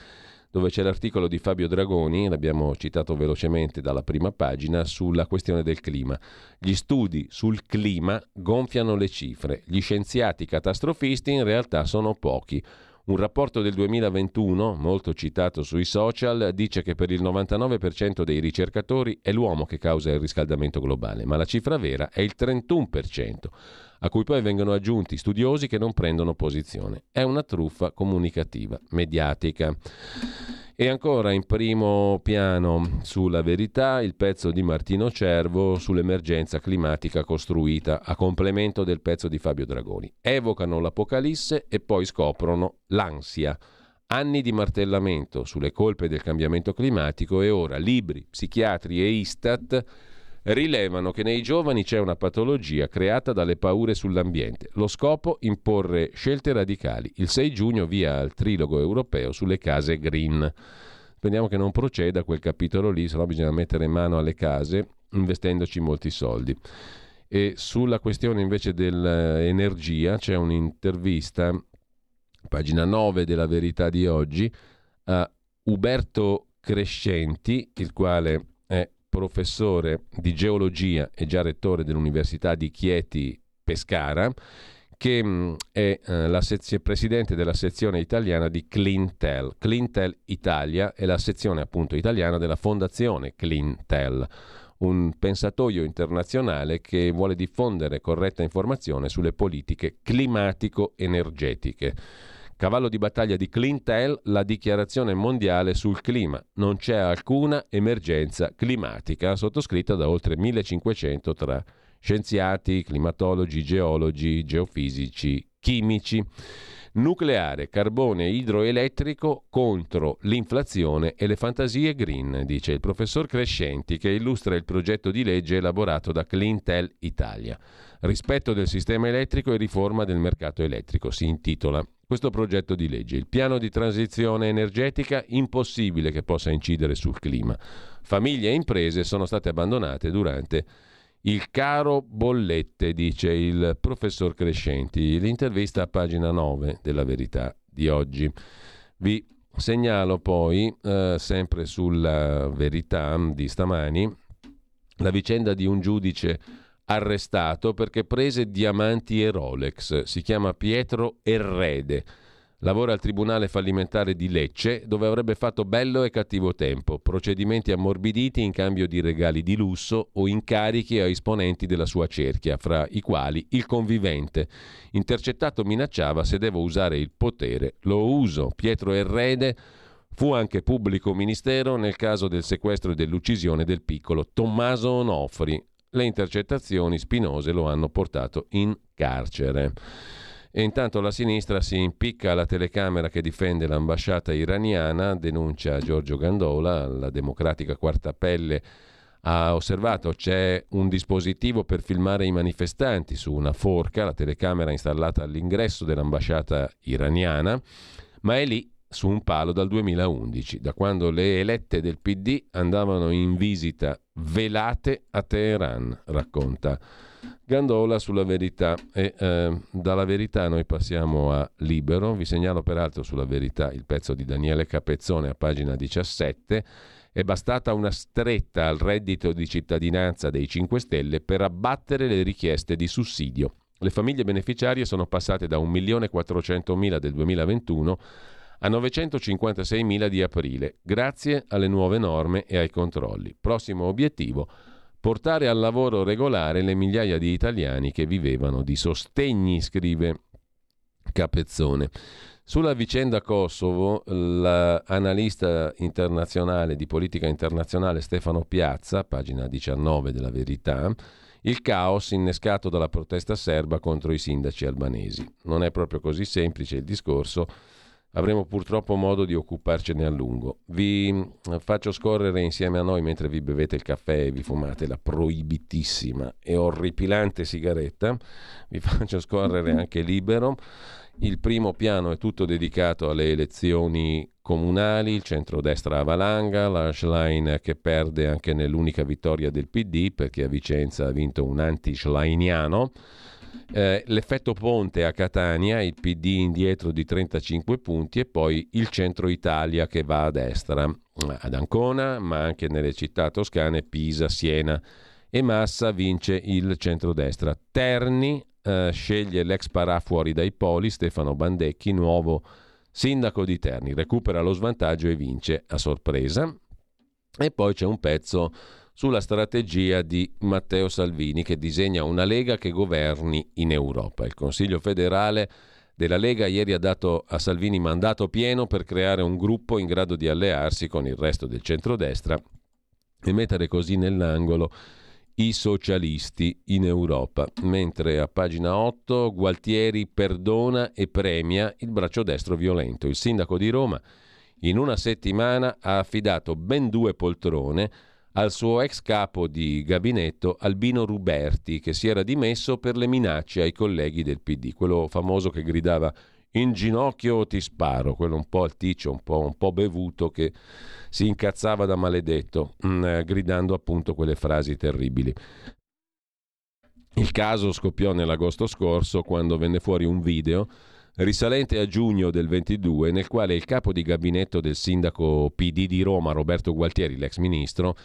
S1: dove c'è l'articolo di Fabio Dragoni, l'abbiamo citato velocemente dalla prima pagina, sulla questione del clima. Gli studi sul clima gonfiano le cifre, gli scienziati catastrofisti in realtà sono pochi. Un rapporto del 2021, molto citato sui social, dice che per il 99% dei ricercatori è l'uomo che causa il riscaldamento globale, ma la cifra vera è il 31% a cui poi vengono aggiunti studiosi che non prendono posizione. È una truffa comunicativa, mediatica. E ancora in primo piano sulla verità il pezzo di Martino Cervo sull'emergenza climatica costruita a complemento del pezzo di Fabio Dragoni. Evocano l'apocalisse e poi scoprono l'ansia. Anni di martellamento sulle colpe del cambiamento climatico e ora libri, psichiatri e Istat rilevano che nei giovani c'è una patologia creata dalle paure sull'ambiente. Lo scopo imporre scelte radicali. Il 6 giugno via al trilogo europeo sulle case green. Speriamo che non proceda quel capitolo lì, se no bisogna mettere mano alle case investendoci molti soldi. E sulla questione invece dell'energia c'è un'intervista, pagina 9 della verità di oggi, a Uberto Crescenti, il quale professore di geologia e già rettore dell'Università di Chieti Pescara, che mm, è eh, la sezio- presidente della sezione italiana di Clintel. Clintel Italia è la sezione appunto italiana della fondazione Clintel, un pensatoio internazionale che vuole diffondere corretta informazione sulle politiche climatico-energetiche. Cavallo di battaglia di Clintel, la dichiarazione mondiale sul clima. Non c'è alcuna emergenza climatica, sottoscritta da oltre 1500 tra scienziati, climatologi, geologi, geofisici, chimici. Nucleare, carbone idroelettrico contro l'inflazione e le fantasie green, dice il professor Crescenti che illustra il progetto di legge elaborato da Clintel Italia. Rispetto del sistema elettrico e riforma del mercato elettrico si intitola questo progetto di legge. Il piano di transizione energetica impossibile che possa incidere sul clima. Famiglie e imprese sono state abbandonate durante il caro bollette, dice il professor Crescenti. L'intervista a pagina 9 della verità di oggi. Vi segnalo poi, eh, sempre sulla verità di stamani, la vicenda di un giudice arrestato perché prese diamanti e Rolex. Si chiama Pietro Errede Lavora al Tribunale fallimentare di Lecce, dove avrebbe fatto bello e cattivo tempo, procedimenti ammorbiditi in cambio di regali di lusso o incarichi a esponenti della sua cerchia, fra i quali il convivente. Intercettato minacciava se devo usare il potere, lo uso. Pietro Errede fu anche pubblico ministero nel caso del sequestro e dell'uccisione del piccolo Tommaso Onofri. Le intercettazioni spinose lo hanno portato in carcere. E intanto la sinistra si impicca alla telecamera che difende l'ambasciata iraniana, denuncia Giorgio Gandola, la democratica quarta pelle ha osservato c'è un dispositivo per filmare i manifestanti su una forca, la telecamera installata all'ingresso dell'ambasciata iraniana, ma è lì su un palo dal 2011, da quando le elette del PD andavano in visita velate a Teheran, racconta Gandola sulla verità. E eh, dalla verità noi passiamo a Libero, vi segnalo peraltro sulla verità il pezzo di Daniele Capezzone a pagina 17, è bastata una stretta al reddito di cittadinanza dei 5 Stelle per abbattere le richieste di sussidio. Le famiglie beneficiarie sono passate da 1.400.000 del 2021 a 956.000 di aprile, grazie alle nuove norme e ai controlli. Prossimo obiettivo portare al lavoro regolare le migliaia di italiani che vivevano di sostegni, scrive Capezzone. Sulla vicenda Kosovo, l'analista internazionale di politica internazionale Stefano Piazza, pagina 19 della Verità, il caos innescato dalla protesta serba contro i sindaci albanesi. Non è proprio così semplice il discorso avremo purtroppo modo di occuparcene a lungo. Vi mm, faccio scorrere insieme a noi mentre vi bevete il caffè e vi fumate la proibitissima e orripilante sigaretta. Vi [laughs] faccio scorrere anche libero. Il primo piano è tutto dedicato alle elezioni comunali, il centrodestra valanga, la Schlein che perde anche nell'unica vittoria del PD perché a Vicenza ha vinto un anti-schleiniano eh, l'effetto ponte a Catania, il PD indietro di 35 punti e poi il centro Italia che va a destra, ad Ancona, ma anche nelle città toscane, Pisa, Siena e Massa vince il centrodestra. Terni eh, sceglie l'ex parà fuori dai poli, Stefano Bandecchi, nuovo sindaco di Terni, recupera lo svantaggio e vince a sorpresa. E poi c'è un pezzo sulla strategia di Matteo Salvini che disegna una Lega che governi in Europa. Il Consiglio federale della Lega ieri ha dato a Salvini mandato pieno per creare un gruppo in grado di allearsi con il resto del centrodestra e mettere così nell'angolo i socialisti in Europa, mentre a pagina 8 Gualtieri perdona e premia il braccio destro violento. Il sindaco di Roma in una settimana ha affidato ben due poltrone al suo ex capo di gabinetto Albino Ruberti, che si era dimesso per le minacce ai colleghi del PD, quello famoso che gridava in ginocchio ti sparo, quello un po' alticcio, un po', un po bevuto che si incazzava da maledetto, mm, eh, gridando appunto quelle frasi terribili. Il caso scoppiò nell'agosto scorso quando venne fuori un video risalente a giugno del 22, nel quale il capo di gabinetto del sindaco PD di Roma, Roberto Gualtieri, l'ex ministro,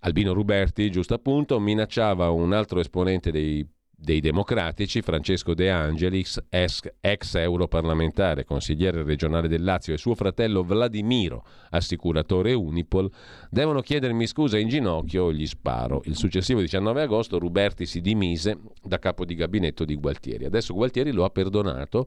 S1: Albino Ruberti, giusto appunto, minacciava un altro esponente dei dei democratici, Francesco De Angelis, ex, ex europarlamentare, consigliere regionale del Lazio, e suo fratello Vladimiro, assicuratore Unipol, devono chiedermi scusa in ginocchio, gli sparo. Il successivo 19 agosto Ruberti si dimise da capo di gabinetto di Gualtieri. Adesso Gualtieri lo ha perdonato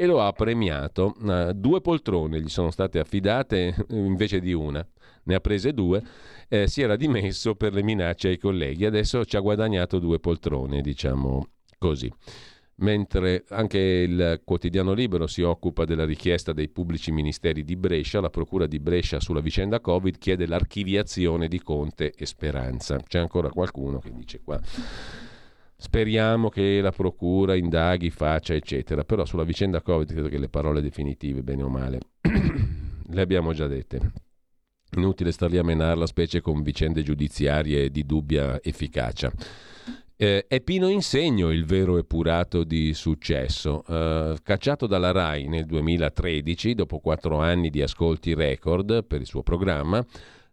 S1: e lo ha premiato. Uh, due poltrone gli sono state affidate invece di una, ne ha prese due eh, si era dimesso per le minacce ai colleghi, adesso ci ha guadagnato due poltrone, diciamo così. mentre anche il quotidiano Libero si occupa della richiesta dei pubblici ministeri di Brescia, la procura di Brescia sulla vicenda Covid chiede l'archiviazione di Conte e Speranza. C'è ancora qualcuno che dice qua speriamo che la procura indaghi, faccia, eccetera, però sulla vicenda Covid credo che le parole definitive, bene o male, [clears throat] le abbiamo già dette. Inutile star lì a menarla, specie con vicende giudiziarie di dubbia efficacia. Eh, è Pino Insegno il vero epurato di successo. Eh, cacciato dalla RAI nel 2013, dopo quattro anni di ascolti record per il suo programma,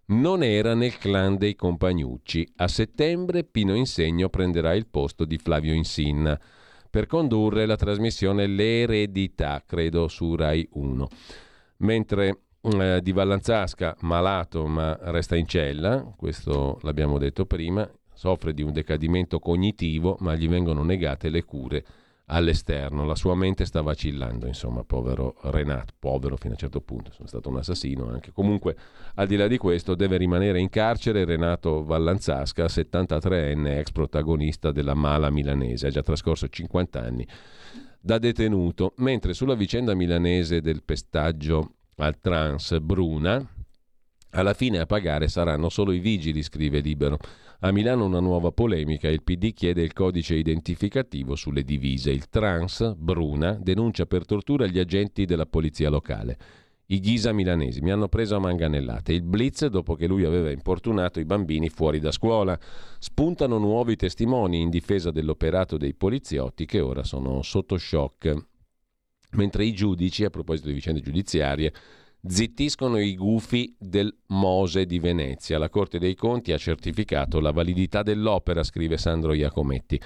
S1: non era nel clan dei Compagnucci. A settembre Pino Insegno prenderà il posto di Flavio Insinna per condurre la trasmissione L'eredità, credo su Rai 1. Mentre eh, di Vallanzasca, malato ma resta in cella, questo l'abbiamo detto prima, soffre di un decadimento cognitivo, ma gli vengono negate le cure all'esterno. La sua mente sta vacillando, insomma, povero Renato, povero fino a un certo punto, sono stato un assassino anche. Comunque, al di là di questo, deve rimanere in carcere Renato Vallanzasca, 73enne, ex protagonista della mala milanese, ha già trascorso 50 anni da detenuto, mentre sulla vicenda milanese del pestaggio al trans Bruna, alla fine a pagare saranno solo i vigili, scrive Libero. A Milano una nuova polemica, il PD chiede il codice identificativo sulle divise. Il trans, Bruna, denuncia per tortura gli agenti della polizia locale. I Ghisa milanesi mi hanno preso a manganellate. Il blitz dopo che lui aveva importunato i bambini fuori da scuola. Spuntano nuovi testimoni in difesa dell'operato dei poliziotti che ora sono sotto shock. Mentre i giudici, a proposito di vicende giudiziarie, zittiscono i gufi del Mose di Venezia. La Corte dei Conti ha certificato la validità dell'opera, scrive Sandro Iacometti.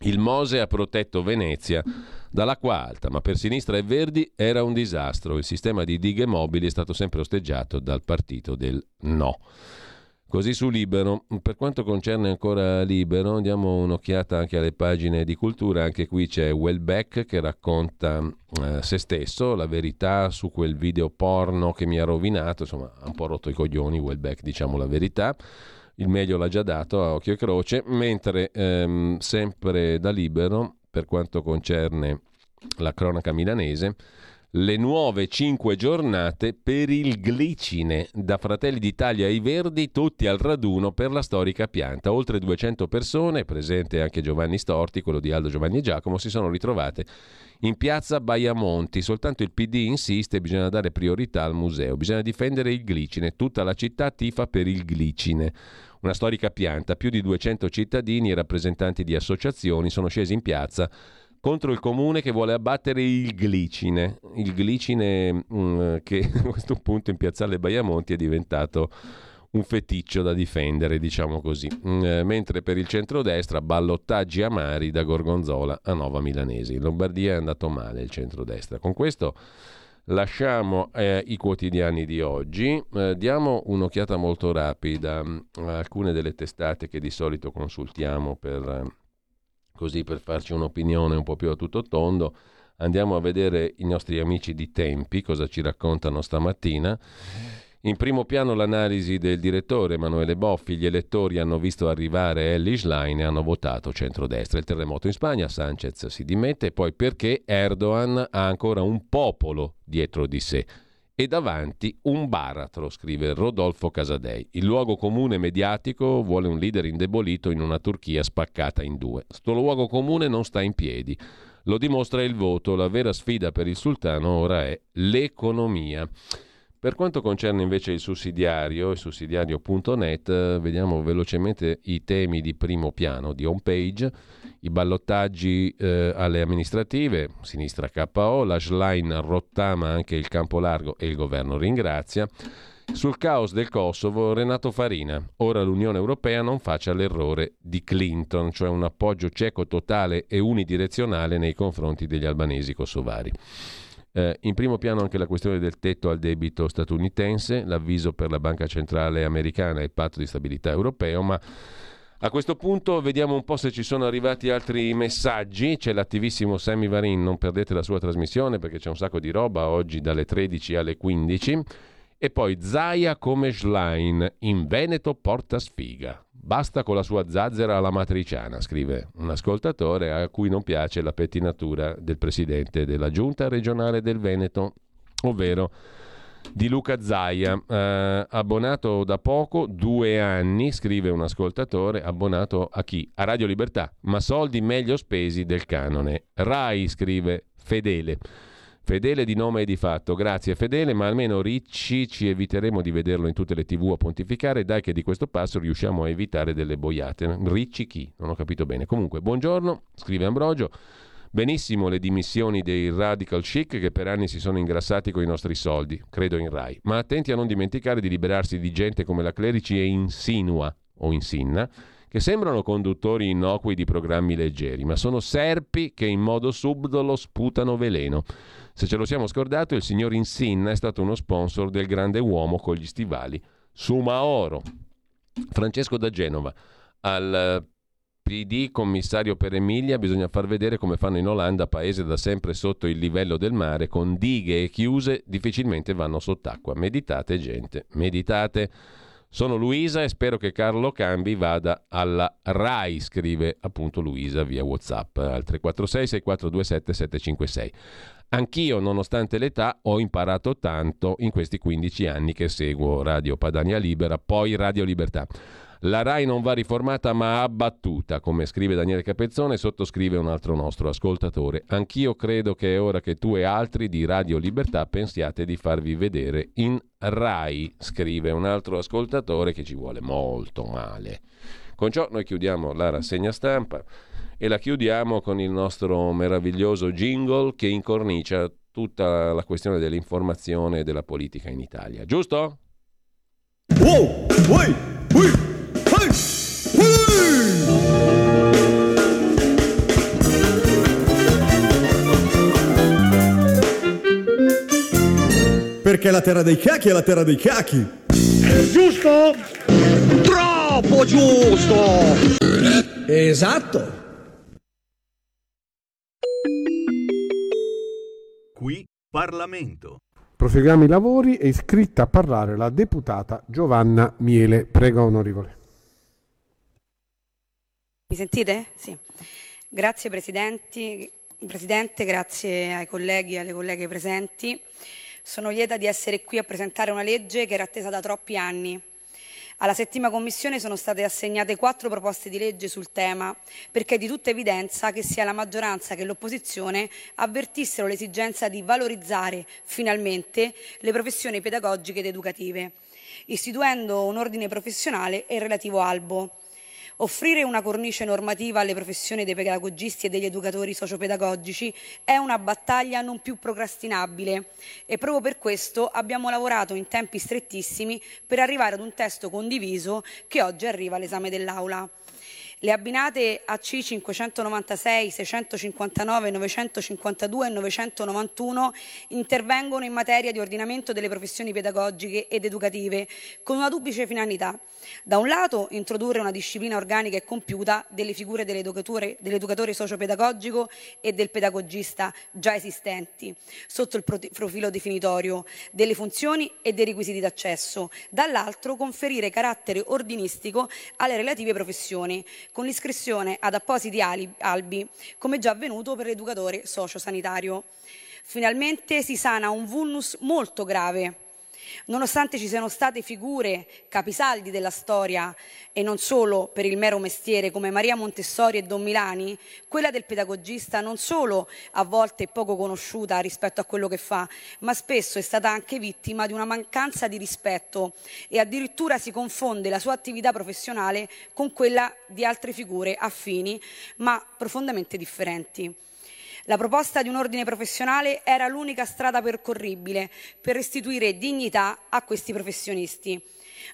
S1: Il Mose ha protetto Venezia dall'acqua alta, ma per sinistra e verdi era un disastro. Il sistema di dighe mobili è stato sempre osteggiato dal partito del no. Così su Libero, per quanto concerne ancora Libero, diamo un'occhiata anche alle pagine di cultura, anche qui c'è Wellbeck che racconta eh, se stesso, la verità su quel video porno che mi ha rovinato, insomma ha un po' rotto i coglioni Wellbeck, diciamo la verità, il meglio l'ha già dato a occhio e croce, mentre ehm, sempre da Libero, per quanto concerne la cronaca milanese, le nuove cinque giornate per il glicine. Da Fratelli d'Italia ai Verdi, tutti al raduno per la storica pianta. Oltre 200 persone, presente anche Giovanni Storti, quello di Aldo Giovanni e Giacomo, si sono ritrovate in piazza Baiamonti. Soltanto il PD insiste, bisogna dare priorità al museo, bisogna difendere il glicine. Tutta la città tifa per il glicine. Una storica pianta, più di 200 cittadini e rappresentanti di associazioni sono scesi in piazza contro il comune che vuole abbattere il glicine. Il glicine mh, mm, che [laughs] a questo punto in piazzale Baiamonti è diventato un feticcio da difendere, diciamo così. Mm, eh, mentre per il centrodestra ballottaggi amari da Gorgonzola a Nova Milanesi. In Lombardia è andato male il centrodestra. Con questo lasciamo eh, i quotidiani di oggi, eh, diamo un'occhiata molto rapida mm, a alcune delle testate che di solito consultiamo per così per farci un'opinione un po' più a tutto tondo, andiamo a vedere i nostri amici di Tempi, cosa ci raccontano stamattina. In primo piano l'analisi del direttore Emanuele Boffi, gli elettori hanno visto arrivare Ellie Schlein e hanno votato centrodestra. Il terremoto in Spagna, Sanchez si dimette, poi perché Erdogan ha ancora un popolo dietro di sé e davanti un baratro, scrive Rodolfo Casadei. Il luogo comune mediatico vuole un leader indebolito in una Turchia spaccata in due. Sto luogo comune non sta in piedi. Lo dimostra il voto. La vera sfida per il sultano ora è l'economia. Per quanto concerne invece il sussidiario, il sussidiario.net, vediamo velocemente i temi di primo piano di home page i ballottaggi eh, alle amministrative, sinistra KO, la Schlein rottama anche il campo largo e il governo ringrazia. Sul caos del Kosovo, Renato Farina. Ora l'Unione Europea non faccia l'errore di Clinton, cioè un appoggio cieco totale e unidirezionale nei confronti degli albanesi kosovari. Eh, in primo piano anche la questione del tetto al debito statunitense, l'avviso per la Banca Centrale Americana e il patto di stabilità europeo, ma a questo punto vediamo un po' se ci sono arrivati altri messaggi. C'è l'attivissimo Sammy Varin, non perdete la sua trasmissione perché c'è un sacco di roba oggi dalle 13 alle 15. E poi Zaia come Schlein, in Veneto porta sfiga. Basta con la sua zazzera alla matriciana, scrive un ascoltatore a cui non piace la pettinatura del presidente della giunta regionale del Veneto, ovvero di Luca Zaia, eh, abbonato da poco, due anni, scrive un ascoltatore, abbonato a chi? A Radio Libertà, ma soldi meglio spesi del canone. Rai, scrive Fedele. Fedele di nome e di fatto, grazie Fedele, ma almeno Ricci ci eviteremo di vederlo in tutte le tv a pontificare, dai che di questo passo riusciamo a evitare delle boiate. Ricci chi? Non ho capito bene. Comunque, buongiorno, scrive Ambrogio. Benissimo le dimissioni dei radical chic che per anni si sono ingrassati con i nostri soldi, credo in Rai, ma attenti a non dimenticare di liberarsi di gente come la Clerici e Insinua o Insinna, che sembrano conduttori innocui di programmi leggeri, ma sono serpi che in modo subdolo sputano veleno. Se ce lo siamo scordato, il signor Insinna è stato uno sponsor del grande uomo con gli stivali Sumaoro. Francesco da Genova. Al PD commissario per Emilia bisogna far vedere come fanno in Olanda, paese da sempre sotto il livello del mare, con dighe e chiuse difficilmente vanno sott'acqua. Meditate gente, meditate. Sono Luisa e spero che Carlo Cambi vada alla RAI, scrive appunto Luisa via Whatsapp al 346 6427 756. Anch'io, nonostante l'età, ho imparato tanto in questi 15 anni che seguo Radio Padania Libera, poi Radio Libertà. La RAI non va riformata ma abbattuta, come scrive Daniele Capezzone sottoscrive un altro nostro ascoltatore. Anch'io credo che è ora che tu e altri di Radio Libertà pensiate di farvi vedere in RAI, scrive un altro ascoltatore che ci vuole molto male. Con ciò noi chiudiamo la rassegna stampa e la chiudiamo con il nostro meraviglioso jingle che incornicia tutta la questione dell'informazione e della politica in Italia. Giusto? Wow, uy, uy, hey,
S16: Perché la terra dei cacchi è la terra dei cacchi.
S17: Giusto? Troppo giusto!
S16: Esatto.
S18: Qui Parlamento.
S19: Proseguiamo i lavori, è iscritta a parlare la deputata Giovanna Miele. Prego, onorevole.
S20: Mi sentite? Sì. Grazie Presidente, grazie ai colleghi e alle colleghe presenti. Sono lieta di essere qui a presentare una legge che era attesa da troppi anni alla settima commissione sono state assegnate quattro proposte di legge sul tema, perché è di tutta evidenza che sia la maggioranza che l'opposizione avvertissero l'esigenza di valorizzare finalmente le professioni pedagogiche ed educative, istituendo un ordine professionale e il relativo albo. Offrire una cornice normativa alle professioni dei pedagogisti e degli educatori sociopedagogici è una battaglia non più procrastinabile e proprio per questo abbiamo lavorato in tempi strettissimi per arrivare ad un testo condiviso che oggi arriva all'esame dell'Aula. Le abbinate AC 596, 659, 952 e 991 intervengono in materia di ordinamento delle professioni pedagogiche ed educative con una duplice finalità. Da un lato introdurre una disciplina organica e compiuta delle figure dell'educatore, dell'educatore socio-pedagogico e del pedagogista già esistenti sotto il profilo definitorio delle funzioni e dei requisiti d'accesso, dall'altro conferire carattere ordinistico alle relative professioni con l'iscrizione ad appositi albi, come già avvenuto per l'educatore sociosanitario. Finalmente si sana un vulnus molto grave Nonostante ci siano state figure capisaldi della storia e non solo per il mero mestiere come Maria Montessori e Don Milani, quella del pedagogista non solo a volte è poco conosciuta rispetto a quello che fa, ma spesso è stata anche vittima di una mancanza di rispetto e addirittura si confonde la sua attività professionale con quella di altre figure affini ma profondamente differenti. La proposta di un ordine professionale era l'unica strada percorribile per restituire dignità a questi professionisti.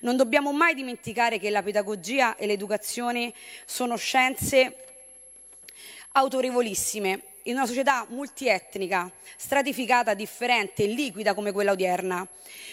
S20: Non dobbiamo mai dimenticare che la pedagogia e l'educazione sono scienze autorevolissime in una società multietnica, stratificata, differente e liquida come quella odierna.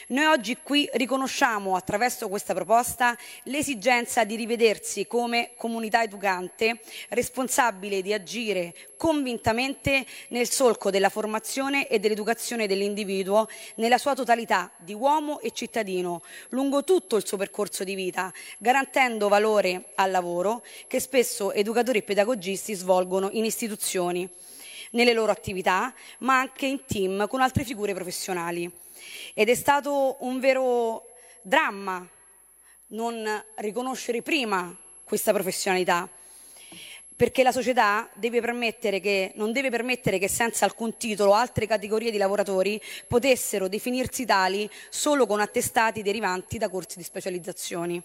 S20: Noi oggi qui riconosciamo attraverso questa proposta l'esigenza di rivedersi come comunità educante responsabile di agire convintamente nel solco della formazione e dell'educazione dell'individuo nella sua totalità di uomo e cittadino lungo tutto il suo percorso di vita, garantendo valore al lavoro che spesso educatori e pedagogisti svolgono in istituzioni nelle loro attività, ma anche in team con altre figure professionali. Ed è stato un vero dramma non riconoscere prima questa professionalità, perché la società deve che, non deve permettere che senza alcun titolo altre categorie di lavoratori potessero definirsi tali solo con attestati derivanti da corsi di specializzazioni.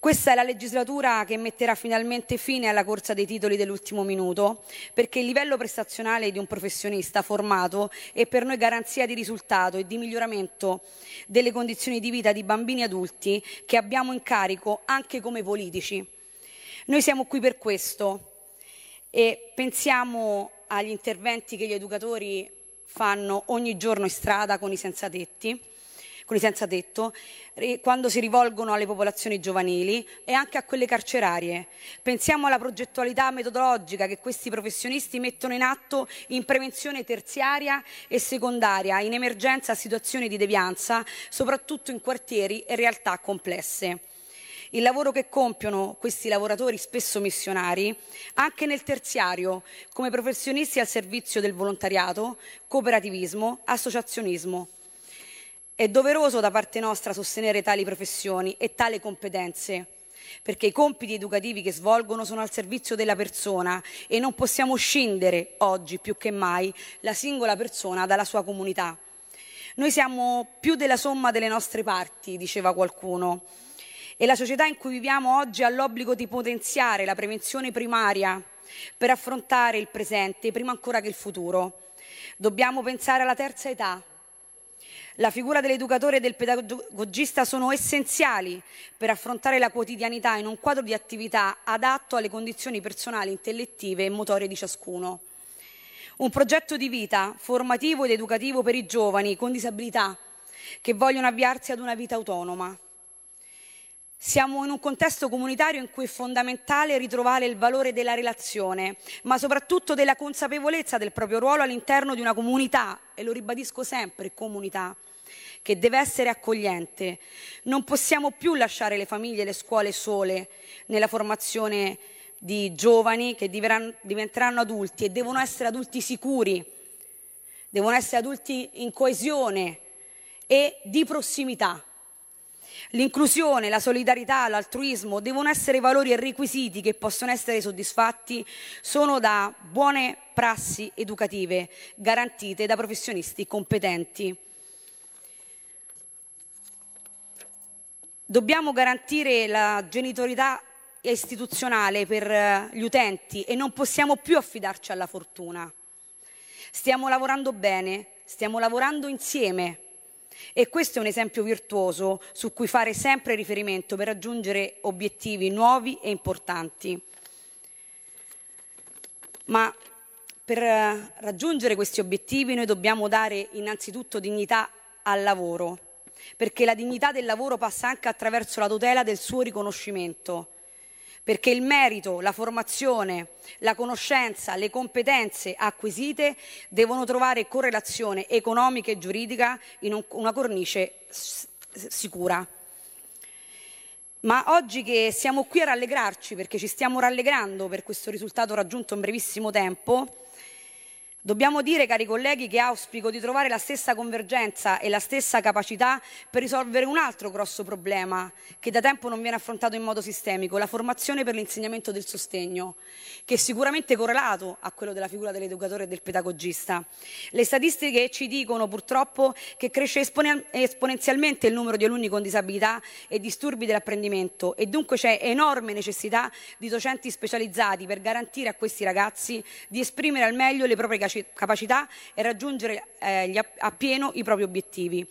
S20: Questa è la legislatura che metterà finalmente fine alla corsa dei titoli dell'ultimo minuto, perché il livello prestazionale di un professionista formato è per noi garanzia di risultato e di miglioramento delle condizioni di vita di bambini e adulti che abbiamo in carico anche come politici. Noi siamo qui per questo e pensiamo agli interventi che gli educatori fanno ogni giorno in strada con i senza tetti con i senza tetto, quando si rivolgono alle popolazioni giovanili e anche a quelle carcerarie. Pensiamo alla progettualità metodologica che questi professionisti mettono in atto in prevenzione terziaria e secondaria, in emergenza a situazioni di devianza, soprattutto in quartieri e realtà complesse. Il lavoro che compiono questi lavoratori, spesso missionari, anche nel terziario, come professionisti al servizio del volontariato, cooperativismo, associazionismo. È doveroso da parte nostra sostenere tali professioni e tali competenze, perché i compiti educativi che svolgono sono al servizio della persona e non possiamo scindere oggi più che mai la singola persona dalla sua comunità. Noi siamo più della somma delle nostre parti, diceva qualcuno, e la società in cui viviamo oggi ha l'obbligo di potenziare la prevenzione primaria per affrontare il presente prima ancora che il futuro. Dobbiamo pensare alla terza età, la figura dell'educatore e del pedagogista sono essenziali per affrontare la quotidianità in un quadro di attività adatto alle condizioni personali, intellettive e motorie di ciascuno. Un progetto di vita formativo ed educativo per i giovani con disabilità che vogliono avviarsi ad una vita autonoma. Siamo in un contesto comunitario in cui è fondamentale ritrovare il valore della relazione, ma soprattutto della consapevolezza del proprio ruolo all'interno di una comunità, e lo ribadisco sempre, comunità che deve essere accogliente. Non possiamo più lasciare le famiglie e le scuole sole nella formazione di giovani che diventeranno adulti e devono essere adulti sicuri, devono essere adulti in coesione e di prossimità. L'inclusione, la solidarietà, l'altruismo devono essere valori e requisiti che possono essere soddisfatti solo da buone prassi educative garantite da professionisti competenti. Dobbiamo garantire la genitorialità istituzionale per eh, gli utenti e non possiamo più affidarci alla fortuna. Stiamo lavorando bene, stiamo lavorando insieme e questo è un esempio virtuoso su cui fare sempre riferimento per raggiungere obiettivi nuovi e importanti. Ma per eh, raggiungere questi obiettivi noi dobbiamo dare innanzitutto dignità al lavoro perché la dignità del lavoro passa anche attraverso la tutela del suo riconoscimento, perché il merito, la formazione, la conoscenza, le competenze acquisite devono trovare correlazione economica e giuridica in una cornice sicura. Ma oggi che siamo qui a rallegrarci, perché ci stiamo rallegrando per questo risultato raggiunto in brevissimo tempo, Dobbiamo dire, cari colleghi, che auspico di trovare la stessa convergenza e la stessa capacità per risolvere un altro grosso problema che da tempo non viene affrontato in modo sistemico, la formazione per l'insegnamento del sostegno, che è sicuramente correlato a quello della figura dell'educatore e del pedagogista. Le statistiche ci dicono purtroppo che cresce esponenzialmente il numero di alunni con disabilità e disturbi dell'apprendimento e dunque c'è enorme necessità di docenti specializzati per garantire a questi ragazzi di esprimere al meglio le proprie capacità e raggiungere eh, appieno i propri obiettivi.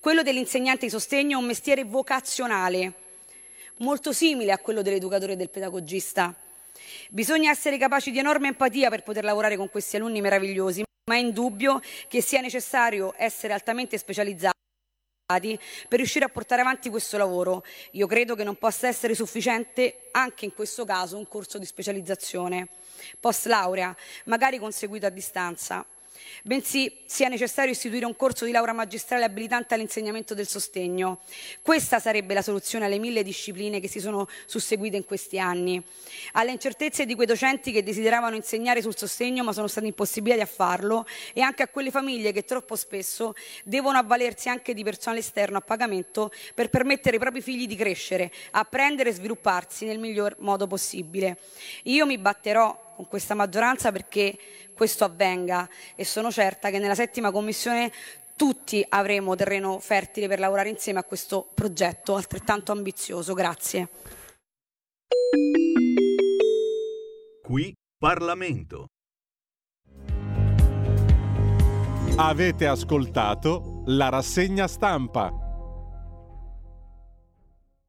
S20: Quello dell'insegnante di sostegno è un mestiere vocazionale, molto simile a quello dell'educatore e del pedagogista. Bisogna essere capaci di enorme empatia per poter lavorare con questi alunni meravigliosi, ma è indubbio che sia necessario essere altamente specializzati per riuscire a portare avanti questo lavoro. Io credo che non possa essere sufficiente anche in questo caso un corso di specializzazione post laurea, magari conseguito a distanza bensì sia necessario istituire un corso di laurea magistrale abilitante all'insegnamento del sostegno. Questa sarebbe la soluzione alle mille discipline che si sono susseguite in questi anni, alle incertezze di quei docenti che desideravano insegnare sul sostegno ma sono stati impossibiliti a farlo e anche a quelle famiglie che troppo spesso devono avvalersi anche di personale esterno a pagamento per permettere ai propri figli di crescere, apprendere e svilupparsi nel miglior modo possibile. Io mi batterò con questa maggioranza perché questo avvenga e sono certa che nella settima commissione tutti avremo terreno fertile per lavorare insieme a questo progetto altrettanto ambizioso. Grazie.
S18: Qui Parlamento.
S4: Avete ascoltato la rassegna stampa.